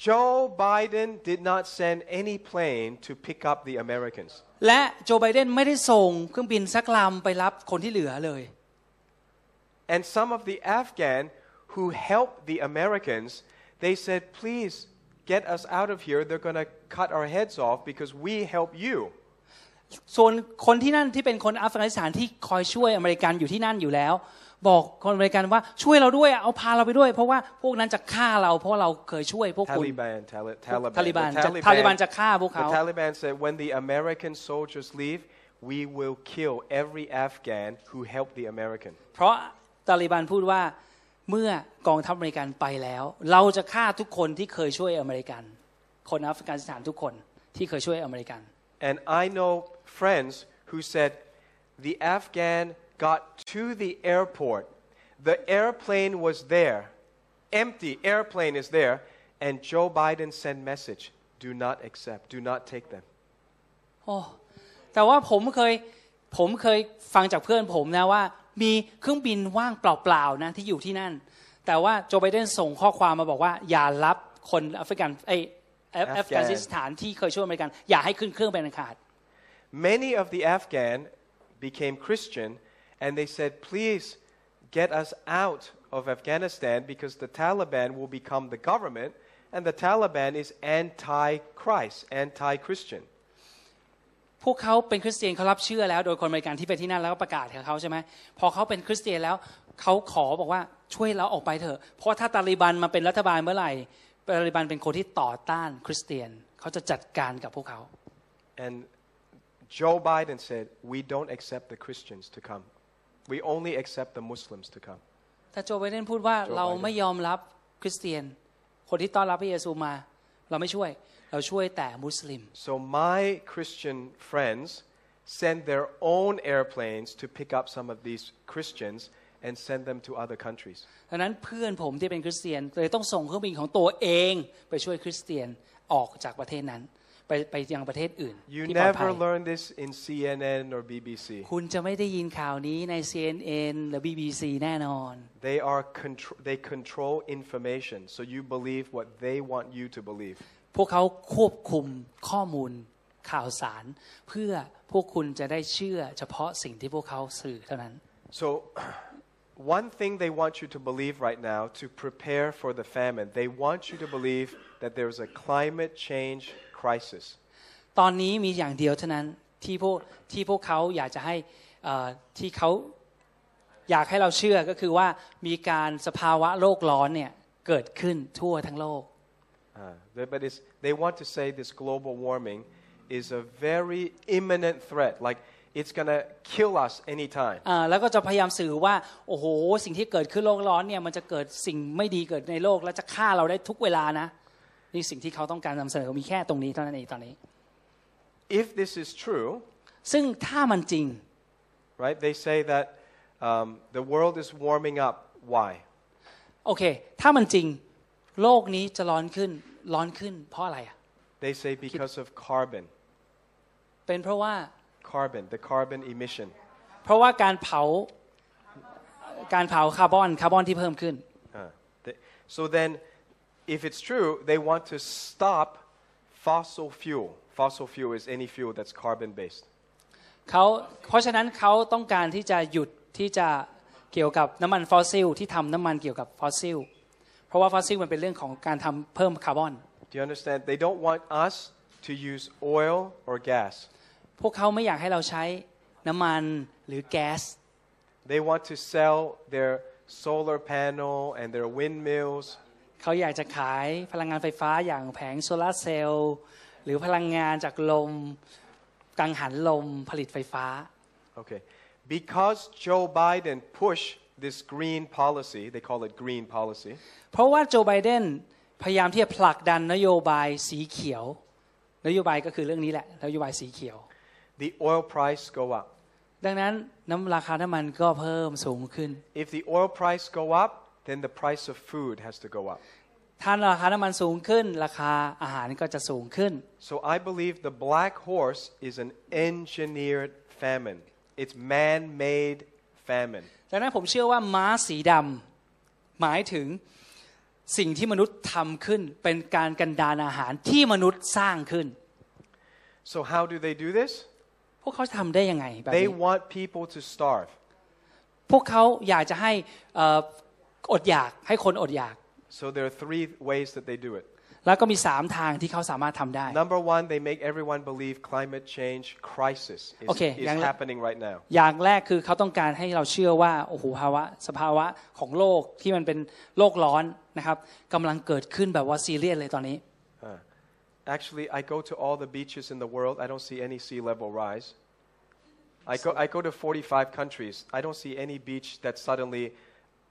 Joe Biden did not send any plane to pick up the Americans. และโจไบเดนไม่ได้ส่งเครื่องบินสักลำไปรับคนที่เหลือเลย And some of the Afghan who helped the Americans, they said, please get us out of here. They're going to cut our heads off because we help you. ส่วนคนที่นั่นที่เป็นคนอัฟกานิสถานที่คอยช่วยอเมริกันอยู่ที่นั่นอยู่แล้ว บอกคนอเมริกันว่าช่วยเราด้วยเอาพาเราไปด้วย เพราะว่าพวกนั้นจะฆ่าเราเพราะเราเคยช่วยพวกคุณ Taliban, Tali- Taliban. ทาลิบัน The จะทาลิบันจะฆ่าพวก the เขา Taliban said, when the American soldiers leave, we will kill every Afghan who helped the American. เพราะตาลิบันพูดว่าเมื่อกองทัพอเมริกันไปแล้ว เราจะฆ่าทุกคนที่เคยช่วยอเมริกัน คนอัฟกานิสถานทุกคนที่เคยช่วยอเมริกัน And I know friends who said the Afghan got to the airport. The airplane was there. Empty airplane is there. And Joe Biden sent message, do not accept, do not take them. โอ้แต่ว่าผมเคยผมเคยฟังจากเพื่อนผมนะว่า มีเครื่องบินว่างเปล่าๆนะที่อยู่ที่นั่น แต่ว่าโจไบเดนส่งข้อความมาบอกว่า อย่ารับคนแอฟริกันไอยแอฟ Afghan แอฟกานิสถานที่เคยช่วยอเมริกัน อย่าให้ขึ้นเครื่องเป็นอันขาด Many of the Afghan became Christian and they said, please get us out of Afghanistan because the Taliban will become the government and the Taliban is anti-Christ, anti-Christian. พวกเขาเป็นคริสเตียนเขารับเชื่อแล้วโดยคนอเมริกันที่ไปที่นั่นแล้วก็ประกาศกับเขาใช่ไหมพอเขาเป็นคริสเตียนแล้วเขาขอบอกว่าช่วยเราออกไปเถอะ เพราะถ้าตาลิบันมาเป็นรัฐบาลเมื่อไหร่ตาลิบันเป็นคนที่ต่อต้านคริสเตียนเขาจะจัดการกับพวกเขา And Joe Biden said, we don't accept the Christians to come. We only accept the Muslims to come. ถ้าโจไบเดนพูดว่าโจไบเดนเราไม่ยอมรับคริสเตียน คนที่ต้อนรับพระเยซูมา เราไม่ช่วย เราช่วยแต่มุสลิม So my Christian friends send their own airplanes to pick up some of these Christians and send them to other countries. ดังนั้นเพื่อนผมที่เป็นคริสเตียนเลยต้องส่งเครื่องบินของตัวเองไปช่วยคริสเตียนออกจากประเทศนั้น ไปไปยังประเทศอื่น You ที่ปลอดภั never ย learn this in CNN or BBC. คุณจะไม่ได้ยินข่าวนี้ใน CNN หรือ BBC แน่นอน They are contr- they control information, so you believe what they want you to believe. พวกเขาควบคุมข้อมูลข่าวสาร เพื่อพวกคุณจะได้เชื่อเฉพาะสิ่งที่พวกเขาสื่อเท่านั้น So, one thing they want you to believe right now to prepare for the famine, they want you to believe that there's a climate change crisis. ตอนนี้มีอย่างเดียวเท่านั้นที่พวกที่พวกเขาอยากจะให้เอ่อที่เขาอยากให้เราเชื่อก็คือว่ามีการสภาวะโลกร้อนเนี่ยเกิดขึ้นทั่วทั้งโลก Uh, they- but it's, they want to say this global warming is a very imminent threat, like it's going to kill us anytime. อ่าแล้วก็จะพยายามสื่อว่าโอ้โหสิ่งที่เกิดขึ้นโลกร้อนเนี่ยมันจะเกิดสิ่งไม่ดีเกิดในโลก และจะฆ่าเราได้ทุกเวลานะ นี่สิ่งที่เขาต้องการนำเสนอมีแค่ตรงนี้เท่านั้นเองตอนนี้ If this is true, ซึ่งถ้ามันจริง right, they say that um, the world is warming up. Why? โอเค ถ้ามันจริง โลกนี้จะร้อนขึ้น ร้อนขึ้น เพราะอะไรอะ They say because of carbon. เป็นเพราะว่า Carbon, the carbon emission. เพราะว่าการเผา การเผาคาร์บอน คาร์บอนที่เพิ่มขึ้น Uh, they- so then, if it's true, they want to stop fossil fuel. Fossil fuel is any fuel that's carbon based. เขาเพราะฉะนั้นเขาต้องการที่จะหยุดที่จะเกี่ยวกับน้ำมันฟอสซิลที่ทำน้ำมันเกี่ยวกับฟอสซิล เพราะว่าฟอสซิลมันเป็นเรื่องของการทำเพิ่มคาร์บอน Do you understand? They don't want us to use oil or gas. พวกเขาไม่อยากให้เราใช้น้ำมันหรือแก๊ส They want to sell their solar panel and their windmills เขาอยากจะขายพลังงานไฟฟ้าอย่างแผงโซลาร์เซลล์หรือพลังงานจากลมกังหันลมผลิตไฟฟ้า Okay. Because Joe Biden pushed this green policy, they call it green policy, เพราะว่าโจไบเดนพยายามที่จะผลักดันนโยบายสีเขียว นโยบายก็คือเรื่องนี้แหละ นโยบายสีเขียว the oil price go up. ดังนั้นน้ำราคาน้ำมันก็เพิ่มสูงขึ้น If the oil price go up, then the price of food has to go up. ถ้าราคาน้ำมันสูงขึ้นราคาอาหารก็จะสูงขึ้น So I believe the black horse is an engineered famine. It's man-made famine. ดังนั้นผมเชื่อว่าม้าสีดำหมายถึงสิ่งที่มนุษย์ทำขึ้นเป็นการกันดานอาหารที่มนุษย์สร้างขึ้น So how do they do this? พวกเขาทำได้ยังไงแบบ They นี้ want people to starve. พวกเขาอยากจะให้เอ่อ อดอยากให้คนอดอยาก So there are three ways that they do it. แล้วก็มีสามทางที่เขาสามารถทำได้ Number one, they make everyone believe climate change crisis is, Okay, is yang- happening right now. อย่างแรกคือเขาต้องการให้เราเชื่อว่าโอ้โหภาวะสภาวะของโลกที่มันเป็นโลกร้อนนะครับกำลังเกิดขึ้นแบบว่าซีเรียสเลยตอนนี้ Uh, actually, I go to all the beaches in the world. I don't see any sea level rise. I go, I go to 45 countries. I don't see any beach that suddenly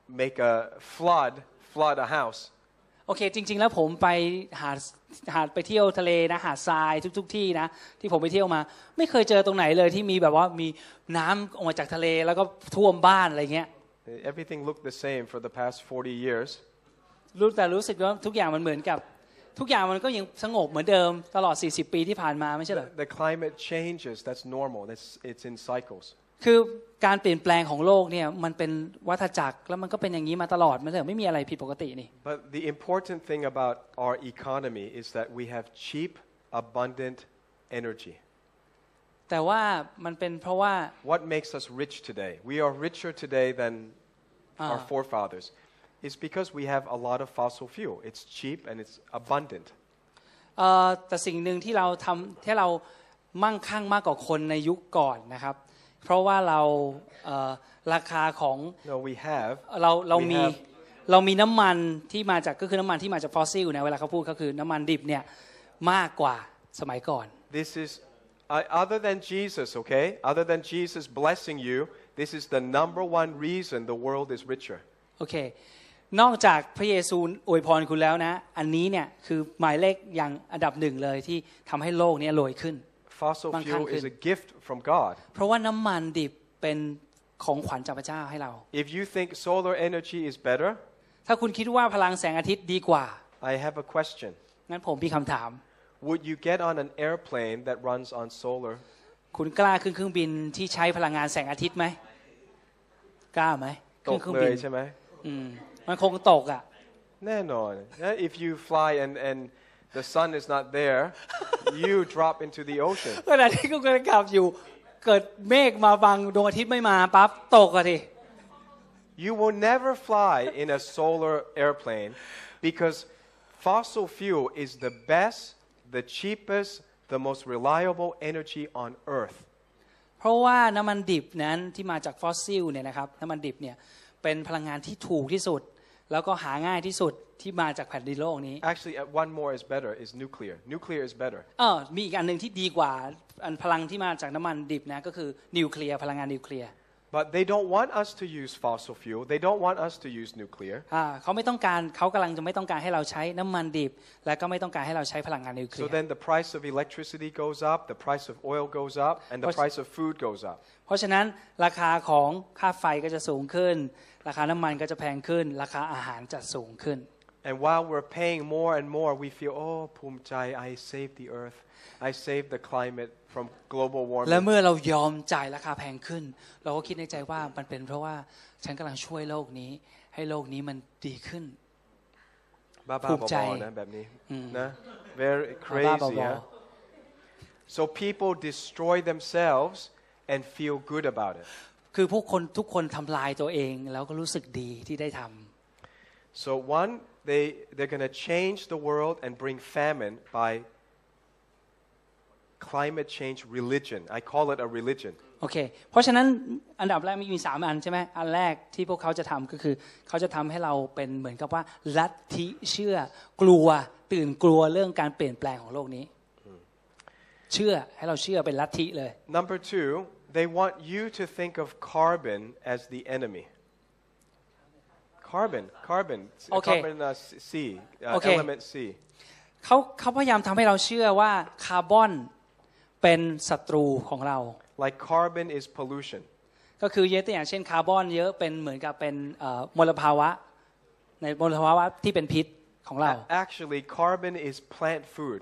make a flood, flood a house. โอเค จริง ๆ แล้วผมไปหาดหาดไปเที่ยวทะเลนะหาดทรายทุก ๆ ที่นะ ที่ผมไปเที่ยวมา ไม่เคยเจอตรงไหนเลยที่มีแบบว่ามีน้ำออกมาจากทะเลแล้วก็ท่วมบ้านอะไรเงี้ย Everything looked the same for the past 40 years. รู้แต่รู้สึกว่าทุกอย่างมันเหมือนกับทุกอย่างมันก็ยังสงบเหมือนเดิมตลอด 40 ปีที่ผ่านมาไม่ใช่เหรอ The climate changes. That's normal. That's, it's in cycles. คือ การเปลี่ยนแปลงของโลกเนี่ยมันเป็นวัฏจักรแล้วมันก็เป็นอย่างนี้มาตลอดไม่ใช่เหรอไม่มีอะไรผิดปกตินี่ But the important thing about our economy is that we have cheap, abundant energy. แต่ว่ามันเป็นเพราะว่า What makes us rich today? We are richer today than our Ah. forefathers. It's because we have a lot of fossil fuel. It's cheap and it's abundant. เอ่อแต่สิ่งหนึ่งที่เราทำที่เรามั่งคั่งมากกว่าคนในยุคก่อนนะครับ เพราะว่าเราเอ่อราคาของ No, we have. เราเรา We มี have เรามีน้ำมันที่มาจากก็คือน้ำมันที่มาจากฟอสซิลนะเวลาเขาพูดก็คือน้ำมันดิบเนี่ยมากกว่าสมัยก่อน This is, I other than Jesus, okay? Other than Jesus blessing you, this is the number one reason the world is richer. โอเคนอกจากพระเยซูอวยพรคุณแล้วนะ อันนี้เนี่ยคือหมายเลขอย่างอันดับหนึ่งเลยที่ทำให้โลกเนี้รวยขึ้น Fossil Mang fuel khang is khinh. a gift from God. เพราะว่าน้ำมันดิบเป็นของขวัญจากพระเจ้าให้เรา If you think solar energy is better, ถ้าคุณคิดว่าพลังแสงอาทิตย์ดีกว่า I have a question. งั้นผมมีคำถาม Would you get on an airplane that runs on solar? คุณกล้าขึ้นเครื่องบินที่ใช้พลังงานแสงอาทิตย์ไหมกล้าไหมขึ้นเครื่องบินใช่ไหมอืมมันคงตกอะแน่นอน Eh, If you fly and, and the sun is not there, you drop into the ocean. ขณะที่คุณกำลังขับอยู่ เกิดเมฆมาบังดวงอาทิตย์ไม่มาปั๊บตกอะที You will never fly in a solar airplane because fossil fuel is the best, the cheapest, the most reliable energy on earth. เพราะว่าน้ำมันดิบนั้นที่มาจากฟอสซิลเนี่ยนะครับน้ำมันดิบเนี่ยเป็นพลังงานที่ถูกที่สุด แล้วก็หาง่ายที่สุด ที่มาจากแผ่นดินโลกนี้ Actually, uh, one more is better, is nuclear. Nuclear is better. เออมีอีกอันหนึ่งที่ดีกว่าอันพลังที่มาจากน้ำมันดิบนะก็คือนิวเคลียร์พลังงานนิวเคลียร์ But they don't want us to use fossil fuel. They don't want us to use nuclear. อ่าเขาไม่ต้องการเขากำลังจะไม่ต้องการให้เราใช้น้ำมันดิบ และก็ไม่ต้องการให้เราใช้พลังงานนิวเคลี So ยร์ then the price of electricity goes up, the price of oil goes up, and the What's- price of food goes up. เพราะฉะนั้นราคาของค่าไฟก็จะสูงขึ้น ราคาน้ำมันก็จะแพงขึ้น ราคาอาหารจะสูงขึ้น And while we're paying more and more, we feel, oh, Pumchai, I saved the earth. I saved the climate from global และ warming. เมื่อเรายอมจ่ายราคาแพงขึ้น เราก็คิดในใจว่ามันเป็นเพราะว่าฉันกำลังช่วยโลกนี้ ให้โลกนี้มันดีขึ้น Ba-ba ภูมิใจ ba-ba นะแบบนี้นะ Very บ้าๆ crazy. บอ huh? So people destroy themselves and feel good about it. ๆคือผู้คนทุกคนทำลายตัวเองแล้วก็รู้สึกดีที่ได้ทำ So one, they they're going to change the world and bring famine by climate change religion. I call it a religion. โอเค เพราะฉะนั้นอันดับแรกมีสามอันใช่ไหมอันแรกที่พวกเขาจะทำก็คือเขาจะทำให้เราเป็นเหมือนกับว่าลัทธิเชื่อกลัวตื่นกลัวเรื่องการเปลี่ยนแปลงของโลกนี้ เชื่อให้เราเชื่อเป็นลัทธิเลย Number two, they want you to think of carbon as the enemy. Carbon, carbon, uh, Okay. carbon uh, C, uh, Okay. element C. เขาเขาพยายามทำให้เราเชื่อว่าคาร์บอนเป็นศัตรูของเรา Like carbon is pollution. ก็คือเยอะตัวอย่างเช่นคาร์บอนเยอะเป็นเหมือนกับเป็นเอ่อมลภาวะ ในมลภาวะที่เป็นพิษของเรา A- Actually, carbon is plant food.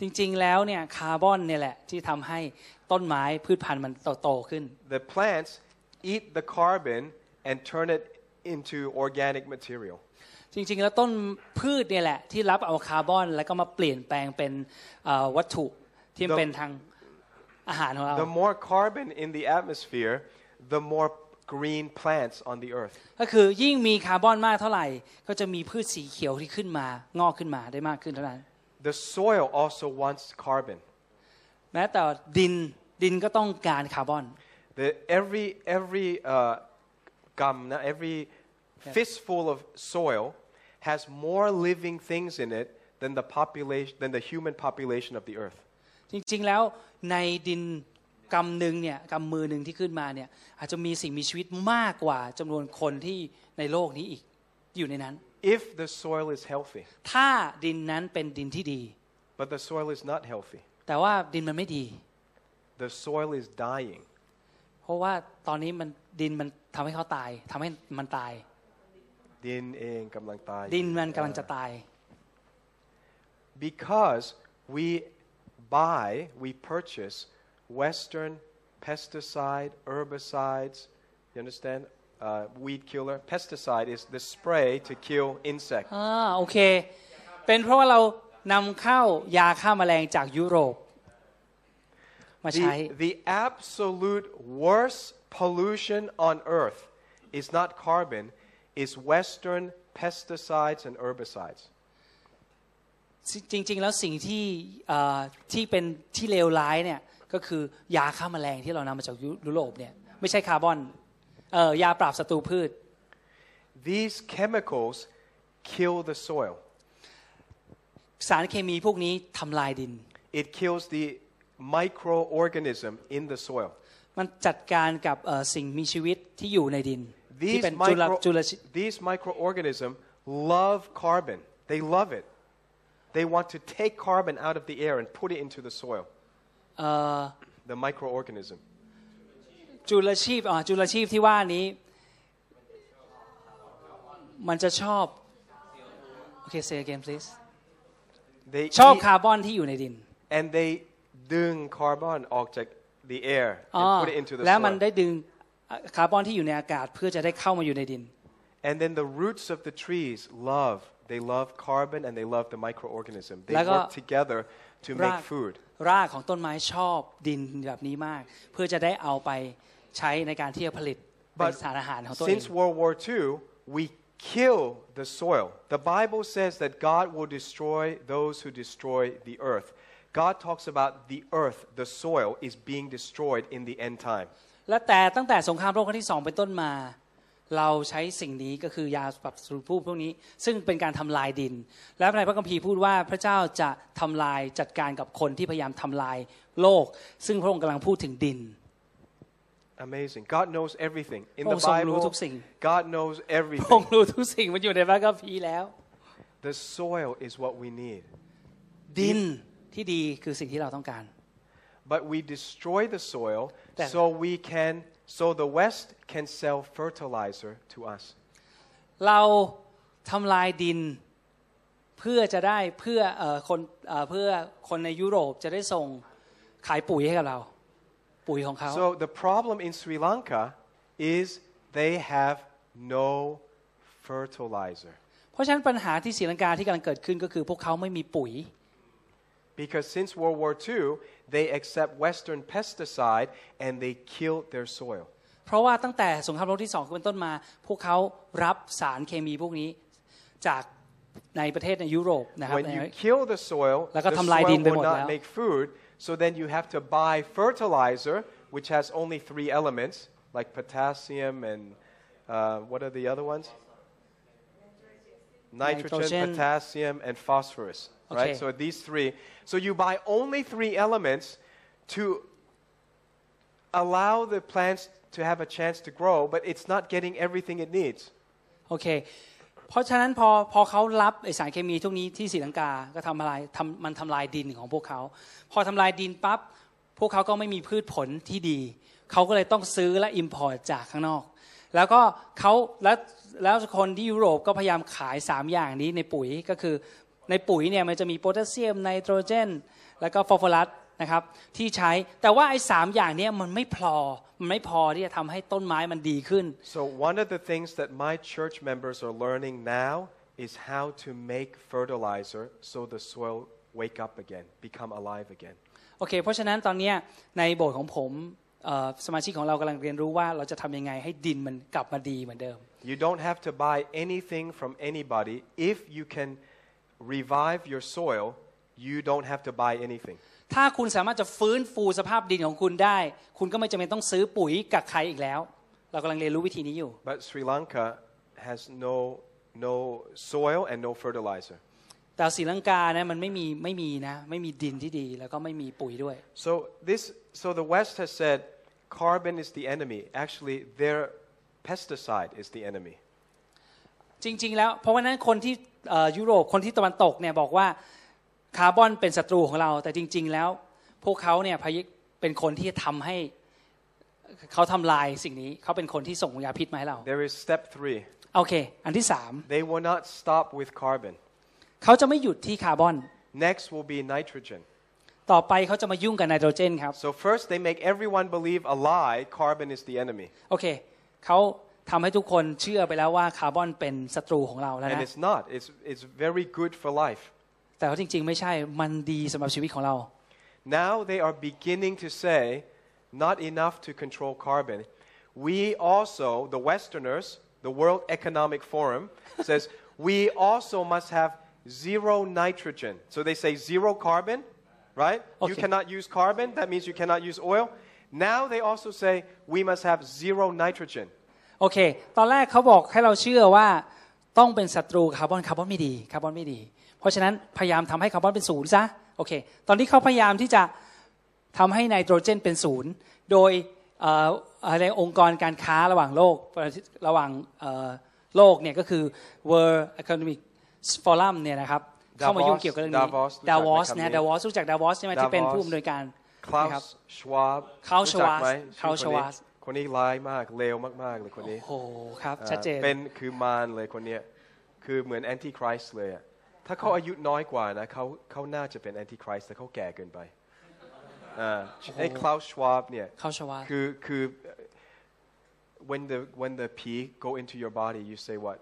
จริงๆ แล้วเนี่ยคาร์บอนเนี่ยแหละที่ทำให้ต้นไม้พืชพันธุ์มันโตๆขึ้น The plants eat the carbon and turn it into organic material. จริงๆ แล้วต้นพืชเนี่ยแหละที่รับเอาคาร์บอนแล้วก็มาเปลี่ยนแปลงเป็นเอ่อวัตถุที่ The- เป็นทางอาหารของเรา The more carbon in the atmosphere, the more green plants on the earth. ก็คือยิ่งมีคาร์บอนมากเท่าไหร่ ก็จะมีพืชสีเขียวที่ขึ้นมางอกขึ้นมาได้มากขึ้นเท่านั้น The soil also wants carbon. แม้แต่ดินดินก็ต้องการคาร์บอน The, every every uh, gum, na- every fistful of soil has more living things in it than the population than the human population of the earth. จริงๆ แล้วในดินกำหนึ่งเนี่ยกำมือหนึ่งที่ขึ้นมาเนี่ยอาจจะมีสิ่งมีชีวิตมากกว่าจำนวนคนที่ในโลกนี้อีกอยู่ในนั้น If the soil is healthy, ถ้าดินนั้นเป็นดินที่ดี but the soil is not healthy. แต่ว่าดินมันไม่ดี The soil is dying. เพราะว่าตอนนี้มันดินมันทำให้เขาตายทำให้มันตาย Din eng kamlang tayo. ดินมันกำลังจะตาย Because we buy, we purchase Western pesticide, herbicides. You understand? Uh, weed killer. Pesticide is the spray to kill insects. อ่าโอเค เป็นเพราะว่าเรานำเข้ายาฆ่าแมลงจากยุโรป มาใช้ The, the absolute worst pollution on earth is not carbon, is Western pesticides and herbicides. จริง ๆ แล้วสิ่งที่เอ่อที่เป็นที่เลวร้ายเนี่ยก็คือยาฆ่าแมลงที่เรานำมาจากยุโรปเนี่ยไม่ใช่คาร์บอนเอ่อยาปราบศัตรูพืช These chemicals kill the soil. สารเคมีพวกนี้ทำลายดิน It kills the microorganism in the soil. มันจัดการกับเอ่อสิ่งมีชีวิตที่อยู่ในดิน ที่ These, เป็นจุล micro, จุลชิ these microorganisms love carbon. They love it. They want to take carbon out of the air and put it into the soil. เอ่อ The microorganism. จุลชีพอ่าจุลชีพที่ว่านี้ มันจะชอบ โอเค say again please They ชอบ eat- คาร์บอนที่อยู่ในดิน and they dung carbon ออกจาก the air อ๋อ and put it into the แล้วมัน soil. ได้ดึง คาร์บอนที่อยู่ในอากาศเพื่อจะได้เข้ามาอยู่ในดิน And then the roots of the trees love. They love carbon and they love the microorganism. They แล้วก็ work together to ราก make food. รากของต้นไม้ชอบดินแบบนี้มาก เพื่อจะได้เอาไปใช้ในการที่จะผลิตเป็น But สารอาหารของตัวเอง since World War II, we kill the soil. The Bible says that God will destroy those who destroy the earth. God talks about the earth, the soil, is being destroyed in the end time. และแต่ตั้งแต่สงครามโลกครั้งที่สองเป็นต้นมา เราใช้สิ่งนี้ก็คือยาปรับสรุปพวกนี้ ซึ่งเป็นการทำลายดิน และในพระคัมภีร์พูดว่าพระเจ้าจะทำลายจัดการกับคนที่พยายามทำลายโลก ซึ่งพระองค์กำลังพูดถึงดิน Amazing. God knows everything. In พระอ the งค์ทรงรู้ Bible, ทุกสิ่ง God knows พระอง everything. ค์รู้ทุกสิ่งมันอยู่ในพระคัมภีร์แล้ว The soil is what we need. ดินที่ดีคือสิ่งที่เราต้องการ But we destroy the soil Then- so we can, so the West can sell fertilizer to us. เราทำลายดินเพื่อจะได้เพื่อเอ่อคนเอ่อเพื่อคนในยุโรปจะได้ส่งขายปุ๋ยให้กับเรา ปุ๋ยของเขา So the problem in Sri Lanka is they have no fertilizer. เพราะฉะนั้นปัญหาที่ศรีลังกาที่กำลังเกิดขึ้นก็คือพวกเขาไม่มีปุ๋ย Because since World War II, they accept Western pesticide and they killed their soil. เพราะว่าตั้งแต่สงครามโลกที่สองเป็นต้นมา พวกเขารับสารเคมีพวกนี้จากในประเทศในยุโรปนะครับ When you kill the soil, แล้วก็ the ทำลายดิน soil ไปหม will ดแล้ว not make food. So then you have to buy fertilizer, which has only three elements, like potassium and uh, what are the other ones? Nitrogen, Nitrogen. potassium, and phosphorus. Right? Okay. So these three. So you buy only three elements to allow the plants to have a chance to grow, but it's not getting everything it needs. โอเค เพราะฉะนั้นพอพอเขารับไอสารเคมีทุกนี้ที่ศรีลังกา ก็ทำลายทำมันทำลายดินของพวกเขา พอทำลายดินปั๊บ พวกเขาก็ไม่มีพืชผลที่ดี เขาก็เลยต้องซื้อและอิมพอร์ตจากข้างนอก แล้วก็เขาแล้ว แล้วคนที่ยุโรปก็พยายามขาย 3 อย่างนี้ในปุ๋ยก็คือในปุ๋ยเนี่ยมันจะมีโพแทสเซียมไนโตรเจน แล้วก็ฟอสฟอรัสนะครับที่ใช้แต่ว่าไอ้สามอย่างเนี้มันไม่พอมันไม่พอที่จะทำให้ต้นไม้มันดีขึ้น So, one of the things that my church members are learning now is how to make fertilizer so the soil wake up again, become alive again. โอเค เพราะฉะนั้นตอนเนี้ยในโบสถ์ของผมเอ่อสมาชิกของเรากำลังเรียนรู้ว่าเราจะทำยังไงให้ดินมันกลับมาดีเหมือนเดิม You don't have to buy anything from anybody. If you can revive your soil, you don't have to buy anything. ถ้าคุณสามารถจะฟื้นฟูสภาพดินของคุณได้ คุณก็ไม่จำเป็นต้องซื้อปุ๋ยกับใครอีกแล้ว เรากำลังเรียนรู้วิธีนี้อยู่ But Sri Lanka has no, no soil and no fertilizer. แต่ศรีลังกานะมันไม่มีไม่มีนะไม่มีดินที่ดี แล้วก็ไม่มีปุ๋ยด้วย So, this, so the West has said carbon is the enemy. Actually, their pesticide is the enemy. จริง ๆ แล้ว เพราะว่านั้นคนที่เอ่อยุโรปคนที่ตะวันตกเนี่ยบอกว่าคาร์บอนเป็นศัตรูของเรา แต่จริง ๆ แล้ว พวกเขาเนี่ยพยเป็นคนที่ทำให้เขาทำลายสิ่งนี้เขาเป็นคนที่ส่งยาพิษมาให้เรา There is step three. โอเค อันที่สาม They will not stop with carbon. เขาจะไม่หยุดที่คาร์บอน Next will be nitrogen. ต่อไปเขาจะมายุ่งกับไนโตรเจนครับ So first they make everyone believe a lie, carbon is the enemy. โอเค เขาทำให้ทุกคนเชื่อไปแล้วว่าคาร์บอนเป็นศัตรูของเราแล้ว And นะ it's not. It's, it's very good for life. แต่ว่าจริง ๆ ไม่ใช่ มันดีสำหรับชีวิตของเรา Now they are beginning to say, not enough to control carbon. We also, the Westerners, the World Economic Forum says, we also must have zero nitrogen. So they say zero carbon, right? You Okay. cannot use carbon. That means you cannot use oil. Now they also say we must have zero nitrogen. โอเค ตอนแรกเขาบอกให้เราเชื่อว่าต้องเป็นศัตรูคาร์บอนคาร์บอนไม่ดีคาร์บอนไม่ดี เพราะฉะนั้นพยายามทำให้คาร์บอนเป็นศูนย์ซะ โอเค ตอนนี้เขาพยายามที่จะทำให้ไนโตรเจนเป็นศูนย์ โดยเอ่ออะไรองค์กรการค้าระหว่างโลกระหว่างเอ่อโลกเนี่ยก็คือ World Economic Forum เนี่ยนะครับเข้ามายุ่งเกี่ยวกับเรื่องนี้ Davos ดาวอสรู้จักไหมนะคำนี้ดาวอสรู้จักดาวอสใช่ไหมที่เป็น Davos ผู้อำนวยการ นะครับ Klaus Schwab. Klaus รู้จักไหม Schwab Klaus ชื่อคนนี้ Schwab คนนี้ร้ายมากเลวมากๆเลยคนนี้ โอ้โหครับอ่าชัดเจนเป็นคือมารเลยคนเนี้ยคือเหมือนแอนติคริสต์เลยอะถ้าเขาอายุน้อยกว่านะเขาเขาน่าจะเป็นแอนติคริสต์แต่เขาแก่เกินไปอ่าไอ้คลาวชวาบเนี่ยเขาชวาคือคือ when the when the ผี go into your body you say what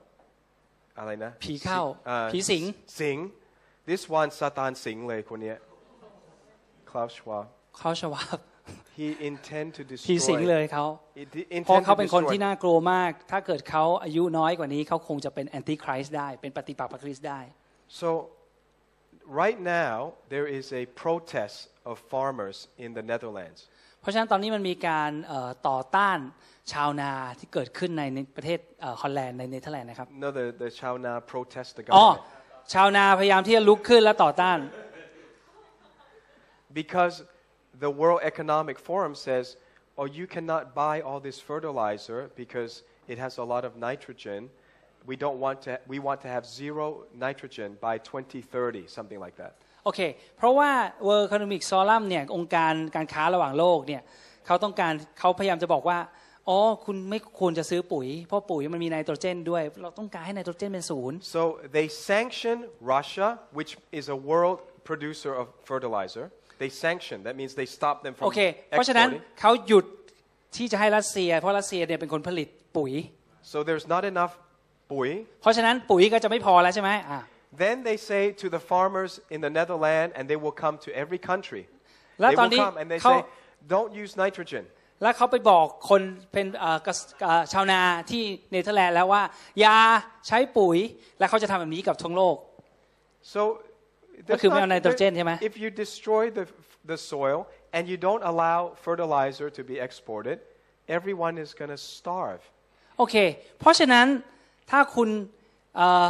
อะไรนะผีเข้าอ่าผีสิง สิง this one ซาตานสิงเลยคนเนี้ยคลาวชวาบ เขาชวา he intend to ผีสิง destroy เลยเขา It intend เพราะ to เขาเป็นคน destroy ที่น่ากลัวมาก ถ้าเกิดเขาอายุน้อยกว่านี้เขาคงจะเป็นแอนติคริสต์ได้ เป็นปฏิปักษ์พระคริสต์ได้ So, right now, there is a protest of farmers in the Netherlands. เพราะฉะนั้นตอนนี้มันมีการเอ่อต่อต้านชาวนาที่เกิดขึ้นในในประเทศเอ่อฮอลแลนด์ในเนเธอร์แลนด์นะครับ No, the, the Chauna protest the อ๋อ government. ชาวนาพยายามที่จะลุกขึ้นและต่อต้าน Because the World Economic Forum says oh, you cannot buy all this fertilizer because it has a lot of nitrogen. We don't want to, we want to have zero nitrogen by 2030, something like that. โอเค เพราะว่า World Economic Forum เนี่ยองค์การการค้าระหว่างโลกเนี่ยเขาต้องการเขาพยายามจะบอกว่าอ๋อคุณไม่ควรจะซื้อปุ๋ย เพราะปุ๋ยมันมีไนโตรเจนด้วย เราต้องการให้ไนโตรเจนเป็นศูนย์ So they sanction Russia, which is a world producer of fertilizer. They sanction. That means they stop them โอ from เค เพราะฉะนั้น exporting. เขาหยุดที่จะให้รัสเซีย เพราะรัสเซียเนี่ยเป็นคนผลิตปุ๋ย So there's not enough bui. เพราะฉะนั้นปุ๋ยก็จะไม่พอแล้วใช่ไหมอะ Then they say to the farmers in the Netherlands, and they will come to every country. แล้ว They ตอน will นี้ come and they เขา say, don't use nitrogen. แล้วเขาไปบอกคนเป็นเอ่อกษเอ่อชาวนาที่เนเธอร์แลนด์แล้วว่าอย่าใช้ปุ๋ย แล้วเขาจะทำแบบนี้กับทั้งโลก So there's คือไม่ not- เอาไนโตรเจนใช่ไหม? if you destroy the, the soil and you don't allow fertilizer to be exported, everyone is going to starve. โอเค เพราะฉะนั้นถ้าคุณเอ่อ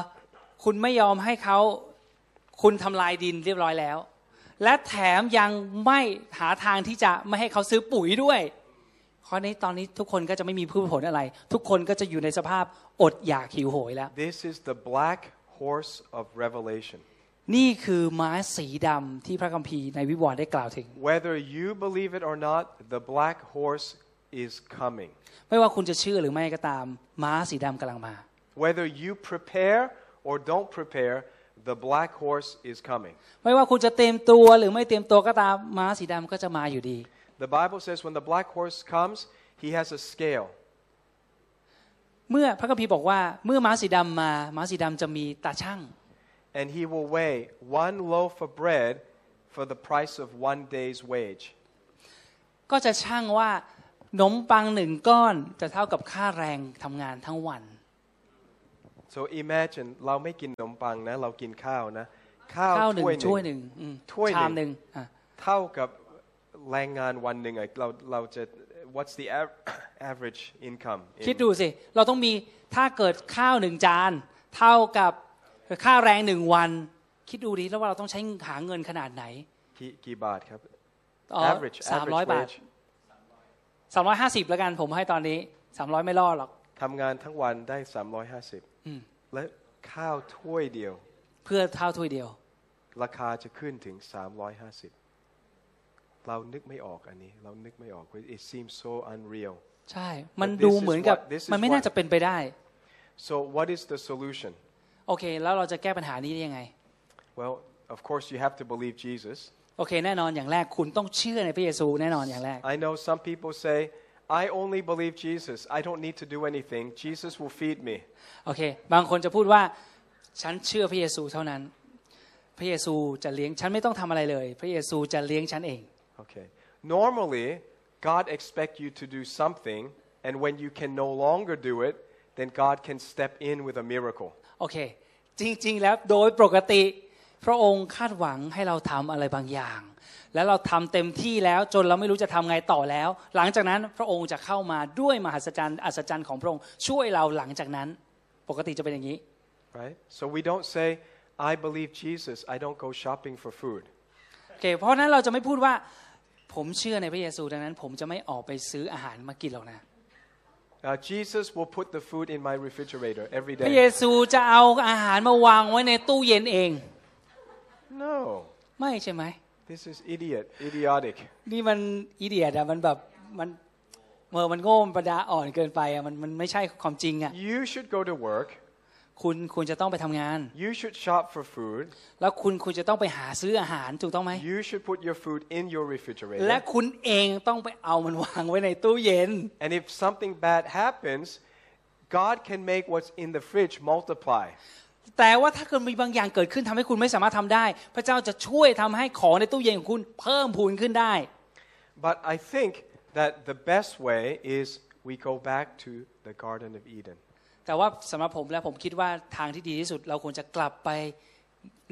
คุณไม่ยอมให้เขาคุณทำลายดินเรียบร้อยแล้ว และแถมยังไม่หาทางที่จะไม่ให้เขาซื้อปุ๋ยด้วยข้อนี้ตอนนี้ทุกคนก็จะไม่มีพืชผลอะไร ทุกคนก็จะอยู่ในสภาพอดอยากหิวโหยแล้ว This is the black horse of Revelation. นี่คือม้าสีดำที่พระคัมภีร์ในวิวรณ์ได้กล่าวถึง Whether you believe it or not, the black horse is coming. ไม่ว่าคุณจะเชื่อหรือไม่ก็ตาม ม้าสีดำกำลังมา Whether you prepare or don't prepare, the black horse is coming. ไม่ว่าคุณจะเตรียมตัวหรือไม่เตรียมตัวก็ตามม้าสีดำก็จะมาอยู่ดี The Bible says when the black horse comes, he has a scale. เมื่อพระคัมภีร์บอกว่าเมื่อม้าสีดำมาม้าสีดำจะมีตาช่าง and he will weigh one loaf of bread for the price of one day's wage. ก็จะช่างว่าขนมปังหนึ่งก้อนจะเท่ากับค่าแรงทำงานทั้งวัน So imagine เราไม่กินขนมปังนะ เรากินข้าวนะ ข้าวข้าวหนึ่งถ้วยถ้วยหหนึ่นึ่งงอืมถ้วยหนึ่งชามหนึ่งอะเท่ากับแรงงานวันหนึ่งอะเราเราจะ what's the av- average income in- คิดดูสิ เราต้องมีถ้าเกิดข้าวหนึ่งจาน เท่ากับ ค่าแรงหนึ่งวัน คิดดูดิแล้วว่าเราต้องใช้หาเงินขนาดไหน กี่กี่บาทครับอ๋อ average สามร้อย average บาท wage สามร้อยห้าสิบแล้วกันผมให้ตอนนี้สามร้อยไม่รอดหรอกทำงานทั้งวันได้อืม350และข้าวถ้วยเดียว เพื่อเท่าถ้วยเดียว ราคาจะขึ้นถึง350เรานึกไม่ออกอันนี้ เรานึกไม่ออก it seems so unreal ใช่ มัน But ดู this is เหมือนกับ what- this is มันไม่น่า what- จะเป็นไปได้ so what is the solution โอเคแล้วเราจะแก้ปัญหานี้ได้ยังไง well of course you have to believe Jesus โอเคแน่นอนอย่างแรกคุณต้องเชื่อในพระเยซูแน่นอนอย่างแรก I know some people say I only believe Jesus I don't need to do anything Jesus will feed me โอเคบางคนจะพูดว่าฉันเชื่อพระเยซูเท่านั้น พระเยซูจะเลี้ยงฉันไม่ต้องทำอะไรเลย พระเยซูจะเลี้ยงฉันเอง okay normally God expect you to do something and when you can no longer do it then God can step in with a miracle โอเค จริง ๆ แล้วโดยปกติ พระองค์คาดหวังให้เราทำอะไรบางอย่าง แล้วเราทำเต็มที่แล้วจนเราไม่รู้จะทำไงต่อแล้ว หลังจากนั้นพระองค์จะเข้ามาด้วยมหัศจรรย์อัศจรรย์ของพระองค์ช่วยเราหลังจากนั้น ปกติจะเป็นอย่างนี้ right so we don't say I believe Jesus I don't go shopping for food โอเคเพราะฉะนั้นเราจะไม่พูดว่าผมเชื่อในพระเยซูดังนั้น ผมจะไม่ออกไปซื้ออาหารมากินหรอกนะ uh, Jesus will put the food in my refrigerator every พระเย day ซูจะเอาอาหารมาวางไว้ในตู้เย็นเอง no ไม่ใช่ไหม this is idiot idiotic นี่มันอีเดียดอะมันแบบมันเมื่อมันโง่มันปัญญาอ่อนเกินไปอะมันมันไม่ใช่ความจริงอะ you should go to work คุณคุณจะต้องไปทำงาน you should shop for food แล้วคุณคุณจะต้องไปหาซื้ออาหารถูกต้องไหม you should put your food in your และ refrigerator คุณเองต้องไปเอามันวางไว้ในตู้เย็น and if something bad happens God can make what's in the fridge multiply แต่ว่าถ้าเกิดมีบางอย่างเกิดขึ้นทำให้คุณไม่สามารถทำได้ พระเจ้าจะช่วยทำให้ของในตู้เย็นของคุณเพิ่มพูนขึ้นได้ but I think that the best way is we go back to the Garden of Eden แต่ว่าสำหรับผมและผมคิดว่าทางที่ดีที่สุดเราควรจะกลับไป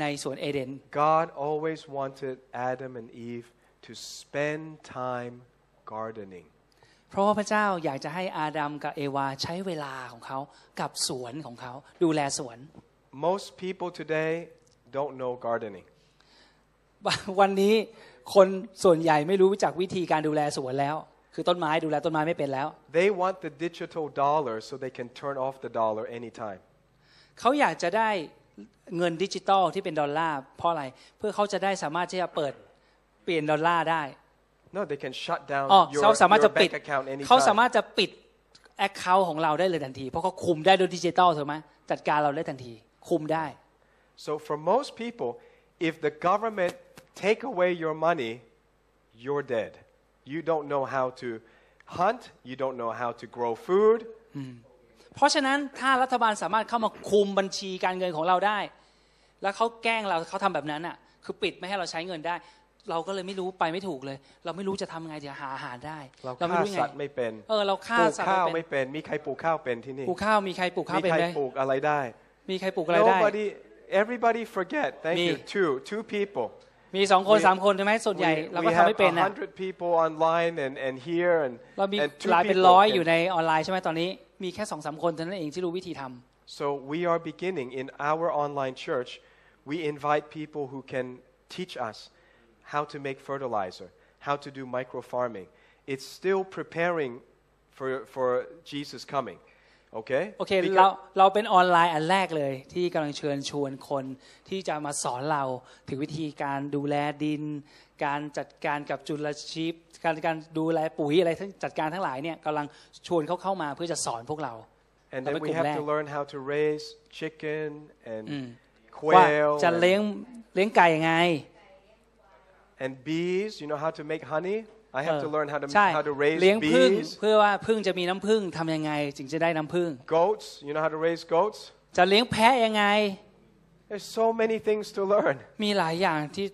ในสวนเอเดน God always wanted Adam and Eve to spend time gardening เพราะว่าพระเจ้าอยากจะให้อาดัมกับเอวาใช้เวลาของเขากับสวนของเขา ดูแลสวน most people today don't know gardening วันนี้คนส่วนใหญ่ไม่รู้จักวิธีการดูแลสวนแล้ว คือต้นไม้ดูแลต้นไม้ไม่เป็นแล้ว They want the digital dollar so they can turn off the dollar anytime. เขาอยากจะได้เงินดิจิตอลที่เป็นดอลลาร์เพราะอะไรเพื่อเขาจะได้สามารถที่จะเปิดเปลี่ยนดอลลาร์ได้ No, they can shut down อ๋อ your, เขาสามารถ your จะปิด bank account เขาสา anytime. มารถจะปิดแอคเคาท์ของเราได้เลยทันทีเพราะเขาคุมได้ด้วยดิจิตอลถูกไหมจัดการเราได้ทันที คุมได้ So for most people, if the government take away your money, you're dead. You don't know how to hunt. You don't know how to grow food. เพราะฉะนั้นถ้ารัฐบาลสามารถเข้ามาคุมบัญชีการเงินของเราได้ แล้วเขาแกล้งเราเขาทำแบบนั้นอะ คือปิดไม่ให้เราใช้เงินได้ เราก็เลยไม่รู้ไปไม่ถูกเลย เราไม่รู้จะทำยังไงจะหาอาหารได้ เราไม่ฆ่ารู้ยังไงสัตว์ไม่เป็นเออเราฆ่าปลูกสัตว์ข้าวไม่ไม่เป็นเป็น มีใครปลูกข้าวเป็นที่นี่ปลูกข้าวมีใครปลูกข้าวมีเป็นใครไหมปลูกอะไรได้ มีใครปลูกอะไรได้ Nobody, everybody forget. Thank Me. you. Two, two people. มีสองคน We- สามคนใช่ไหมส่วนใหญ่ We, เรา we ก็ทำ have ไม่เป็น a นะ hundred people online and, and here and, เรามี and two หลายเป็น people ร้อย can- อยู่ในออนไลน์ใช่ไหมตอนนี้มีแค่สองสามคนเท่านั้นเองที่รู้วิธีทำ So we are beginning in our online church. We invite people who can teach us how to make fertilizer, how to do micro farming. It's still preparing for, for Jesus coming. Okay? โอเค Because- เราเราเป็นออนไลน์อันแรกเลย ที่กำลังเชิญชวนคนที่จะมาสอนเราถึงวิธีการดูแลดิน การจัดการกับจุลชีพ การการดูแลปุ๋ยอะไรทั้งจัดการทั้งหลายเนี่ยกำลังชวนเขาเข้ามาเพื่อจะสอนพวกเรา And เรา then เป็น we กลุ่ม have แรก to learn how to raise chicken and ว่า quail จะ and, เลี้ยงเลี้ยงไก่ยังไง and bees. You know how to make honey? I เอ have อ to learn how to, ใช่ how to raise เลี้ยงพึ่ง bees. เพื่อว่าพึ่งจะมีน้ำพึ่งทำยังไงจึงจะได้น้ำพึ่ง Goats. You know how to raise goats? จะเลี้ยงแพะยังไง There's so many things to learn. มีหลายอย่างที่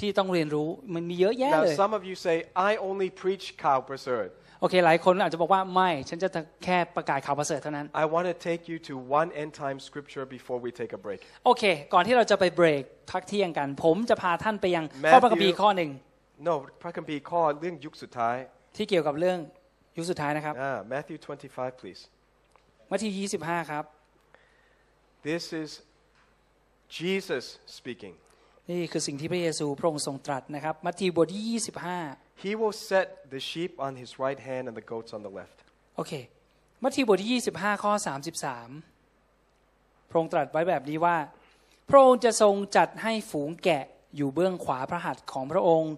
ที่ต้องเรียนรู้มันมีเยอะแยะ Now, เลย some of you say, I only preach cow preserve. โอเคหลายคนอาจจะบอกว่าไม่ ฉันจะแค่ประกาศข่าวประเสริฐเท่านั้น I want to take you to one end time scripture before we take a break. โอเค ก่อนที่เราจะไปเบรกพักเที่ยงกัน ผมจะพาท่านไปยัง Matthew ข้อพระคัมภีร์ข้อหนึ่ง No, พระคัมภีร์ข้อเรื่องยุคสุดท้าย ที่เกี่ยวกับเรื่องยุคสุดท้ายนะครับ Ah, Matthew 25, please. มัทธิว25 ครับ This is Jesus speaking. นี่คือสิ่งที่พระเยซูพระองค์ทรงตรัสนะครับ มัทธิวบทที่ He will set the sheep on his right hand and the goats on the left. 25โอเค มัทธิวบทที่ 25 ข้อ 33 พระองค์ตรัสไว้แบบนี้ว่า พระองค์จะทรงจัดให้ฝูงแกะอยู่เบื้องขวาพระหัตถ์ของพระองค์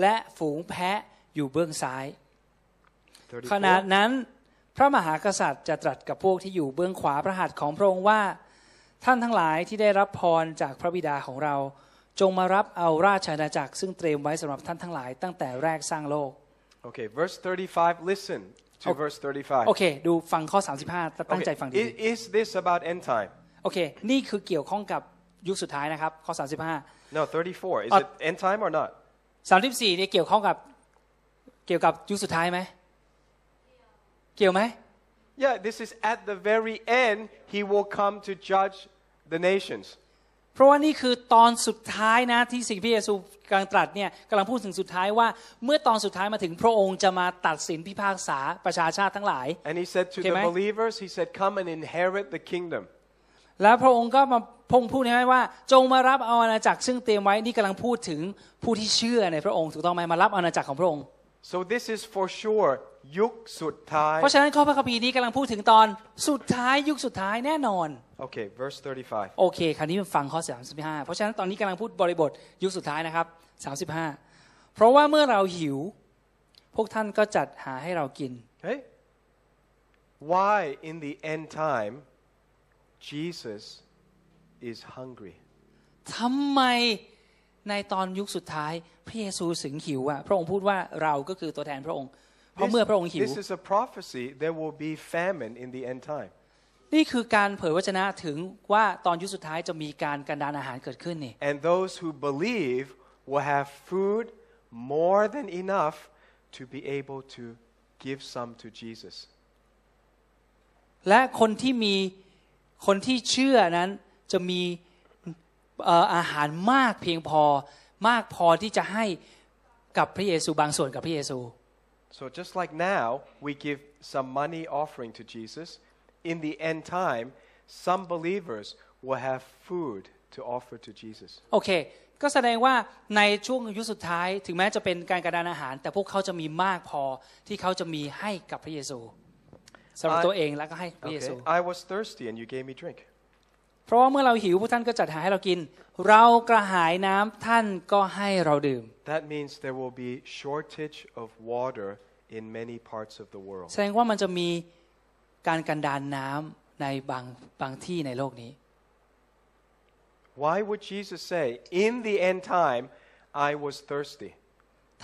และฝูงแพะอยู่เบื้องซ้าย ขณะ 34. นั้นพระมหากษัตริย์จะตรัสกับพวกที่อยู่เบื้องขวาพระหัตถ์ของพระองค์ว่า ท่านทั้งหลายที่ได้รับพรจากพระบิดาของเรา จงมารับเอาราชอาณาจักรซึ่งเตรียมไว้สำหรับท่านทั้งหลายตั้งแต่แรกสร้างโลก Okay, verse 35. Listen to Okay. verse 35. โอเคดูฟังข้อ 35 ตั้งใจ Okay, ฟังดี i- Is this about end time? โอเค นี่คือเกี่ยวข้องกับยุคสุดท้ายนะครับ ข้อ 35 No, 34. Is Uh, it end time or not? 34นี่เกี่ยวข้องกับเกี่ยวกับยุคสุดท้ายไหมเกี่ยวไหม Yeah, this is at the very end. He will come to judge the nations. เพราะว่านี่คือตอนสุดท้ายนะที่สิ่งที่พระเยซูกำลังตรัสเนี่ยกำลังพูดถึงสุดท้ายว่าเมื่อตอนสุดท้ายมาถึงพระองค์จะมาตัดสินพิพากษาประชาชาติทั้งหลาย And he said to Okay, the mate. believers, he said, Come and inherit the kingdom. แล้วพระองค์ก็มา พงพูดให้ว่า จงมารับเอาอาณาจักรซึ่งเตรียมไว้นี่กำลังพูดถึงผู้ที่เชื่อในพระองค์ถูกต้องไหมมารับอาณาจักรของพระองค์ So this is for sure. Yuk Sutai. เพราะฉะนั้นข้อพระคัมภีร์นี้กำลังพูดถึงตอนสุดท้ายยุคสุดท้ายแน่นอน Okay, verse 35. โอเคคราวนี้มาฟังข้อ35เพราะฉะนั้นตอนนี้กำลังพูดบริบทยุคสุดท้ายนะครับ35 เพราะว่าเมื่อเราหิว พวกท่านก็จัดหาให้เรากิน Okay? Why in the end time Jesus is hungry? ทำไมในตอนยุคสุดท้ายพระเยซูสึงหิวอะพระองค์พูดว่าเราก็คือตัวแทนพระองค์เพราะ This, เมื่อพระองค์หิว this is a prophecy. There will be famine in the end time. นี่คือการเผยวจนะถึงว่าตอนยุคสุดท้ายจะมีการกันดานอาหารเกิดขึ้นนี่ And those who believe will have food more than enough to be able to give some to Jesus. และคนที่มีคนที่เชื่อนั้น จะมีเอ่ออาหารมากเพียงพอมากพอที่จะให้กับพระเยซูบางส่วนกับพระเยซู So just like now, we give some money offering to Jesus. In the end time, some believers will have food to offer to Jesus. โอเค ก็แสดงว่าในช่วงอายุสุดท้ายถึงแม้จะเป็นการกระดานอาหาร แต่พวกเขาจะมีมากพอที่เขาจะมีให้กับพระเยซูสำหรับ I- ตัวเองแล้วก็ให้พระเยซู Okay. I was thirsty and you gave me drink. เพราะว่าเมื่อเราหิวพวกท่านก็จัดหาให้เรากิน เรากระหายน้ำท่านก็ให้เราดื่ม That means there will be shortage of water in many parts of the world. แสดงว่ามันจะมีการกันดานน้ำในบางบางที่ในโลกนี้ Why would Jesus say, In the end time, I was thirsty?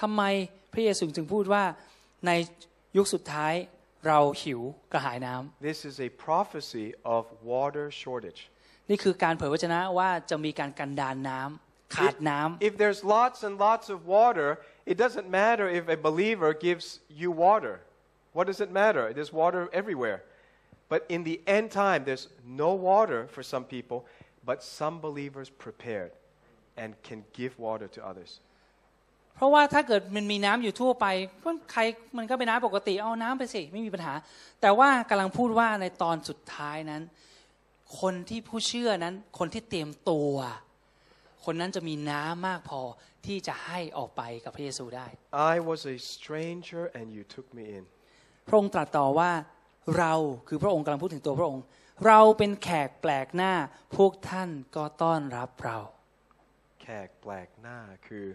ทำไมพระเยซูจึงพูดว่าในยุคสุดท้ายเราหิวกระหายน้ำ This is a prophecy of water shortage. นี่คือการเผยวจนะว่าจะมีการกันดานน้ำขาดน้ำ If there's lots and lots of water, it doesn't matter if a believer gives you water. What does it matter? There's water everywhere. But in the end time, there's no water for some people, but some believers prepared and can give water to others. เพราะว่าถ้าเกิดมันมีน้ำอยู่ทั่วไปก็ใครมันก็เป็นน้ำปกติเอาน้ำไปสิไม่มีปัญหา แต่ว่ากำลังพูดว่าในตอนสุดท้ายนั้น คนที่ผู้เชื่อนั้น คนที่เตรียมตัว คนนั้นจะมีน้ำมากพอที่จะให้ออกไปกับพระเยซูได้ I was a stranger and you took me in. พระองค์ตรัสต่อว่าเราคือพระองค์กำลังพูดถึงตัวพระองค์ เราเป็นแขกแปลกหน้า พวกท่านก็ต้อนรับเรา แขกแปลกหน้าคือ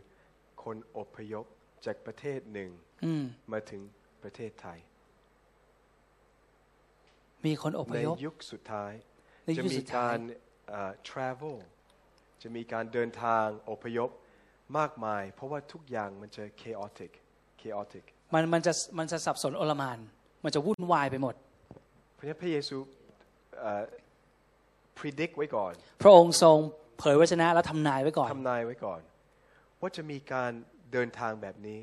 คนอพยพจากประเทศหนึ่งอืมมาถึงประเทศไทย มีคนอพในยพยุคสุดท้าย ในยุจะคมีสุดท้ายการเอ่อ travel จะมีการเดินทางอพยพมากมาย เพราะว่าทุกอย่างมันจะ chaotic chaotic มันมันจะมันจะสับสนโอลหมาน มันจะวุ่นวายไปหมด เพราะฉะนั้นพระเยซูเอ่อ predict ไว้ก่อนพระองค์ทรงเผยวจนะและทำนายไว้ก่อน ทำนายไว้ก่อน ว่าจะมีการเดินทางแบบนี้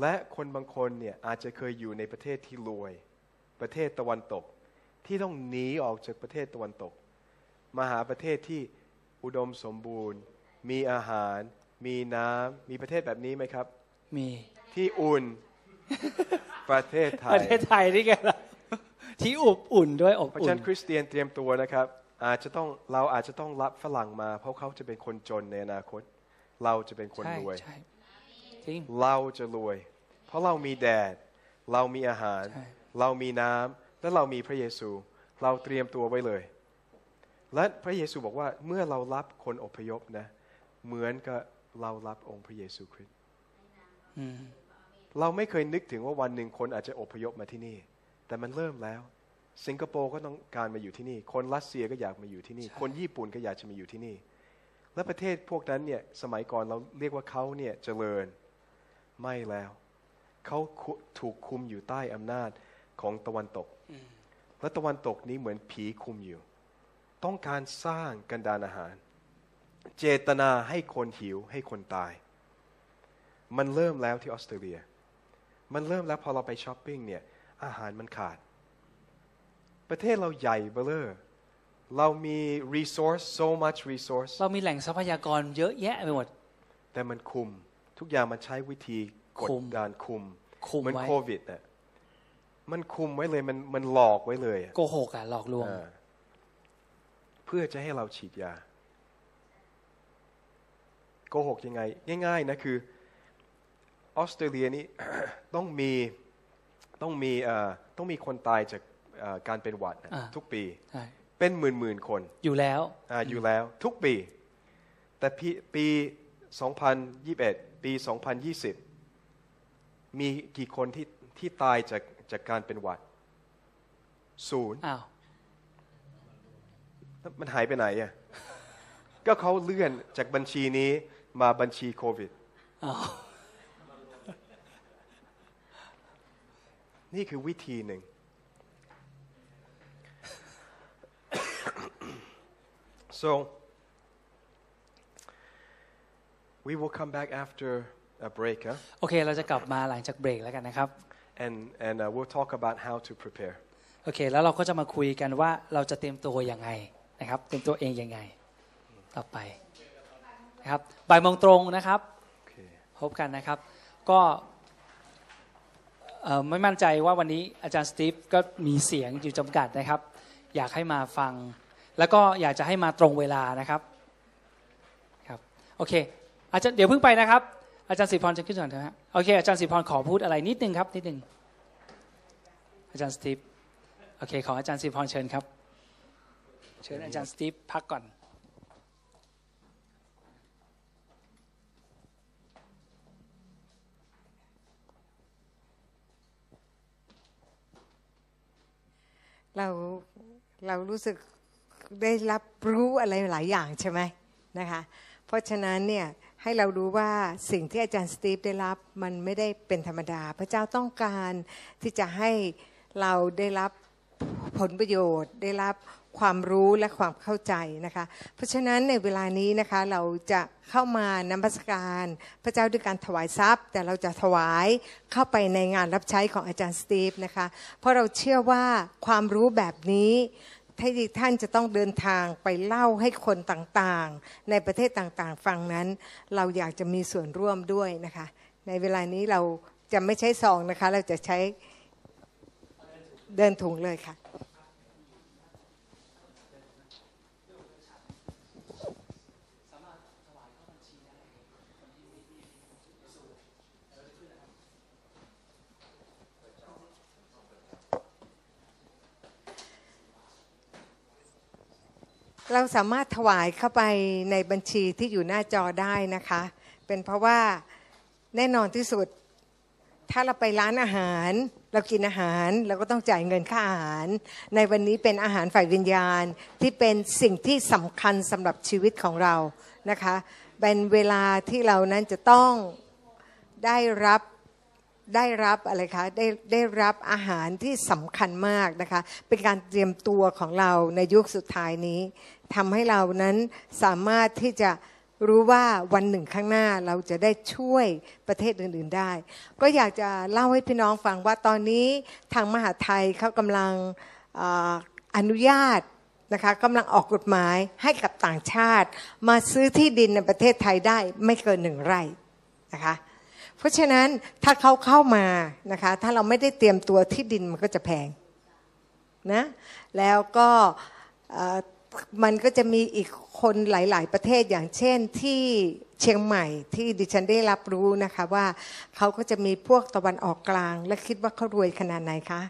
และคนบางคนเนี่ยอาจจะเคยอยู่ในประเทศที่รวย ประเทศตะวันตก ที่ต้องหนีออกจากประเทศตะวันตก มาหาประเทศที่อุดมสมบูรณ์ มีอาหาร มีน้ำมีประเทศแบบนี้ไหมครับ มีที่อุ่น ประเทศไทปยระเทศไทยนี่ไงล่ะที่อบอุ่นด้วยอบเพราะอุ่ฉะนนั้นคริสเตียนเตรียมตัวนะครับ อาจจะต้องเราอาจจะต้องรับฝรั่งมา เพราะเขาจะเป็นคนจนในอนาคต เราจะเป็นคนใช่รวยใช่จริงเราจะรวย เพราะเรามีแดด เรามีอาหารใช่เรามีน้ำ และเรามีพระเยซู เราเตรียมตัวไว้เลย และพระเยซูบอกว่าเมื่อเรารับคนอพยพนะ เหมือนกับเรารับองค์พระเยซูคริสต์อืมเราไม่เคยนึกถึงว่าวันหนึ่งคนอาจจะอพยพมาที่นี่ แต่มันเริ่มแล้ว สิงคโปร์ก็ต้องการมาอยู่ที่นี่ คนรัสเซียก็อยากมาอยู่ที่นี่ คนญี่ปุ่นก็อยากจะมาอยู่ที่นี่ และประเทศพวกนั้นเนี่ยสมัยก่อนเราเรียกว่าเขาเนี่ยเจริญไม่แล้ว เขาคุถูกคุมอยู่ใต้อำนาจของตะวันตก และตะวันตกนี้เหมือนผีคุมอยู่ ต้องการสร้างกันดานอาหาร เจตนาให้คนหิวให้คนตาย มันเริ่มแล้วที่ออสเตรเลีย มันเริ่มแล้วพอเราไปช้อปปิ้งเนี่ย อาหารมันขาด ประเทศเราใหญ่เบ้อเร่อเรามี resource so much resource เรามีแหล่งทรัพยากรเยอะแยะไปหมด แต่มันคุม ทุกอย่างมันใช้วิธีกดคุมดันคุมคุม เหมือนไว้โควิดน่ะ มันคุมไว้เลยมันมันหลอกไว้เลยอะโกหกอะหลอกลวงอ่าเพื่อจะให้เราฉีดยาโกหกยังไง ง่าย ๆ นะคือออสเตรเลียนี่ต้องมีต้องมีเอ่อต้องมีคนตายจากเอ่อการเป็นหวัดนะอ่าทุกปีใช่เป็นหมื่นหมื่นๆคน อยู่แล้วอาอยู่แล้วทุกปี แต่ปีปี 2021 ปี 2020 มีกี่คนที่ที่ตายจาก จากการเป็นหวัดศูนย์อ้าวมันหายไปไหนอะก็เขาเลื่อนจากบัญชีนี้มาบัญชีโควิดอ้าวนี่คือวิธีหนึ่ง so we will come back after a break huh? โอเค เราจะกลับมาหลังจากเบรกแล้วกันนะครับ and and uh, we'll talk about how to prepare โอเค แล้วเราก็จะมาคุยกันว่าเราจะเตรียมตัวยังไงนะครับเตรียมตัวเองยังไง ต่อไปนะครับบ่ายโมงตรงนะครับ okay พบกันนะครับ ก็เอ่อไม่มั่นใจว่าวันนี้อาจารย์สตีฟก็มีเสียงอยู่จำกัดนะครับ อยากให้มาฟัง แล้วก็อยากจะให้มาตรงเวลานะครับครับโอเคอาจารย์เดี๋ยวเพิ่งไปนะครับ อาจารย์สิริพรจะขึ้นก่อนเถอะฮะโอเค อาจารย์สิพรขอพูดอะไรนิดนึงครับ นิดนึงอาจารย์สตีฟโอเค ขออาจารย์สิพรเชิญครับ เชิญอาจารย์สตีฟพักก่อนเราเรารู้สึกได้รับรู้อะไรหลายอย่างใช่ไหมนะคะ เพราะฉะนั้นเนี่ย ให้เรารู้ว่าสิ่งที่อาจารย์สตีฟได้รับมันไม่ได้เป็นธรรมดา พระเจ้าต้องการที่จะให้เราได้รับผลประโยชน์ ได้รับความรู้และความเข้าใจนะคะ เพราะฉะนั้นในเวลานี้นะคะเราจะเข้ามานมัสการ พระเจ้าด้วยการถวายทรัพย์ แต่เราจะถวายเข้าไปในงานรับใช้ของอาจารย์สตีฟนะคะ เพราะเราเชื่อว่าความรู้แบบนี้ ที่ท่านจะต้องเดินทางไปเล่าให้คนต่างๆ ในประเทศต่างๆ ฟังนั้น เราอยากจะมีส่วนร่วมด้วยนะคะ ในเวลานี้เราจะไม่ใช้ซองนะคะ เราจะใช้เดินถุงเลยค่ะ เราสามารถถวายเข้าไปในบัญชีที่อยู่หน้าจอได้นะคะ เป็นเพราะว่าแน่นอนที่สุด ถ้าเราไปร้านอาหาร เรากินอาหารเราก็ต้องจ่ายเงินค่าอาหาร ในวันนี้เป็นอาหารฝ่ายวิญญาณที่เป็นสิ่งที่สำคัญสำหรับชีวิตของเรานะคะเป็นเวลาที่เรานั้นจะต้องได้รับ ได้รับอะไรคะได้ได้รับอาหารที่สำคัญมากนะคะ เป็นการเตรียมตัวของเราในยุคสุดท้ายนี้ทำให้เรานั้นสามารถที่จะรู้ว่าวันหนึ่งข้างหน้าเราจะได้ช่วยประเทศอื่น ๆได้ ก็อยากจะเล่าให้พี่น้องฟังว่าตอนนี้ทางมหาไทยเขากำลังออนุญาตนะคะกำลังออกกฎหมายให้กับต่างชาติ มาซื้อที่ดินในประเทศไทยได้ไม่เกินหนึ่งไร่นะคะ เพราะฉะนั้นถ้าเขาเข้ามานะคะ ถ้าเราไม่ได้เตรียมตัวที่ดินมันก็จะแพงนะแล้วก็มันก็จะมีอีกคนหลาย ๆ ประเทศอย่างเช่นที่เชียงใหม่ที่ดิฉันได้รับรู้นะคะว่าเขาก็จะมีพวกตะวันออกกลาง และคิดว่าเขารวยขนาดไหนคะ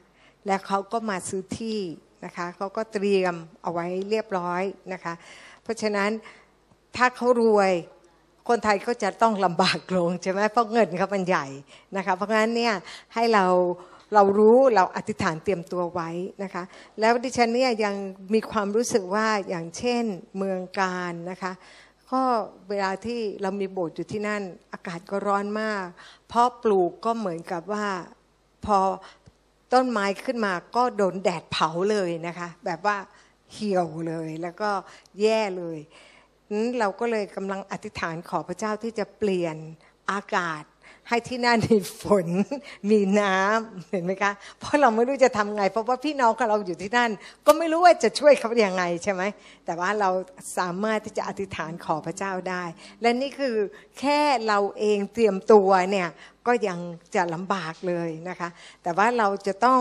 แล้วเขาก็มาซื้อที่นะคะเขาก็เตรียมเอาไว้เรียบร้อยนะคะ เพราะฉะนั้นถ้าเขารวย คนไทยก็จะต้องลำบากลงใช่ไหมเพราะเงินเขามันใหญ่นะคะเพราะงั้นเนี่ยให้เราเรารู้เราอธิษฐานเตรียมตัวไว้นะคะ แล้วดิฉันเนี่ยยังมีความรู้สึกว่าอย่างเช่นเมืองการนะคะก็เวลาที่เรามีโบสถ์อยู่ที่นั่น อากาศก็ร้อนมาก เพราะปลูกก็เหมือนกับว่าพอต้นไม้ขึ้นมาก็โดนแดดเผาเลยนะคะ แบบว่าเหี่ยวเลยแล้วก็แย่เลย นั้นเราก็เลยกำลังอธิษฐานขอพระเจ้าที่จะเปลี่ยนอากาศ ให้ที่นั่นมีฝน มีน้ำเห็นไหมคะ เพราะเราไม่รู้จะทำไง เพราะว่าพี่น้องของเราอยู่ที่นั่น ก็ไม่รู้ว่าจะช่วยเขาอยังไงใช่ไหมแต่ว่าเราสามารถที่จะอธิษฐานขอพระเจ้าได้ และนี่คือแค่เราเองเตรียมตัวเนี่ยก็ยังจะลำบากเลยนะคะ แต่ว่าเราจะต้อง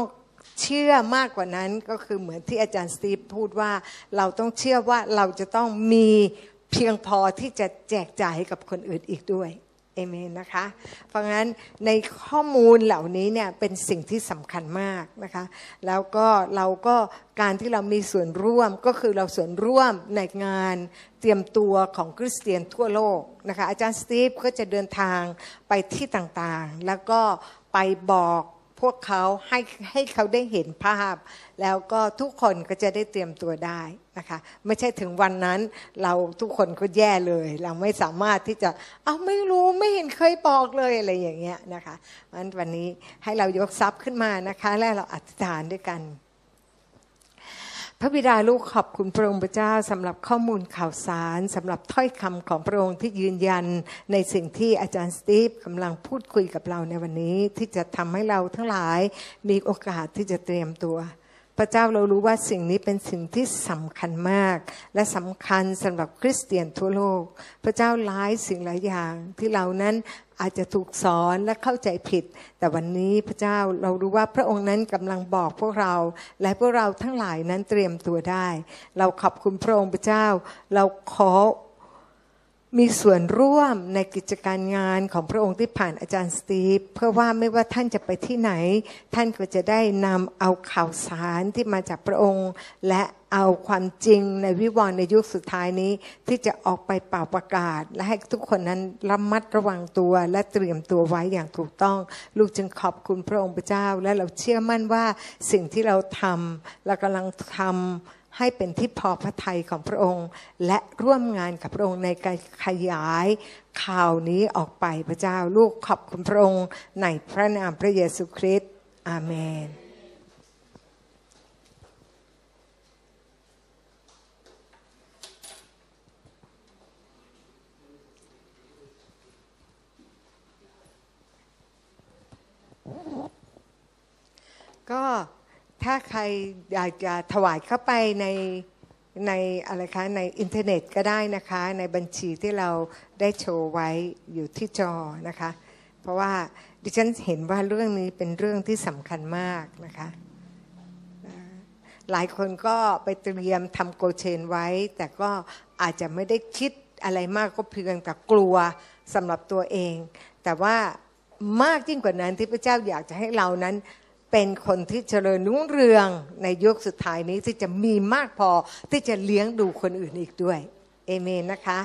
เชื่อมากกว่านั้นก็คือเหมือนที่อาจารย์สตีฟพูดว่าเราต้องเชื่อว่าเราจะต้องมี เพียงพอที่จะแจกจ่ายให้กับคนอื่นอีกด้วยเอเมนนะคะ เพราะงั้นในข้อมูลเหล่านี้เนี่ยเป็นสิ่งที่สำคัญมากนะคะ แล้วก็เราก็การที่เรามีส่วนร่วมก็คือเราส่วนร่วมในงานเตรียมตัวของคริสเตียนทั่วโลกนะคะอาจารย์สตีฟก็จะเดินทางไปที่ต่างๆ แล้วก็ไปบอก พวกเขาให้ให้เขาได้เห็นภาพ แล้วก็ทุกคนก็จะได้เตรียมตัวได้นะคะไม่ใช่ถึงวันนั้นเราทุกคนก็แย่เลย เราไม่สามารถที่จะเอาไม่รู้ไม่เห็นเคยบอกเลยอะไรอย่างเงี้ยนะคะเพราะฉะนั้นวันนี้ให้เรายกทรัพย์ขึ้นมานะคะ และเราอธิษฐานด้วยกัน พระบิดาลูกขอบคุณพระองค์พระเจ้าสำหรับข้อมูลข่าวสารสำหรับถ้อยคำของพระองค์ที่ยืนยัน ในสิ่งที่อาจารย์สตีฟกำลังพูดคุยกับเราในวันนี้ ที่จะทำให้เราทั้งหลายมีโอกาสที่จะเตรียมตัว พระเจ้าเรารู้ว่าสิ่งนี้เป็นสิ่งที่สำคัญมาก และสำคัญสำหรับคริสเตียนทั่วโลก พระเจ้าหลายสิ่งหลายอย่างที่เรานั้นอาจจะถูกสอนและเข้าใจผิด แต่วันนี้พระเจ้าเรารู้ว่าพระองค์นั้นกำลังบอกพวกเรา และพวกเราทั้งหลายนั้นเตรียมตัวได้ เราขอบคุณพระองค์พระเจ้า เราขอ มีส่วนร่วมในกิจการงานของพระองค์ที่ผ่านอาจารย์สตีฟเพื่อว่าไม่ว่าท่านจะไปที่ไหน ท่านก็จะได้นำเอาข่าวสารที่มาจากพระองค์ และเอาความจริงในวิวรณ์ในยุคสุดท้ายนี้ ที่จะออกไปเป่าประกาศ และให้ทุกคนนั้นระมัดระวังตัวและเตรียมตัวไว้อย่างถูกต้อง ลูกจึงขอบคุณพระองค์พระเจ้า และเราเชื่อมั่นว่าสิ่งที่เราทำเรากำลังทำ ให้เป็นที่พอพระทัยของพระองค์ และร่วมงานกับพระองค์ในการขยายข่าวนี้ออกไปพระเจ้าลูกขอบคุณพระองค์ในพระนามพระเยซูคริสต์อาเมนก็ ถ้าใครอยากจะถวายเข้าไปในในอะไรคะในอินเทอร์เน็ตก็ได้นะคะ ในบัญชีที่เราได้โชว์ไว้อยู่ที่จอนะคะ เพราะว่าดิฉันเห็นว่าเรื่องนี้เป็นเรื่องที่สำคัญมากนะคะหลายคนก็ไปเตรียมทำโกเชนไว้ แต่ก็อาจจะไม่ได้คิดอะไรมากก็เพียงแต่กลัวสำหรับตัวเอง แต่ว่ามากยิ่งกว่านั้นที่พระเจ้าอยากจะให้เรานั้น เป็นคนที่เจริญรุ่งเรืองในยุคสุดท้ายนี้ที่จะมีมากพอที่จะเลี้ยงดูคนอื่นอีกด้วย เอเมนนะคะ